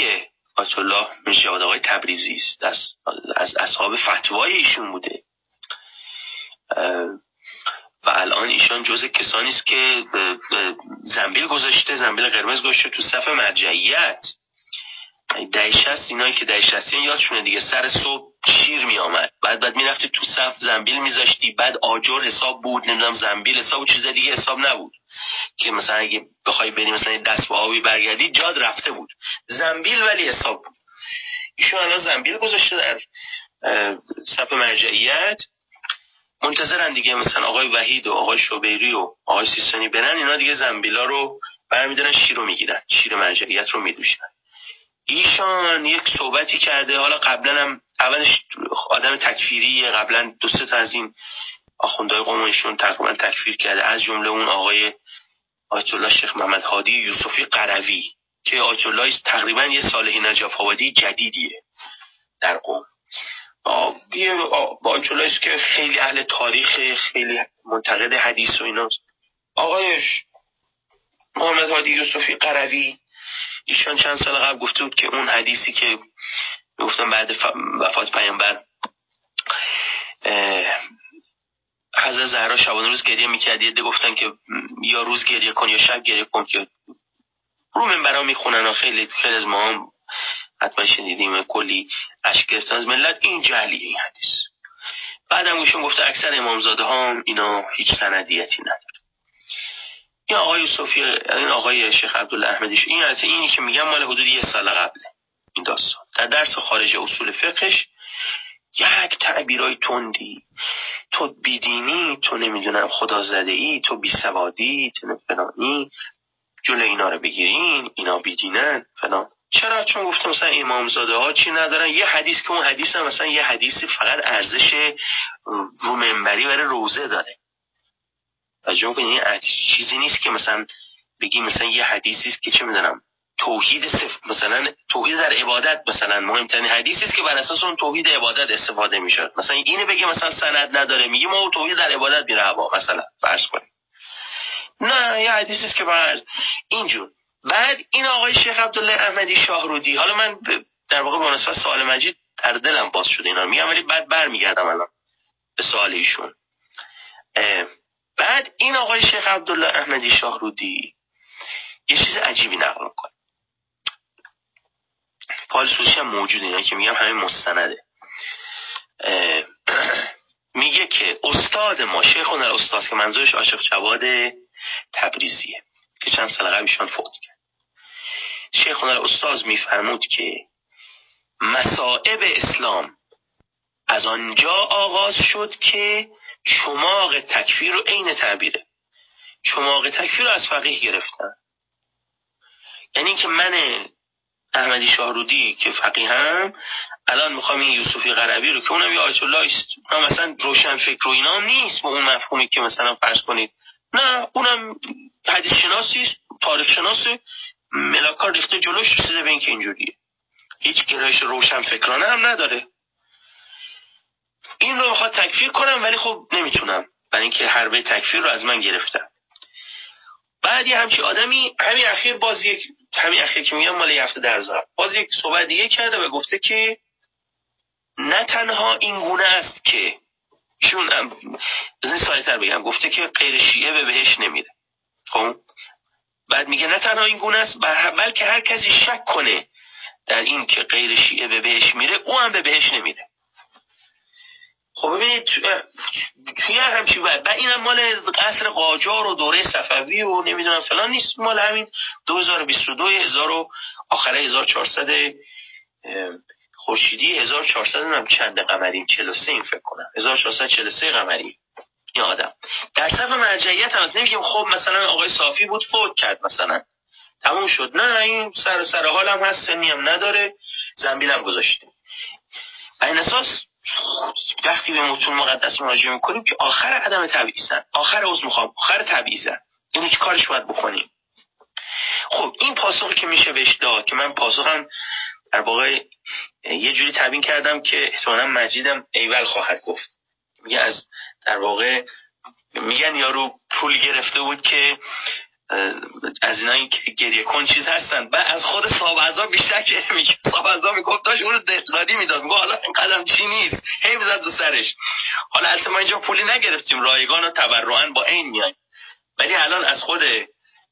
آیت الله مجید آقای تبریزی است. از اصحاب فتوای ایشون بوده. و الان ایشان جز کسانی است که زنبیل گذاشته زنبیل قرمز گذاشته تو صف مرجعیت. ده شست اینایی که ده شستی یادشونه دیگه. سر صبح شیر می آمد بعد بعد می‌رفتی تو صف زنبیل میذاشتی. بعد آجر حساب بود. نمی‌دونم زنبیل حساب و چیز دیگه حساب نبود. که مثلا اگه بخوای بری مثلا دست با آبی برگردی جاد رفته بود. زنبیل ولی حساب بود. ایشون الان زنبیل گذاشته در صف مرجعیت. منتظرن دیگه مثلا آقای وحید و آقای شوبیری و آقای سیستانی برن اینا دیگه زنبیلا رو برمیدارن شیر رو می‌گیرن شیر مرجعیت رو میدوشن. ایشان یک صحبتی کرده حالا قبلا هم اولش آدم تکفیری قبلا دو سه تا از این آخوندهای قومشون تقریبا تکفیر کرده. از جمله اون آقای آیت الله شیخ محمد هادی یوسفی قروی که آیت الله تقریبا یه صالح نجف آبادی جدیدیه در قوم. آیت الله که خیلی اهل تاریخ خیلی منتقد حدیث و ایناست. آقایش محمد هادی یوسفی قروی ایشان چند سال قبل گفته بود که اون حدیثی که گفتم بعد وفات پیامبر حضرت زهرا شبانه روز گریه می‌کرد. یه گفتن که یا روز گریه کن یا شب گریه کن که رو منبرا می‌خونن و خیلی خیلی از ما هم حتما شنیدیم کلی اشک گرفتن از ملت. این جهلیه این حدیث. بعدم ایشون گفته اکثر امامزاده ها اینا هیچ سندیتی نداره این آقای صوفی این آقای شیخ عبدالله احمدیش این از اینی که میگم مال حدود یه سال قبله این داستان. در درس خارج اصول فقهش یک تعبیرای تندی. تو بیدینی تو نمی‌دونم خدا زده ای تو بی سوادی تو فلانی جلو اینا رو بگیرین اینا بیدینن فلان. چرا؟ چون گفتم مثلا امامزاده ها چی ندارن. یه حدیث که اون حدیث هم مثلا یه حدیثی فقط ارزش رو منبری برای روزه داره. از این چیزی نیست که مثلا بگی مثلا یه حدیثی است که چه می‌دونم توحید صف مثلا توحید در عبادت مثلا مهمترین حدیثی است که بر اساس اون توحید عبادت استفاده میشه مثلا اینو بگه مثلا سند نداره میگه ما توحید در عبادت میره هوا مثلا فرض کنیم. نه یه حدیثی است که بر اینجور. بعد این آقای شیخ عبدالله احمدی شاهرودی حالا من در واقع به نسبت سوال مجید در دلم باز شده اینا. میگم ولی بعد برمیگردم الان به سوال ایشون. بعد این آقای شیخ عبدالله احمدی شاهرودی یه چیز عجیبی نقل می‌کنه. فایل هم موجود اینا که میگم همین مستنده. میگه که استاد ما شیخ در استاد که منظورش عاشق جواد تبریزیه که چند سال قبلشان فوت کرد. شیخ استاد میفرمود که مسائب اسلام از آنجا آغاز شد که چماق تکفیر رو عین تعبیره چماق تکفیر رو از فقیه گرفتن. یعنی که من احمدی شاهرودی که فقیه هم الان می‌خوام این یوسفی غربی رو که اونم یه آیت الله است اونم مثلا روشن فکر و اینا نیست با اون مفهومی که مثلا فرض کنید. نه اونم حدیث شناسی است تاریخ شناسی. ملاکار ریخته جلوش رسیده به اینکه اینجوریه. هیچ گرایش روشن فکرانه هم نداره. این رو می‌خواد تکفیر کنم ولی خب نمی‌تونم. برای اینکه حربه تکفیر رو از من گرفتم بعد یه همچی آدمی همین اخیر باز یک همین اخیر که میگم مال هفته در باز یک صحبت دیگه کرده و گفته که نه تنها این گونه است که چون از این تر بگم گفته که غیر شیعه به بهش نمیره. خب؟ بعد میگه نه تنها این گونه است بلکه هر کسی شک کنه در این که غیر شیعه به بهش میره او هم به بهش نمیره. خب ببینید توی همچی بعد اینم مال قصر قاجار و دوره صفوی و نمی‌دونم فلان نیست مال همین 2022 هزار و آخره 1400 خورشیدی 1400 هم چند قمری 43 این فکر کنم. 1443 قمری این آدم. در صف مرجعیت هم نمیگیم خب مثلا آقای صافی بود فوت کرد مثلا. تموم شد. نه این سر سر حالم هست سنی هم نداره. زنبیلم گذاشتیم. این اساس وقتی به متون مقدس مراجعه می‌کنیم که آخر عدم تبعیضن آخر عضو می‌خوام آخر تبعیضن یعنی چی کارش باید بکنیم؟ خب این پاسخی که میشه بهش داد که من پاسخم در واقع یه جوری تبیین کردم که احتمالا مجیدم ایول خواهد گفت. میگه از در واقع میگن یارو پول گرفته بود که از اینایی که گریه کن چیز هستن. و از خود صاحب بیشتر که میگه صاحب می‌گفت داشت اون رو دهزادی می‌داد. میگه حالا این قدم چی نیست؟ هی بزد دو سرش. حالا البته ما اینجا پولی نگرفتیم. رایگان و تبرعا با این میایم ولی الان از خود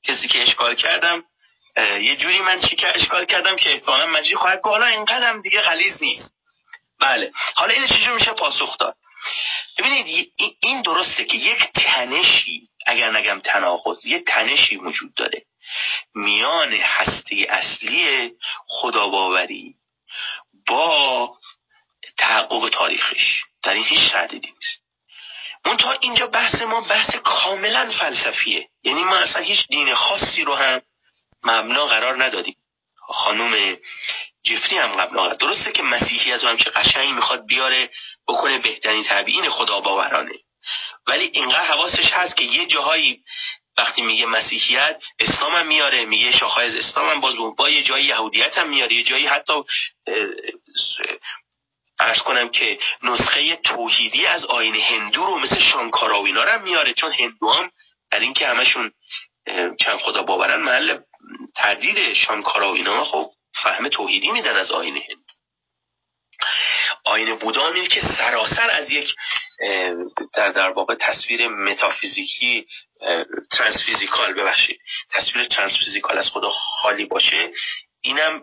کسی که اشکال کردم یه جوری من چی که اشکال کردم که احتمالا مجید خواهد که حالا این قدم دیگه غلیز نیست. بله. حالا این چیزی میشه پاسخ داد. ببینید این درسته که یک تنشی اگر نگم تناقض یه تنشی وجود داره. میان هسته اصلی خداباوری با تحقق تاریخش. در این هیچ تردیدی نیست. تا اینجا بحث ما بحث کاملا فلسفیه. یعنی ما اصلا هیچ دین خاصی رو هم مبنا قرار ندادیم. خانم جفری هم قبل درسته که مسیحیت هم که قشنگ می‌خواد بیاره بکنه بهترین تبیین خدا باورانه ولی اینقدر حواسش هست که یه جاهایی وقتی میگه مسیحیت اسلام هم میاره میگه شاخهای از اسلام هم باز با یه جایی یهودیت هم میاره یه جایی حتی ارز کنم که نسخه توحیدی از آین هندو رو مثل شانکارا و اینا هم میاره. چون هندو هم در اینکه همشون چند خدا باورن محل تردید شانکارا و اینا خب فهم توحیدی میدن از آین هندو. آین بودا میگه که سراسر از یک در در واقع تصویر متافیزیکی ترانسفیزیکال ببخشید تصویر ترانسفیزیکال از خدا خالی باشه. اینم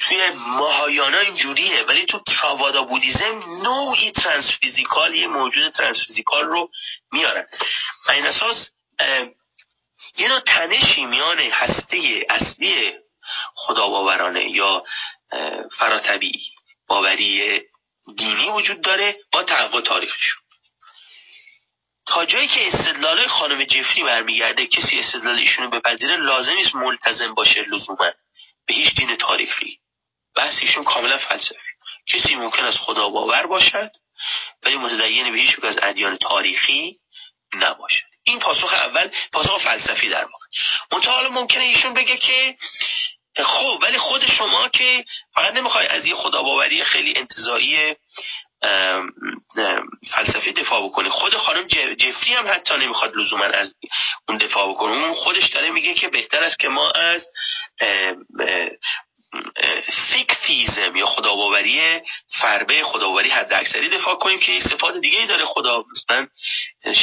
توی ماهایانا اینجوریه ولی تو تراوادا بودیزم نوعی ترانسفیزیکال یه موجود ترانسفیزیکال رو میارن و این اساس یه نوع تنشی میان هسته اصلی خدا باورانه یا فراتبی باوری دینی وجود داره با تحقق تاریخیشون تا جایی که استدلال خانم جفری برمیگرده کسی استدلال ایشونو بپذیره لازم نیست ملتزم باشه لزوما. به هیچ دین تاریخی. بحث ایشون کاملا فلسفی. کسی ممکن است خدا باور باشد ولی متدین به هیچ از ادیان تاریخی نباشد این پاسخ اول پاسخ فلسفی در واقع. منتها ممکنه ایشون بگه که خب ولی خود شما که فقط نمی‌خوای از یه خداباوری خیلی انتظاری فلسفی دفاع بکنی. خود خانم جفری هم حتی نمی‌خواد لزوما از اون دفاع بکنه. اون خودش داره میگه که بهتر است که ما از thick theism یا خداباوری فربه خداباوری حد اکثری دفاع کنیم که صفات دیگه ای داره خدا. مثلا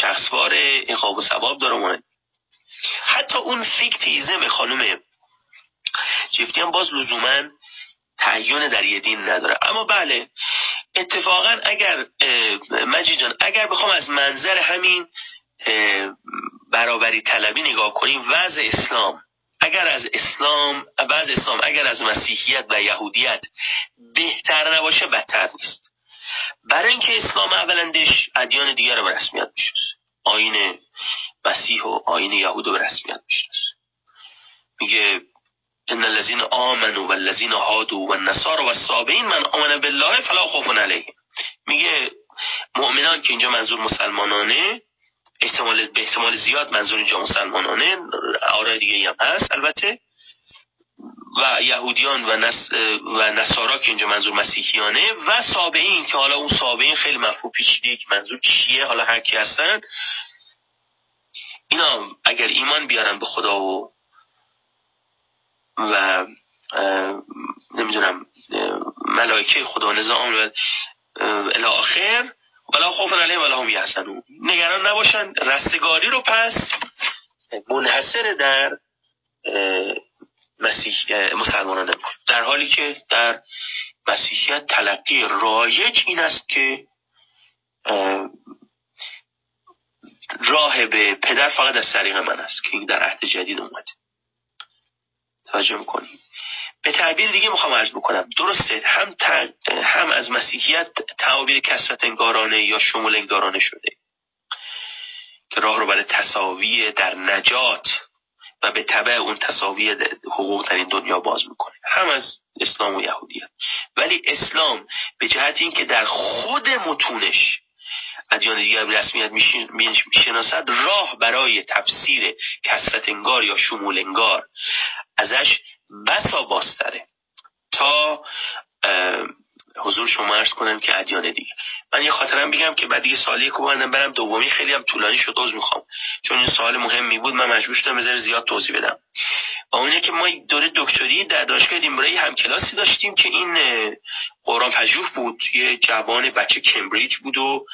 شخص‌واره عقاب و ثواب داره. حتی اون thick theism خانم جفری هم باز لزوما تعین در یه دین نداره. اما بله اتفاقا اگر مجید جان اگر بخوام از منظر همین برابری طلبی نگاه کنیم وضع اسلام اگر از اسلام بعض اسلام اگر از مسیحیت و یهودیت بهتر نباشه بدتر نیست. برای اینکه اسلام اولندش ادیان دیگر رو به رسمیت می‌شناسه آین مسیح و آین یهود رو به رسمیت می‌شناسه میگه ان الذين آمنوا والذين هادوا والنصارى والصابئين من آمن بالله فلا خوف علیهم میگه مؤمنان که اینجا منظور مسلمانانه احتمال به احتمال زیاد منظور اینجا مسلمانانه آرای دیگه هم هست البته. و یهودیان و, نس و نصارا که اینجا منظور مسیحیانه و صابعین که حالا اون صابعین خیلی مفهوم پیچیده که منظور چیه حالا هر کی هستن. اینا اگر ایمان بیارن به خدا و و نمی‌دونم ملائکه خدا نظام و الاخر ولا خوف علیهم ولا هم یحزنون. نگران نباشن رستگاری رو پس منحصر در مسیح مسلمانان در حالی که در مسیحیت تلقی رایج این است که راه به پدر فقط از طریق من است که این در عهد جدید اومده توجه می‌کنیم به تعبیر دیگه می‌خوام عرض بکنم. درسته هم, هم از مسیحیت تعابیر کسرت انگارانه یا شمول انگارانه شده. که راه رو برای تصاوی در نجات و به طبع اون تصاوی حقوق در این دنیا باز می‌کنه. هم از اسلام و یهودیت. ولی اسلام به جهت اینکه در خود متونش ادیان دیگر رسمیت می‌شناسد راه برای تفسیر کسرت انگار یا شمول انگار. ازش بسا باستره. تا حضور شما ارز کنم که ادیان دیگه. من یه خاطرم بگم که بعد دیگه سالی که برم دومی. خیلی هم طولانی شد دوز می‌خوام. چون این سوال مهمی بود من مجبور شدم زیاد توضیح بدم. و اونه که ما دوره دکتری در دانشگاه دیمبرای هم کلاسی داشتیم که این قرآن پژوه بود. یه جوان بچه کمبریج بود و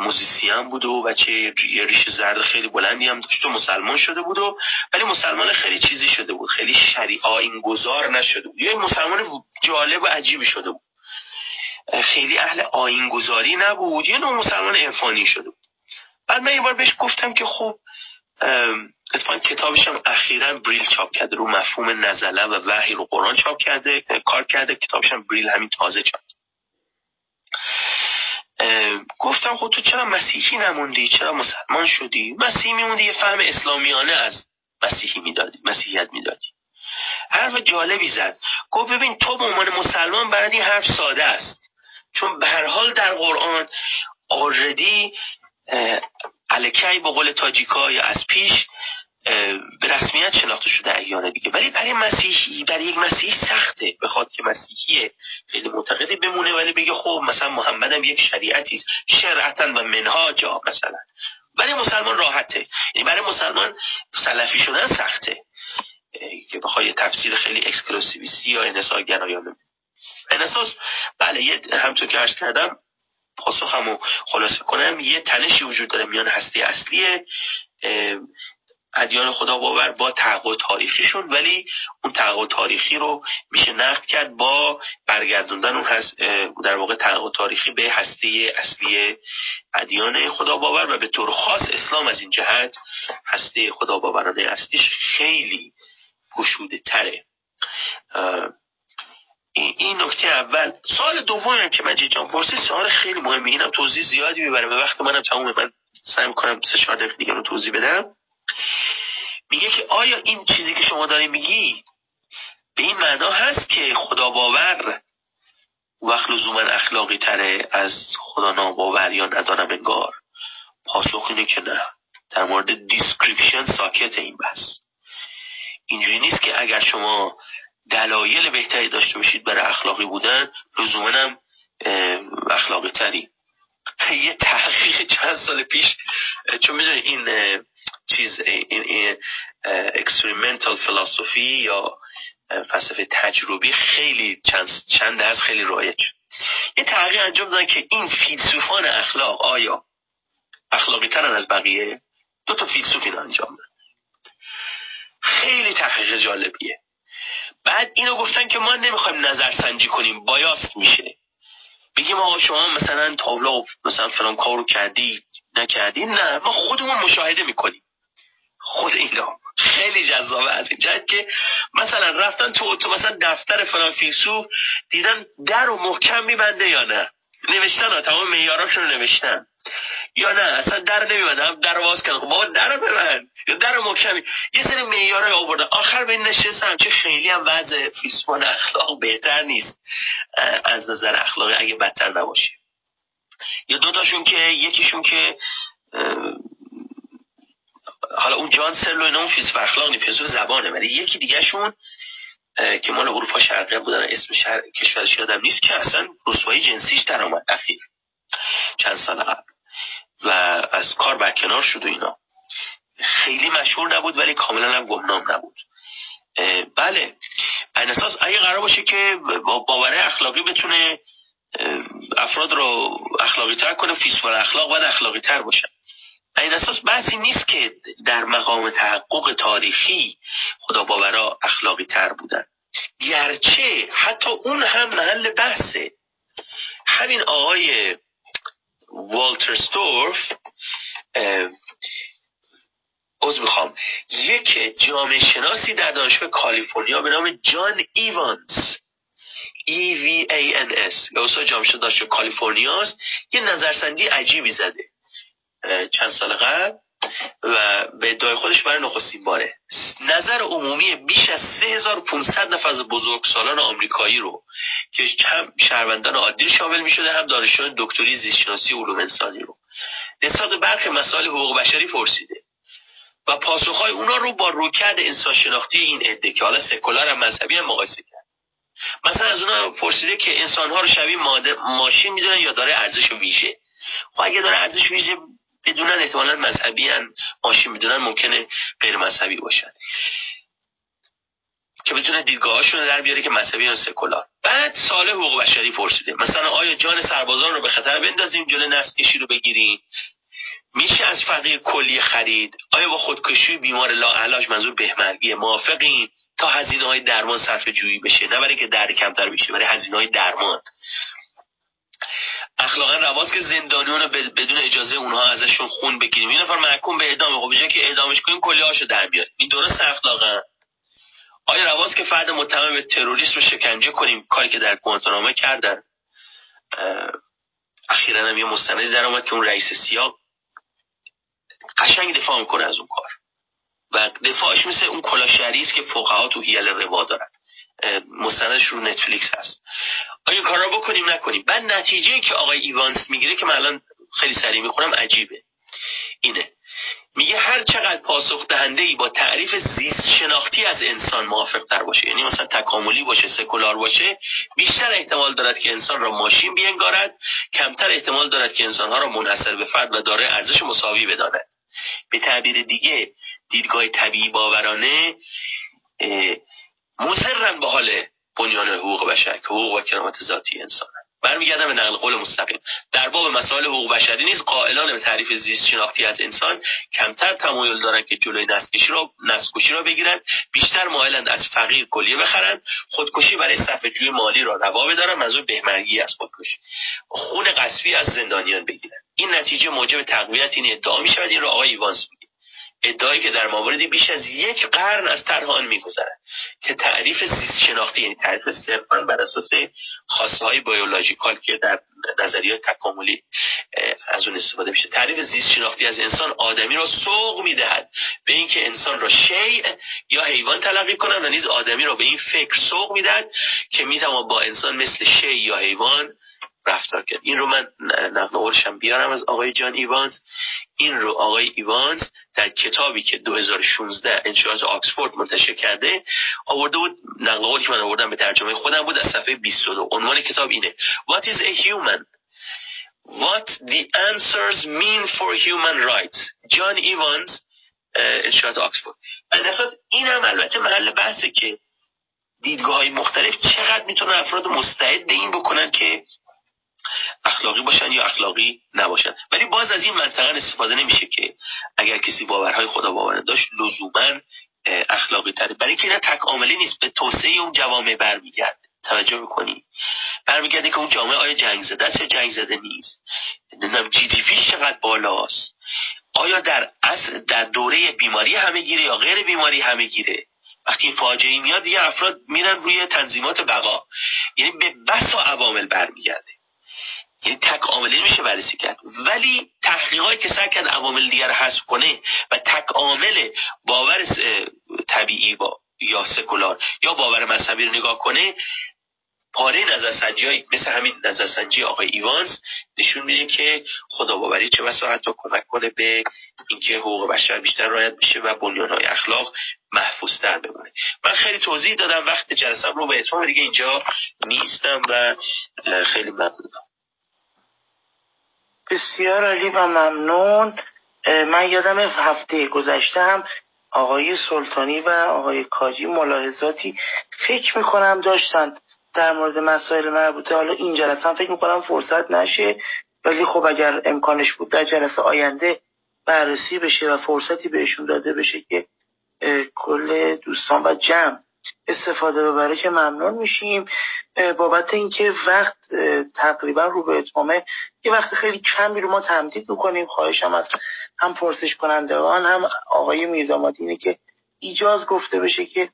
موزیسین بود و بچه یه ریش زرد خیلی بلندی هم داشت و مسلمان شده بود و ولی مسلمان خیلی چیزی شده بود. خیلی شریع آین گذار نشده بود. یه مسلمان جالب و عجیبی شده بود. خیلی اهل آین گذاری نبود. یه نوع مسلمان عرفانی شده بود. بعد من یه بار بهش گفتم که خب اتفاقا کتابش هم اخیرا بریل چاپ کرده رو مفهوم نزله و وحی رو قرآن چاپ کرده کار کرده. کتابش هم بریل همین تازه چاپ گفتم خود تو چرا مسیحی نموندی؟ چرا مسلمان شدی؟ مسیحی میموندی یه فهم اسلامیانه از مسیحی می‌دادی مسیحیت می‌دادی. حرف جالبی زد. گفت ببین تو به عنوان مسلمان برای این حرف ساده است. چون به هر حال در قرآن آردی الکی به قول تاجیکا یا از پیش به رسمیت شناخته شده ایانه دیگه. ولی برای مسیحی برای یک مسیحی سخته. بخواد که مسیحی خیلی معتقدی بمونه ولی بگه خب مثلا محمدم یک شریعتی شرعتا و منهاجا مثلا. برای مسلمان راحته. یعنی برای مسلمان سلفی شدن سخته. که بخوای تفسیر خیلی اکسکلوسیویستی یا انحصار گرایانه انحصاص بله یه همطور که عرض کردم پاسخمو خلاصه کنم. یه تنشی وجود داره میان هستی اصلی ادیان خدا باور با تحقق تاریخیشون ولی اون تحقق تاریخی رو میشه نقد کرد با برگردوندن اون هست در واقع تحقق تاریخی به هستی اصلی ادیان خدا باور و به طور خاص اسلام از این جهت هستی خدا باورانه اصلیش خیلی گشوده تره. این نکته اول. سال دوم که مجید جان پرسی سوال خیلی مهمه اینم توضیح زیادی می‌بره به وقت منم تمومه من سعی می‌کنم سه چهار دقیقه دیگه رو توضیح بدم. میگه که آیا این چیزی که شما داری میگی به این معنا هست که خدا باور وقت لزوما اخلاقی تره از خدا ناباور یا ندانم انگار؟ پاسخ اینه که نه. در مورد دیسکریپشن ساکت این بس اینجوری نیست که اگر شما دلایل بهتری داشته باشید برای اخلاقی بودن لزوما هم اخلاقی تری. یه تحقیق چند سال پیش چون می‌دونی این چیز این experimental philosophy یا فلسفه تجربی خیلی چند چند از خیلی رایج. یه تحقیق انجام دادن که این فیلسوفان اخلاق آیا اخلاقی ترن از بقیه؟ دو تا فیلسوف این انجام دادن. خیلی تحقیق جالبیه. بعد اینو گفتن که ما نمی‌خوایم نظر سنجی کنیم bias میشه. بگیم آقا شما مثلا تابلو مثلا فلان کارو کردی نکردی نه ما خودمون مشاهده می‌کنیم. خود اینا. خیلی جذابه. از این جهت که مثلا رفتن تو تو مثلا دفتر فلان فیلسوف دیدن در و محکم میبنده یا نه؟ نوشتن ها تمام میاراشون رو نوشتن. یا نه؟ اصلا در نمیبندم در واز کردن. خب بابا در ببند. یا در محکمی یه سری معیارای آورده. آخر به نشستم چه خیلی هم وضع فیلسوفان اخلاق بهتر نیست. از نظر اخلاقی اگه بدتر نباشه. یا دوتاشون که یکیشون که حالا اون جان سرلو اینا اون فیلسوف اخلاق فیلسوف زبانه ولی یکی دیگه شون که مال اروپا شرقی بودن اسم شهر کشورش یادم نیست که اصلا رسوایی جنسیش در آمد اخیر چند سال قبل. و از کار برکنار شد و اینا. خیلی مشهور نبود ولی کاملا هم گمنام نبود. بله. این اساس اگه قرار باشه که باوره اخلاقی بتونه افراد رو اخلاقی تر کنه فیسوال اخلاق باید اخلاقی تر باشن این اساس بحثی نیست که در مقام تحقق تاریخی خدا باورا اخلاقی تر بودن. گرچه حتی اون هم محل بحثه. همین آقای والتر ستورف از می‌خوام یک جامعه شناسی در دانشگاه کالیفرنیا به نام جان ایوانز E V A N S یا استاد جامعه دانشگاه کالیفرنیا است یه نظرسنجی عجیبی زده. چند سال قبل و به ادعای خودش برای نخستین باره. نظر عمومی بیش از 3500 نفر از بزرگسالان آمریکایی رو که هم شهروندان عادی شامل می شده هم دانشجویان دکتری زیستشناسی علوم انسانی رو. نسبت برخی مسائل حقوق بشری پرسیده. و پاسخهای اونا رو با روکرد انسان شناختی این عده که حالا سکولار هم مذهبی هم مقایسه کرد. مثلا از اونا پرسیده که انسانها رو شبیه ماشین می‌دونن یا داره ارزش ویژه؟ خب اگه داره ارزش ویژه بدونن احتمالا مذهبی هن ماشین می‌دونن ممکنه غیر مذهبی باشن. که بتونه دیدگاهاشون در بیاره که مذهبی یا سکولار. بعد سال حقوق بشری پرسیده. مثلا آیا جان سربازان رو به خطر بندازیم جلو نسل کشی رو بگیریم میشه از فقیر کلی خرید؟ آیا با خودکشی بیمار لاعلاج منظور بهمرگی موافقین؟ تا هزینه های درمان صرف جویی بشه. نه برای که درد کمتر بشه برای هزینه های درمان. اخلاقا رواز که زندانیان بدون اجازه اونها ازشون خون بگیریم. این نفر محکوم به اعدام خب که اعدامش کنیم کلی هاشو در بیاد این درست اخلاقا آیا رواز که فرد متهم به تروریست رو شکنجه کنیم؟ کاری که در گوانتانامه کردن. اخیرا هم یه مستندی در آمد که اون رئیس سیاه قشنگ دفاع می‌کنه از اون کار. و دفاعش مثل اون کلاشری است که فقها تو هیل روا دارن. مستندش رو نتفلیکس هست. آیا کار را بکنیم نکنیم؟ بعد نتیجه که آقای ایوانس می‌گیره که من الان خیلی سریع می‌خونم عجیبه. اینه. میگه هر چقدر پاسخ دهنده ای با تعریف زیست شناختی از انسان موافق تر باشه یعنی مثلا تکاملی باشه سکولار باشه بیشتر احتمال دارد که انسان را ماشین بینگارد کمتر احتمال دارد که انسانها را منحصر به فرد و داره ارزش مساوی بداند. به تعبیر دیگه دیدگاه طبیعی باورانه مصرن به حال بنیان حقوق بشر که حقوق و کرامت ذاتی انسان برمیگردم به نقل قول مستقیم. در باب مسائل حقوق بشری نیز قائلان به تعریف زیست شناختی از انسان کمتر تمایل دارند که جلوی نسکشی را نسکشی را بگیرند بیشتر مایلند از فقیر کلیه بخرند خودکشی برای صفحه جوی مالی را روا بدارند منظور بهمرگی از خودکشی. خون قصفی از زندانیان بگیرند. این نتیجه موجب تقویت این ادعا می شود این را آقای ایوانس ادعایی که در مواردی بیش از یک قرن از طرح آن میگذرد که تعریف زیست شناختی یعنی تعریف صرفا بر اساس خاصه های بیولوژیکال که در نظریه تکاملی از اون استفاده میشه. تعریف زیست شناختی از انسان آدمی را سوق می‌دهد به اینکه انسان را شیء یا حیوان تلقی کنند و نیز آدمی را به این فکر سوق می‌دهد که می‌تواند با انسان مثل شیء یا حیوان رفتار کرد. این رو من نقل بیارم از آقای جان ایوانز. این رو آقای ایوانز در کتابی که 2016 انشاءات آکسفورد منتشر کرده آورده بود. نقل که من آوردم به ترجمه خودم بود از صفحه 22 عنوان کتاب اینه. What is a human? What the answers mean for human rights? جان ایوانز انشاءات آکسفورد. اساس این هم البته محل بحثه که دیدگاه های مختلف چقدر می‌تونن افراد مستعد به این بکنن که اخلاقی باشن یا اخلاقی نباشن. ولی باز از این منطقه استفاده نمیشه که اگر کسی باورهای خدا باور داشت لزوما اخلاقی تره. برای اینکه اینا تکاملی نیست به توسعه اون جوامع برمیگرده توجه می‌کنی برمیگرده که اون جامعه آیا جنگ زده است یا جنگ زده نیست. نمی‌دونم جی دی فیش چقدر بالاست. آیا در اصل در دوره بیماری همه گیره یا غیر بیماری همه گیره. وقتی فاجعه میاد دیگه افراد میرن روی تنظیمات بقا. یعنی به بس و عوامل برمیگرده. یعنی تک عامله میشه بررسی کرد. ولی تحقیقاتی که سعی کرد عوامل دیگر حذف کنه و تک عامل باور طبیعی با یا سکولار یا باور مذهبی رو نگاه کنه پاره نظرسنجی مثل همین نظرسنجی آقای ایوانز نشون میده که خدا باوری چه بسا حتی کمک کنه به اینکه حقوق بشر بیشتر رعایت بشه و های اخلاق محفوظتر بمونه. من خیلی توضیح دادم وقت جلسم رو به اتمام دیگه اینجا نیستم و خیلی ممنونم. بسیار عالی و ممنون. من یادم هفته گذشته هم آقای سلطانی و آقای کاجی ملاحظاتی فکر می‌کنم داشتند در مورد مسائل مربوطه. حالا این جلسه هم فکر می‌کنم فرصت نشه ولی خب اگر امکانش بود در جلسه آینده بررسی بشه و فرصتی بهشون داده بشه که کل دوستان و جمع استفاده ببره که ممنون میشیم. بابت اینکه وقت تقریبا رو به اتمامه یه وقت خیلی کمی رو ما تمدید می‌کنیم. خواهشم از هم پرسش کنندگان هم آقای میردامادی اینه که ایجاز گفته بشه که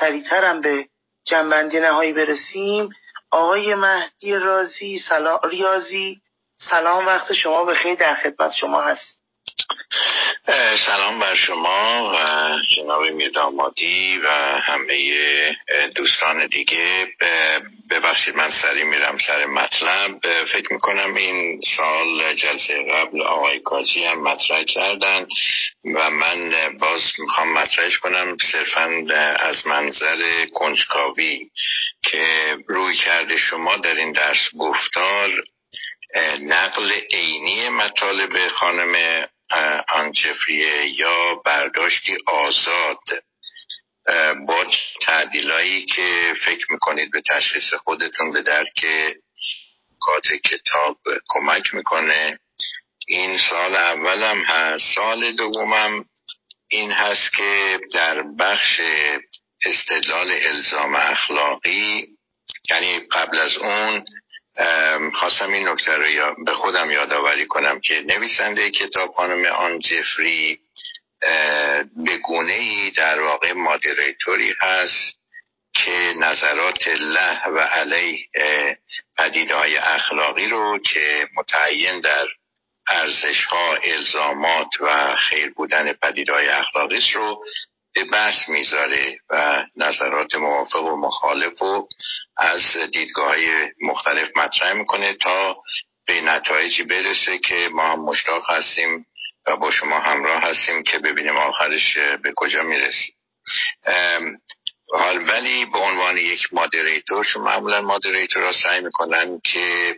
سریعتر هم به جنبندی نهایی برسیم. آقای مهدی رازی سلام ریاضی سلام وقت شما به خیلی در خدمت شما هست. سلام بر شما و جناب میردامادی و همه دوستان دیگه. ببخشید من سری میرم سر مطلب. فکر می‌کنم این سال جلسه قبل آقای کاجی هم مطرح کردن و من باز می‌خوام مطرحش کنم صرفا از منظر کنجکاوی که روی کرده شما در این درس گفتار نقل عینی مطالب خانم آنجفریه یا برداشتی آزاد با تعدیلایی که فکر می‌کنید به تشخیص خودتون به درک کات کتاب کمک می‌کنه. این سال اولم هست سال دومم این هست که در بخش استدلال الزام اخلاقی یعنی قبل از اون خواستم این نکته رو به خودم یادآوری کنم که نویسنده کتاب خانم آن جفری به گونه ای در واقع مادریتوری هست که نظرات له و علی پدیده های اخلاقی رو که متعین در ارزش ها الزامات و خیر بودن پدیدهای اخلاقی رو به بس می‌ذاره و نظرات موافق و مخالف و از دیدگاه مختلف مطرح می‌کنه تا به نتایجی برسه که ما هم مشتاق هستیم و با شما همراه هستیم که ببینیم آخرش به کجا می‌رسیم. حال ولی به عنوان یک مادریتور چون معمولا مادریتور ها سعی می‌کنن که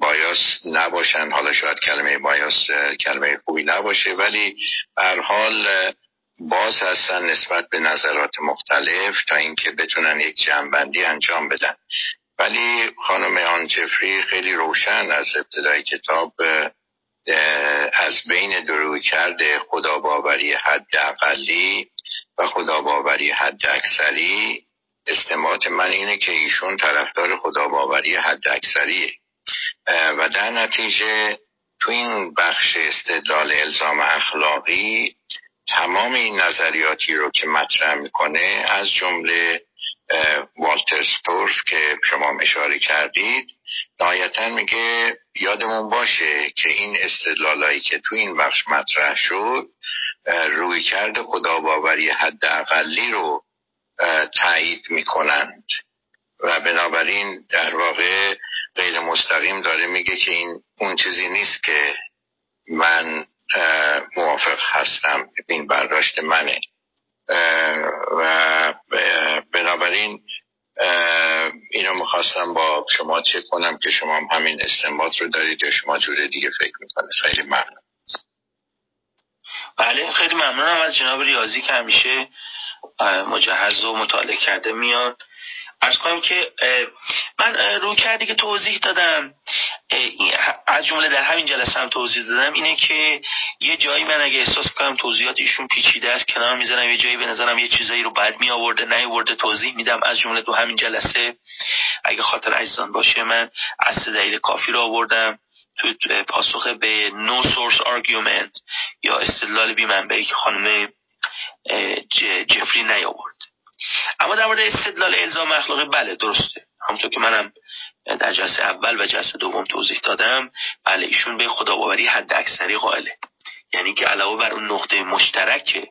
بایاس نباشن. حالا شاید کلمه بایاس کلمه خوبی نباشه ولی هر حال باز هستن نسبت به نظرات مختلف تا اینکه بتونن یک جمعبندی انجام بدن. ولی خانم آن جفری خیلی روشن از ابتدای کتاب از بین دروی کرده خدا باوری حد اقلی و خدا باوری حد اکثری استماعات من اینه که ایشون طرفدار خدا باوری حد اکثریه و در نتیجه تو این بخش استدلال الزام اخلاقی تمام این نظریاتی رو که مطرح می‌کنه از جمله والتر ستورف که شما اشاره کردید نهایتا میگه یادمون باشه که این استدلالایی که تو این بخش مطرح شد روی کرده خدا باوری حد اقلی رو تایید می‌کنند. و بنابراین در واقع غیر مستقیم داره میگه که این اون چیزی نیست که من موافق هستم. این برداشت منه. و بنابراین اینو می‌خواستم با شما چک کنم که شما هم همین استنباط رو دارید یا شما جور دیگه فکر می‌کنید. خیلی ممنون. بله خیلی ممنونم. از جناب ریاضی که همیشه مجهز و مطالعه کرده میاد. ارز کنم که من رو کردی که توضیح دادم از جمله در همین جلسه هم توضیح دادم. اینه که یه جایی من اگه احساس کنم توضیحات ایشون پیچیده است کنار می‌زنم یه جایی به نظرم یه چیزایی رو بعد می آورده نیاورده توضیح میدم. از جمله تو همین جلسه اگه خاطر عزیزان باشه من از دلیل کافی رو آوردم تو پاسخ به no source argument یا استدلال بی منبعی که خانم جفری میاورد. اما در مورد استدلال الزام اخلاقی بله درسته. همونطور که منم در جلسه اول و جلسه دوم توضیح دادم بله ایشون به خداباوری حد اکثری قائله. یعنی که علاوه بر اون نقطه مشترک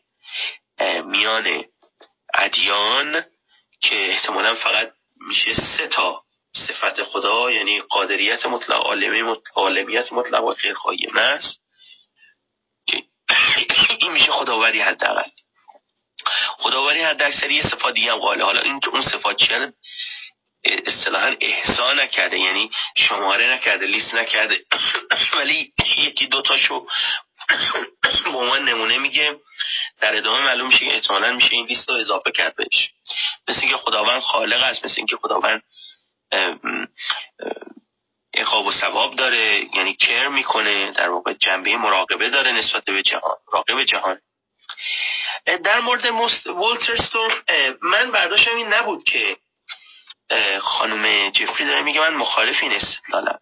میان ادیان که احتمالا فقط میشه سه تا صفت خدا یعنی قادریت مطلق عالمیت مطلق و محض که این میشه خداوری حداقل. خداوری حد اکثری یه صفات دیگه هم قاله حالا این که اون صفات چیه اصطلاحا احسان نکرده یعنی شماره نکرده لیست نکرده. ولی یکی دوتاشو به عنوان نمونه میگه. در ادامه معلوم میشه که احتمالا میشه این لیست رو اضافه کرد بهش. مثل اینکه خداوند خالق است مثل اینکه خداوند اقاب و ثواب داره یعنی کر می‌کنه در واقع جنبه مراقبه داره نسبت به جهان مراقب جهان. در مورد ولترستورف من برداشتم این نبود که خانم جفری داره میگه من مخالف این استدلالم.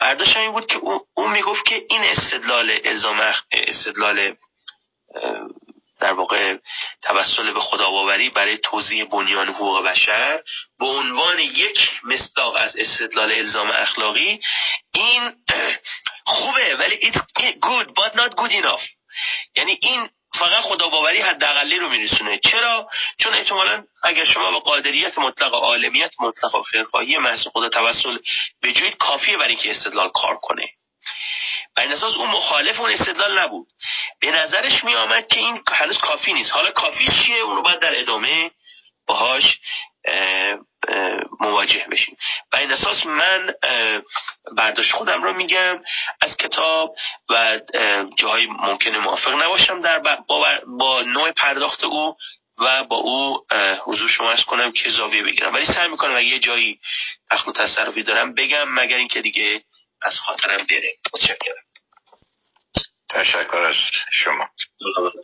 برداشتم این بود که او, می‌گفت که این استدلال ازام استدلال در واقع توسل به خداوری برای توضیح بنیان حقوق بشر به عنوان یک مصداق از استدلال الزام اخلاقی این خوبه ولی it's good but not good enough. یعنی این فقط خدا باوری حداقلی رو میرسونه. چرا؟ چون احتمالا اگر شما به قادریت مطلق عالمیت مطلق و خیرخواهی محض خدا توسل به کافیه برای اینکه استدلال کار کنه. بر این اساس اون مخالف اون استدلال نبود. به نظرش می آمد که این هنوز کافی نیست. حالا کافی چیه؟ اون رو باید در ادامه باهاش مواجه بشیم. و این اساس من برداشت خودم رو میگم از کتاب و جاهای ممکنه موافق نباشم در با, با نوع پرداخت او و با او حضور شما از کنم که زاویه بگیرم. ولی سعی می‌کنم اگه یه جایی تخت و تصرفی دارم بگم مگر اینکه دیگه از خاطرم بره. متشکرم. تشکر از شما.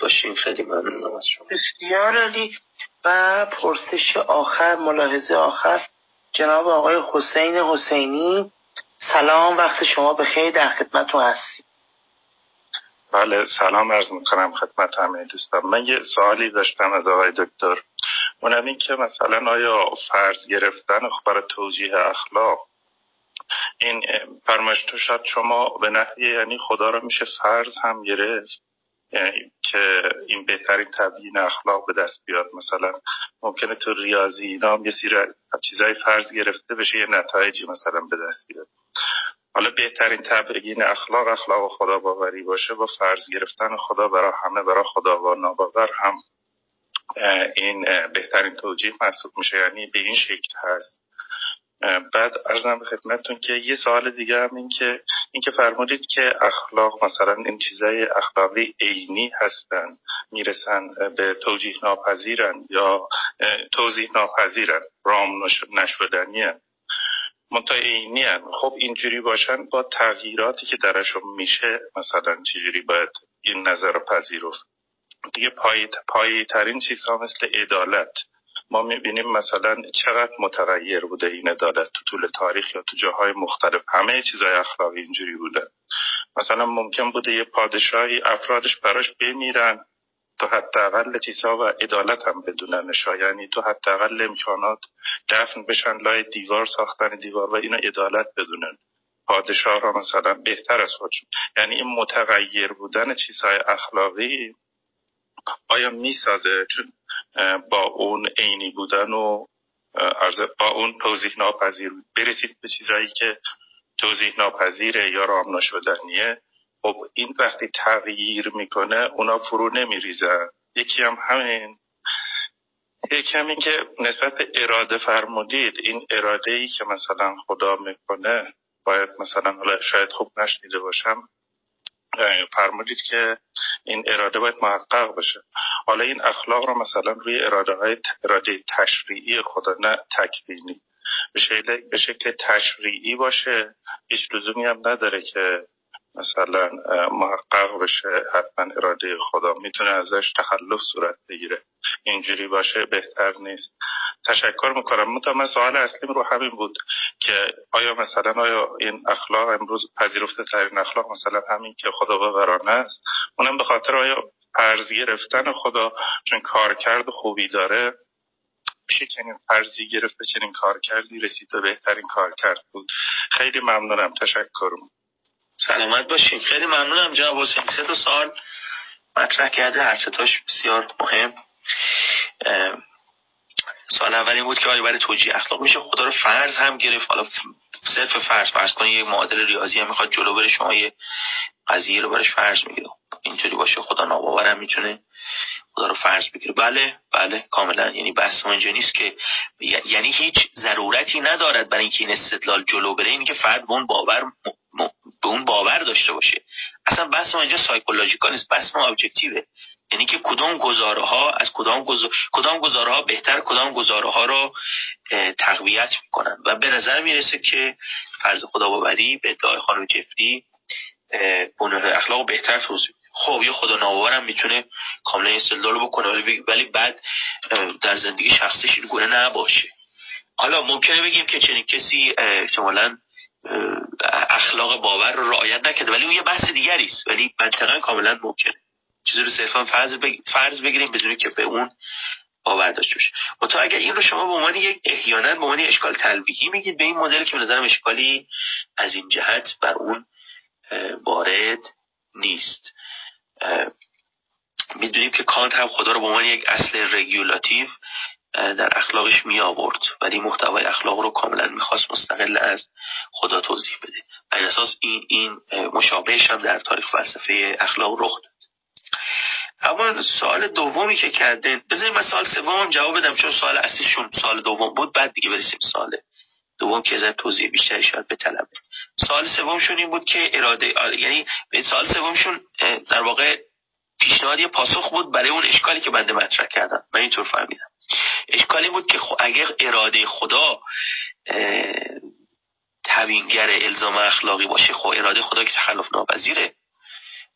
باشین. خیلی ممنونم از شما. بسیار علی و پرسش آخر ملاحظه آخر. جناب آقای حسین حسینی سلام وقت شما به خیلی در خدمتتون هستیم. بله سلام عرض می‌کنم خدمت همه دوستان. من یه سوالی داشتم از آقای دکتر. اونم این که مثلا آیا فرض گرفتن برای توجیه اخلاق این فرمایش تو شاید شما به نحوی یعنی خدا رو میشه فرض هم گرفت؟ یعنی که این بهترین تبیین اخلاق به دست بیاد. مثلا ممکنه تو ریاضی اینا یه سری چیزای فرض گرفته بشه یه نتایجی مثلا به دست بیاد. حالا بهترین تبیین اخلاق اخلاق خدا باوری باشه با فرض گرفتن خدا برای همه برای خدا و ناباور هم این بهترین توجیه محسوب میشه. یعنی به این شکل هست. بعد ارزم به خدمتتون که یه سوال دیگه هم این که این که فرمودید که اخلاق مثلا این چیزای اخلاقی عینی هستن می‌رسن به توجیه ناپذیرن یا توضیح ناپذیرن رام نشدنی. منطقه عینی. خب اینجوری باشن با تغییراتی که درشون میشه مثلا چجوری باید این نظر رو پذیرفت دیگه پایی, پایی ترین چیزها مثل عدالت ما می‌بینیم مثلا چقدر متغیر بوده این عدالت تو طول تاریخ یا تو جاهای مختلف. همه چیزهای اخلاقی اینجوری بوده. مثلا ممکن بوده یه پادشاهی افرادش براش بمیرن تو حداقل چیزها و عدالت هم بدوننش یعنی تو حداقل امکانات دفن بشن لای دیوار ساختن دیوار و اینا عدالت بدونن. پادشاه را مثلا بهتر از خودشون. یعنی این متغیر بودن چیزهای اخلاقی آیا می‌سازه؟ چون با اون عینی بودن و با اون توضیح ناپذیر برسید به چیزایی که توضیح ناپذیره یا رام نشدنیه. خب این وقتی تغییر می‌کنه اونا فرو نمیریزن. یکی هم همین. یکی هم این که نسبت به اراده فرمودید این اراده ای که مثلا خدا می‌کنه باید مثلا حالا شاید خوب نشنیده باشم فرمودید که این اراده باید محقق بشه حالا این اخلاق رو مثلا روی اراده های اراده تشریعی خدا نه تکوینی. به شکل تشریعی باشه هیچ لزومی هم نداره که مثلا محقق بشه حتما اراده خدا. می‌تونه ازش تخلف صورت بگیره. اینجوری باشه بهتر نیست. تشکر می‌کنم. من سوال اصلیم رو همین بود که آیا مثلا آیا این اخلاق امروز پذیرفته ترین اخلاق مثلا همین که خدا ببرانه است؟ اونم به خاطر آیا فرض گرفتن خدا چون کارکرد خوبی داره میشه چنین فرضی گرفت به چنین کار کردی رسید به بهترین کار کرد بود؟ خیلی ممنونم. تشکر. سلامت باشین. خیلی ممنونم جناب حسین. سه تا سال مطرح کرده. هر تاش بسیار مهم. سال اولی بود که آیا برای توجیه اخلاق میشه؟ خدا رو فرض هم گرفت. حالا صرف فرض. فرض کنید یه معادل ریاضی هم می‌خواد جلو بره. شما یه قضیه رو برش فرض می‌گیره اینطوری باشه. خدا ناباورم می‌تونه خدا رو فرض بگیره. بله بله. کاملا. یعنی بحث اینجا نیست که یعنی هیچ ضرورتی ندارد برای اینکه این استدلال جلو بره. اینی که فرد به اون باور به اون باور داشته باشه. اصلا بحث ما اینجا سایکولوژیکال نیست بحث ما ابجکتیوه یعنی که کدام گزاره ها از کدام گزاره, کدام گزاره ها بهتر کدام گزاره ها رو تقویت می‌کنن. و به نظر می‌رسه که فرض خدا باوری به ادعای خانم جفری بنیاد اخلاق بهتر توضیح خب یه خدا ناورم می‌تونه کاملا استدلال بکنه ولی بعد در زندگی شخصیش این گونه نباشه. حالا ممکنه بگیم که چنین کسی احتمالا اخلاق باور رو رعایت نکرده ولی اون یه بحث دیگری است. ولی منطقا کاملا ممکنه چیزی رو صرفا فرض, فرض بگیریم بدونی که به اون باور داشته باشه. تا اگر این رو شما به عنوان یک احیانا به عنوان اشکال تلویحی میگید به این مدل که به نظرم اشکالی از این جهت بر اون وارد نیست. می‌دونیم که کانت هم خدا رو به عنوان یک اصل رگولاتیو در اخلاقش می آورد. ولی محتوای اخلاق رو کاملا می‌خواست مستقل از خدا توضیح بده. بر اساس این این مشابهش هم در تاریخ فلسفه اخلاق رخ داد. اما سوال دومی که کرده بذاریم من سوال سوم جواب بدم چون سوال اصلیشون سوال دوم بود. بعد دیگه برسیم سوال دوم که از توضیح بیشتری شاید به طلبه سوال سومشون این بود که اراده یعنی به سوال سومشون در واقع پیشنهاد یه پاسخ بود برای اون اشکالی که بنده مطرح کردم. من اینطور فهمیدم. اشکالی بود که اگر اراده خدا تبینگر الزام اخلاقی باشه خب اراده خدا که تخلف ناپذیره.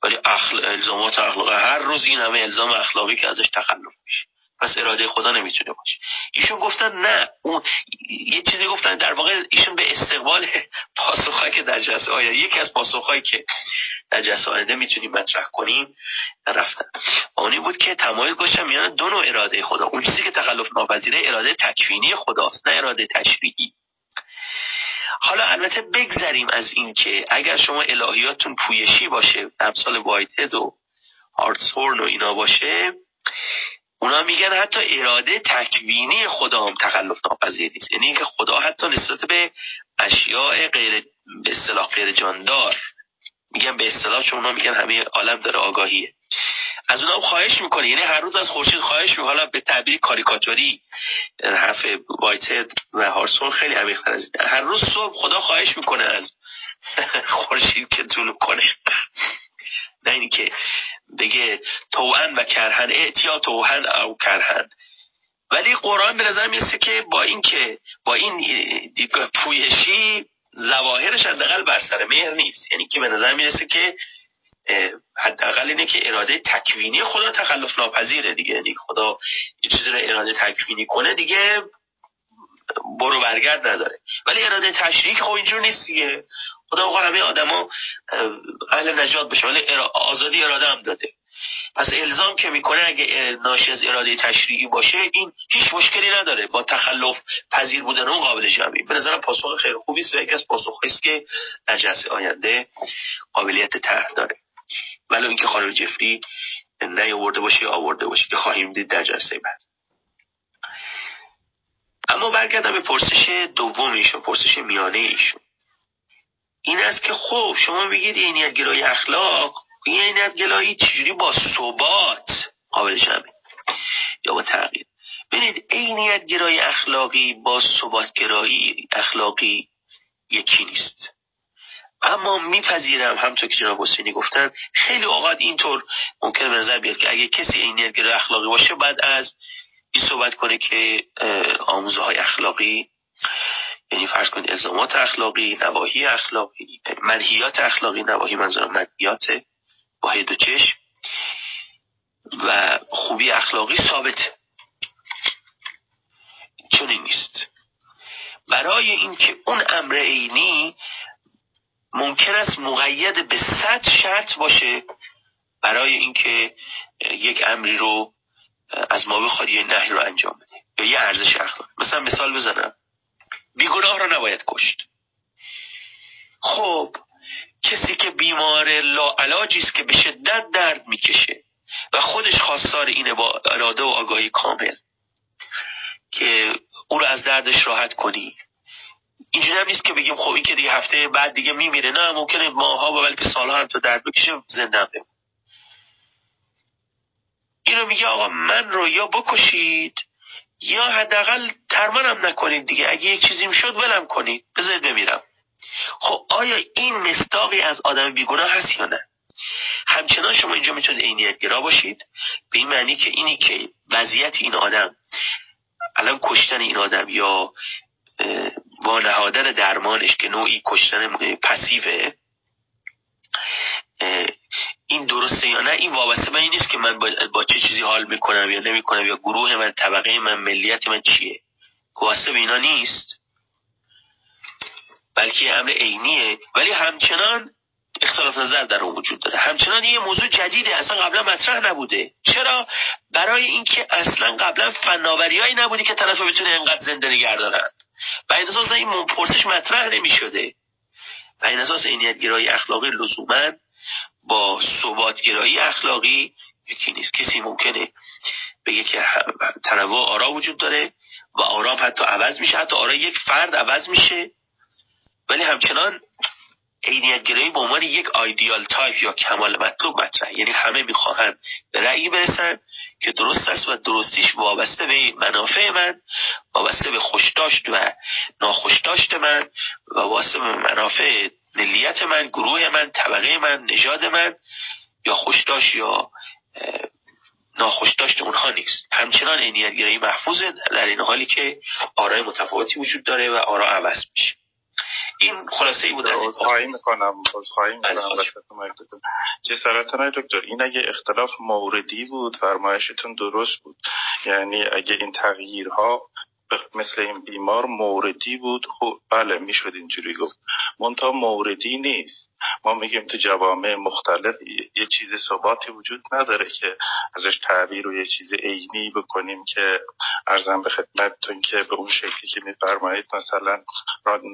ولی اخل... الزامات اخلاقی هر روز این همه الزام اخلاقی که ازش تخلف میشه. پس اراده خدا نمی‌تونه باشه. ایشون گفتن نه اون یه چیزی گفتن در واقع ایشون به استقبال پاسخهایی که در جلسه آیا یکی از پاسخهایی که در جلسه آینده می‌تونیم مطرح کنیم رفتن. اونی بود که تمایل گذاشتن میان دو نوع اراده خدا. اون چیزی که تخلف ناپذیره اراده تکوینی خداست نه اراده تشریعی. حالا البته بگذریم از اینکه اگر شما الهیاتون پویشی باشه امثال وایتد و هارتسورن و اینا باشه اونا میگن حتی اراده تکوینی خدا هم تخلف ناپذیر نیست. یعنی اینکه خدا حتی نسبت به اشیاء غیر به اصطلاح غیر جاندار میگن به اصطلاح چون اونا میگن همه عالم داره آگاهیه. از اونها خواهش می‌کنه. یعنی هر روز از خورشید خواهش می‌کنه. حالا به تعبیر کاریکاتوری حرف وایتد و هارسون خیلی عمیق‌تر از هر روز صبح خدا خواهش می‌کنه از خورشید که طول کنه. نه اینی که بگه توهن و کرهن اعتیا توهن او کرهن. ولی قرآن به نظر می‌رسه که با این که با این دیدگاه پویشی زواهرش حداقل بر مهر نیست. یعنی که به نظر می‌رسه که حداقل اینه که اراده تکوینی خدا تخلف ناپذیره دیگه. یعنی خدا یه چیزی رو اراده تکوینی کنه دیگه برو برگرد نداره. ولی اراده تشریک خب اینجور نیست دیگه. خدا بخواد همه آدما اهل نجات بشه ولی آزادی اراده هم داده. پس الزام که می‌کنه اگه ناشی از اراده تشریعی باشه این هیچ مشکلی نداره. با تخلف پذیر بودن اون قابل جمعی. به نظرم پاسخ خیلی خوبی است و یکی از پاسخ است که در آینده قابلیت طرح داره. ولی اینکه خانم جفری نیاورده باشه یا آورده باشه که خواهیم دید در جلسه بعد. اما برگردم به پرسش دوم ایشون پرسش میانه ایشون. این است که خب شما بگید عینیت گرای اخلاق. این عینیت گرایی چجوری با ثبات قابل جمعه یا با تغییر. ببینید عینیت گرای اخلاقی با ثبات گرایی اخلاقی یکی نیست. اما میپذیرم همطور که جناب حسینی گفتن خیلی اوقات اینطور ممکن به نظر بیاد که اگه کسی عینیت گرای اخلاقی باشه بعد از این صحبت کنه که آموزه های اخلاقی یعنی فرض کنید الزامات اخلاقی نواهی اخلاقی منهیات اخلاقی نواهی منظورم منهیات با دو چشم و خوبی اخلاقی ثابت چنین نیست. برای اینکه اون امر عینی ممکن است مقید به صد شرط باشه برای اینکه یک امری رو از ما بخواد یه نهی رو انجام بده یا یه ارزش اخلاقی. مثلا مثال بزنم. بیگناه را نباید کشت. خب کسی که بیمار لاعلاجی است که به شدت درد می‌کشه و خودش خواستار اینه با اراده و آگاهی کامل که او رو از دردش راحت کنی. اینجوری هم نیست که بگیم خب این که دیگه هفته بعد دیگه میمیره. نه ممکنه ماها و بلکه سالها هم تا درد بکشه زنده بمونه. اینو میگه آقا من رو یا بکشید. یا حداقل درمانم نکنید دیگه. اگه یک چیزی می‌شد ولم کنید. بذارید بمیرم. خب آیا این مستاقی از آدم بیگناه هست یا نه؟ همچنان شما اینجا می‌تونید عینیت گرا باشید. به این معنی که اینی که وضعیت این آدم الان کشتن این آدم یا وانهادن درمانش که نوعی کشتن پسیوه این درسته یا نه؟ این وابسته به این نیست که من با, چه چیزی حال می‌کنم یا نمی‌کنم یا گروه من طبقه من ملیت من چیه؟ وابسته به اینا نیست. بلکه امر عینیه. ولی همچنان اختلاف نظر در اون وجود داره. همچنان یه موضوع جدیده. اصلا قبلا مطرح نبوده. چرا؟ برای اینکه اصلا قبلا فناوریایی نبوده که طرف بتونه انقدر زنده نگه دارن و این اساس پرسش مطرح نمی شده و این اساس اینیتگرایی اخلاقی لزوما با ثباتگرایی اخلاقی یکی نیست کسی ممکنه بگه که تنوع آرا وجود داره و آرا هم حتی عوض میشه حتی آرا یک فرد عوض میشه. ولی همچنان عینیت گرایی به عنوان یک ideal type یا کمال مطلوب مطرح. یعنی همه می‌خواهند به رأیی برسن که درست است و درستیش وابسته به منافع من وابسته به خوشداشت و ناخوشداشت من و وابسته به منافع ملیت من گروه من طبقه من نژاد من یا خوشداشت یا ناخوشداشت اونها نیست. همچنان عینیت گرایی محفوظه در این حالی که آرای متفاوتی وجود داره و آرا عوض میشه. این خلاصه ای بود از خواهی می‌کنم خواهی می‌کنم. جسارتان دکتر این اگه اختلاف موردی بود فرمایشتون درست بود. یعنی اگه این تغییرها مثل این بیمار موردی بود. خب بله می‌شد اینجوری گفت. منتها موردی نیست. ما میگیم تو جوامع مختلف یه چیز ثباتی وجود نداره که ازش تعبیر و یه چیز عینی بکنیم که ارزم به خدمتتون که به اون شکلی که میفرمایید مثلا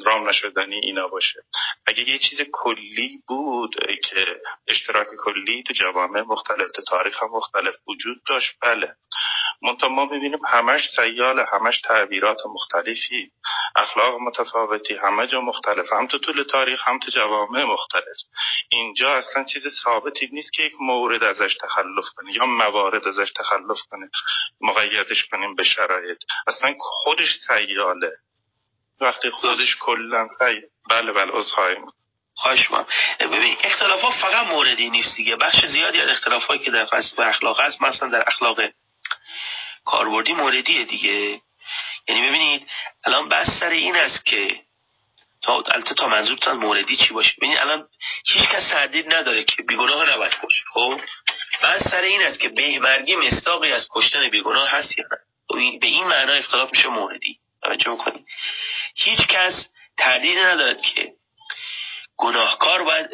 رام نشدنی اینا باشه. اگه یه چیز کلی بود که اشتراک کلی تو جوامع مختلف تو تاریخ هم مختلف وجود داشت بله. منتها ما می‌بینیم همش سیال همش تعبیرات مختلفی اخلاق متفاوتی همه جا مختلف هم تو طول تاریخ هم تو جوامع مختلف. اینجا اصلا چیز ثابتی نیست که یک مورد ازش تخلف کنه یا موارد ازش تخلف کنه مقیدش کنیم به شرایط. اصلا خودش سیاله. وقتی خودش کلا بله بله از خواهش ما ببین اختلاف ها فقط موردی نیست دیگه. بخش زیادی از اختلاف هایی که در فلسفه اخلاق هست مثلا در اخلاق کاربردی موردیه دیگه. یعنی ببینید الان بس سر این است که تا البته تا منظورتان موردی چی باشه؟ ببینید الان هیچ کس تردید نداره که بیگناه نباید کشت خب؟ بس سر این است که بهمرگی مستاقی از کشتن بیگناه هست یا نه؟ به این معنا اختلاف میشه موردی. توجه کنید هیچ کس تردید ندارد که گناهکار باید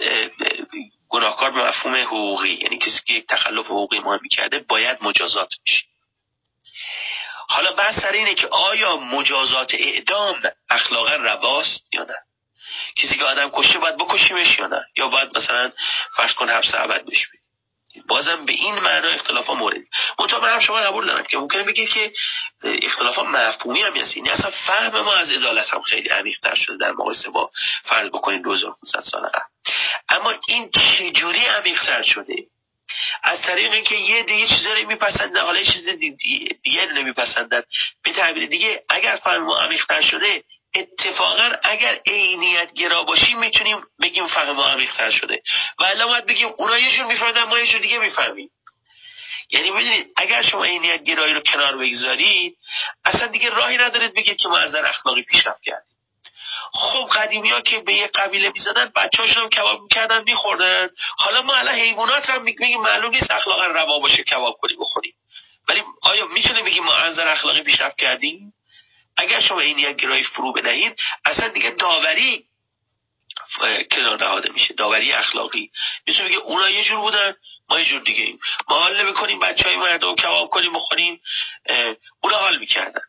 گناهکار به مفهوم حقوقی یعنی کسی که یک تخلف حقوقی ما کرده باید مجازات بشه. حالا بحث سر اینه که آیا مجازات اعدام اخلاقا رواست یا نه؟ کسی که آدم کشه باید بکشیمش یا نه؟ یا باید مثلا فرض کن حبس ابد بشه بازم به این معنا اختلاف ها مورد منتها من هم شما قبول دارم که ممکنه بگید که اختلاف ها مفهومی هم هست یعنی اصلا فهم ما از عدالت هم خیلی عمیق شده در مقایسه با فرض بکنید 2500 سال قبل. اما این چجوری عمیق شده؟ از طریق اینکه یه دیگه چیزا میپسندن حالا یه چیز دیگه نمیپسندن. به تعبیر دیگه اگر فهم ما شده اتفاقا اگر عینیت گرا باشیم می‌تونیم بگیم فهم ما شده. و الان باید بگیم اونا یه جور ما یه جور دیگه می‌فهمیم. یعنی ببینید اگر شما عینیت گرایی رو کنار بگذارید اصلا دیگه راهی ندارید بگید که ما از اخلاقی پیشرفت کردیم. خب قدیمی ها که به یه قبیله می‌زدن بچه هاشون کباب می‌کردن میخوردن. حالا ما الان حیوانات رو میگیم معلوم نیست اخلاقا روا باشه کباب کنیم بخوریم ولی آیا می‌تونه بگیم ما از اخلاقی پیشرفت کردیم؟ اگر شما این یک گرایی فرو بدهید اصلا دیگه داوری کنار نهاده میشه. داوری اخلاقی. مثل میگه اونا یه جور بودن ما یه جور دیگه ایم ما حال نمی‌کنیم بچه های مردم کباب کنیم بخوریم اونا حال می‌کردن.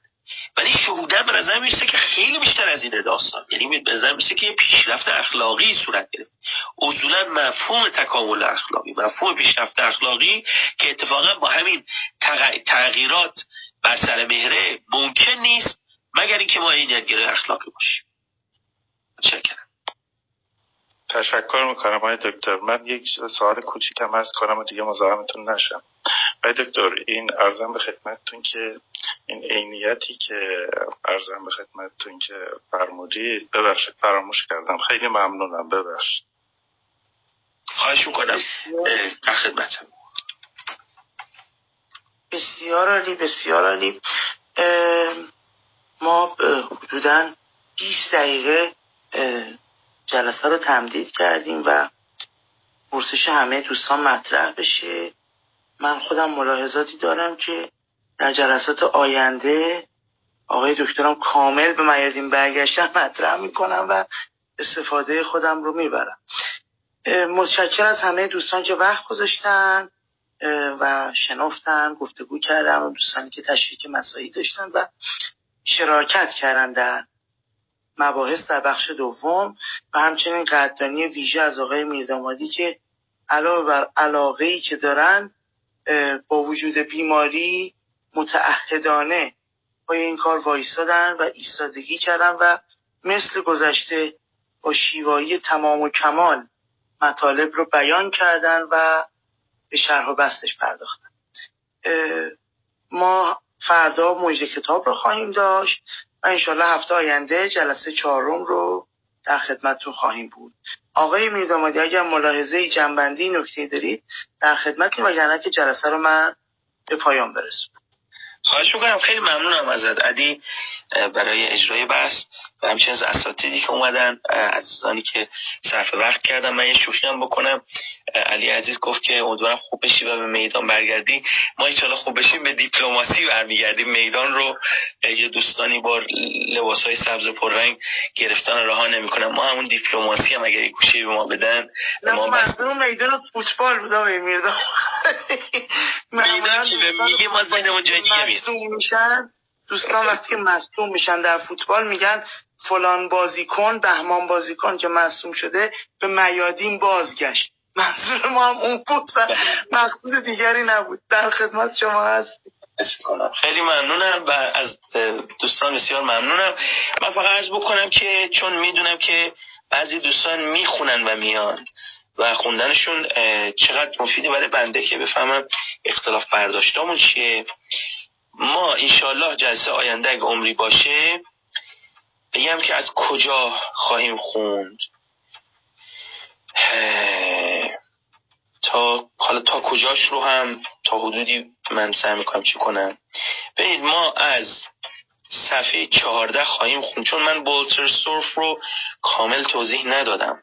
ولی شهودا به نظر می‌رسه که خیلی بیشتر از این داستان. یعنی به نظر می‌رسه که یه پیشرفت اخلاقی صورت گرفت. اصولا مفهوم تکامل اخلاقی مفهوم پیشرفت اخلاقی که اتفاقا با همین تغییرات بر سر مهره ممکن نیست مگر اینکه ما این گره اخلاقی باشیم. متشکرم. تشکر می‌کنم آقای دکتر. من یک سوال کوچیکم از کنم و دیگه مزاحمتون نشم. آقای دکتر این ارزم به خدمتتون که این عینیتی که ارزم به خدمتتون که فرمودید ببخشید فراموش کردم. خیلی ممنونم. ببخشید. خواهش می‌کنم. در خدمتم بسیار عالی بسیار عالی. ما حدودا 20 دقیقه جلسه رو تمدید کردیم و پرسش همه دوستان مطرح بشه. من خودم ملاحظاتی دارم که در جلسات آینده آقای دکترم کامل به میادین برگشتن مطرح می‌کنم و استفاده خودم رو می‌برم. متشکر از همه دوستان که وقت گذاشتن و شنفتن گفتگو کردن و دوستانی که تشریک مسایی داشتن و شراکت کردن. در مباحث در بخش دوم و همچنین قدردانی ویژه از آقای میردامادی که علاوه بر علاقه ای که دارن با وجود بیماری متعهدانه پای این کار وایستادن و ایستادگی کردن و مثل گذشته با شیوایی تمام و کمال مطالب رو بیان کردن و به شرح و بستش پرداختن. ما فردا مجد کتاب رو خواهیم داشت. و انشالله هفته آینده جلسه چهارم رو در خدمتتون خواهیم بود. آقای میردامادی اگر ملاحظه جنبندی نکته دارید در خدمتی وگرنه که جلسه رو من به پایان برسونم. خواهش می‌کنم. خیلی ممنونم ازت عدی برای اجرای بحث. و همچنین از اساتیدی که اومدن عزیزانی که صرف وقت کردن من یه شوخی هم بکنم. علی عزیز گفت که امیدوارم خوب بشی و به میدان برگردی. ما ایشالا خوب بشیم به دیپلماسی برمیگردیم. میدان رو یه دوستانی با لباس های سبز پررنگ گرفتن راه نمی‌کنن. ما همون دیپلماسی هم اگر گوشه به ما بدن ما بس... میدان فوتبال بود آقای میردان میدان که میگه ما ذهنمون جای دیگه میشن دوستان وقتی که مصدوم میشن در فوتبال میگن فلان بازیکن بهمان بازیکن که مصدوم شده به میادین بازگشت. منظور ما هم اون بود و مقصود دیگری نبود. در خدمت شما هست خیلی ممنونم و از دوستان بسیار ممنونم. من فقط عرض بکنم که چون می‌دونم که بعضی دوستان می‌خونن و میان و خوندنشون چقدر مفیدی برای بنده که بفهمم اختلاف برداشتامون چیه. ما انشالله جلسه آینده اگه عمری باشه بگم که از کجا خواهیم خوند؟ تا حالا تا کجاش رو هم تا حدودی من سعی می‌کنم چی کنم. ببینید ما از صفحه چهارده خواهیم خوند چون من بولتر سورف رو کامل توضیح ندادم.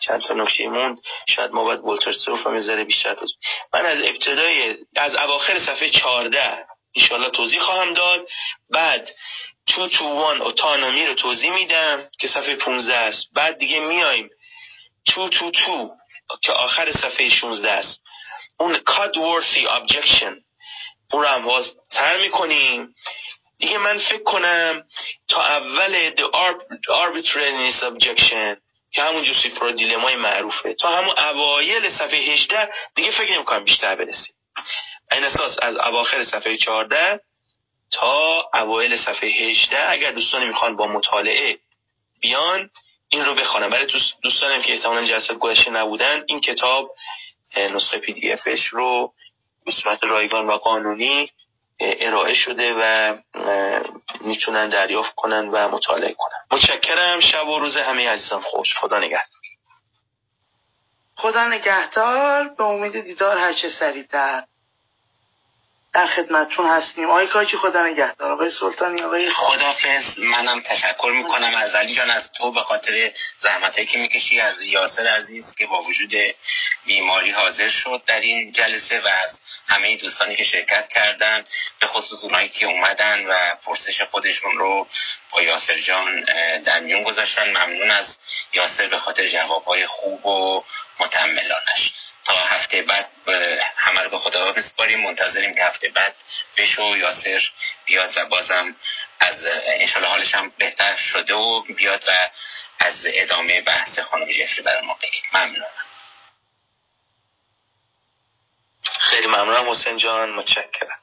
چند تا نکته موند. شاید ما باید بولتر سورف رو می‌ذاره بیشتر توضیح من از ابتدای از اواخر صفحه چهارده انشالله توضیح خواهم داد. بعد تو تو وان اتانومی رو توضیح میدم که صفحه 15 است. بعد دیگه میایم. تو تو تو که آخر صفحه 16 است. اون worthy objection. اون رو هم باز تر می‌کنیم. دیگه من فکر کنم تا اول the arbitrariness objection که همون جوسیفرو دیلمای معروفه. تا همون اوایل صفحه 18 دیگه فکر نمی بیشتر برسیم. این اساس از اواخر صفحه 14 تا اوایل صفحه 18 اگر دوستانی می‌خوان با مطالعه بیان این رو بخوانم برای دوستانم که احتمالا جلسات گذشته نبودن این کتاب نسخه پی دی افش رو به صورت رایگان و قانونی ارائه شده و می‌تونن دریافت کنن و مطالعه کنن. متشکرم. شب و روز همه عزیزان خوش. خدا نگهدار. خدا نگهدار. به امید دیدار هرچه سریعتر. در خدمتتون هستیم. آقای کاجی خدا نگهدار. آقای سلطانی آقای خدافظ. منم تشکر می‌کنم از علی جان از تو به خاطر زحمتایی که می‌کشی از یاسر عزیز که با وجود بیماری حاضر شد در این جلسه و از همه دوستانی که شرکت کردن به خصوص اونایی که اومدن و پرسش خودشون رو با یاسر جان در میون گذاشتن. ممنون از یاسر به خاطر جوابهای خوب و متملانش تا هفته بعد همه رو به خدا بسپاریم. منتظریم که هفته بعد بشو یاسر بیاد و بازم از انشالله حالش هم بهتر شده و بیاد و از ادامه بحث خانم جفری برای ما بگید ممنونم. خیلی ممنونم حسین جان. متشکرم.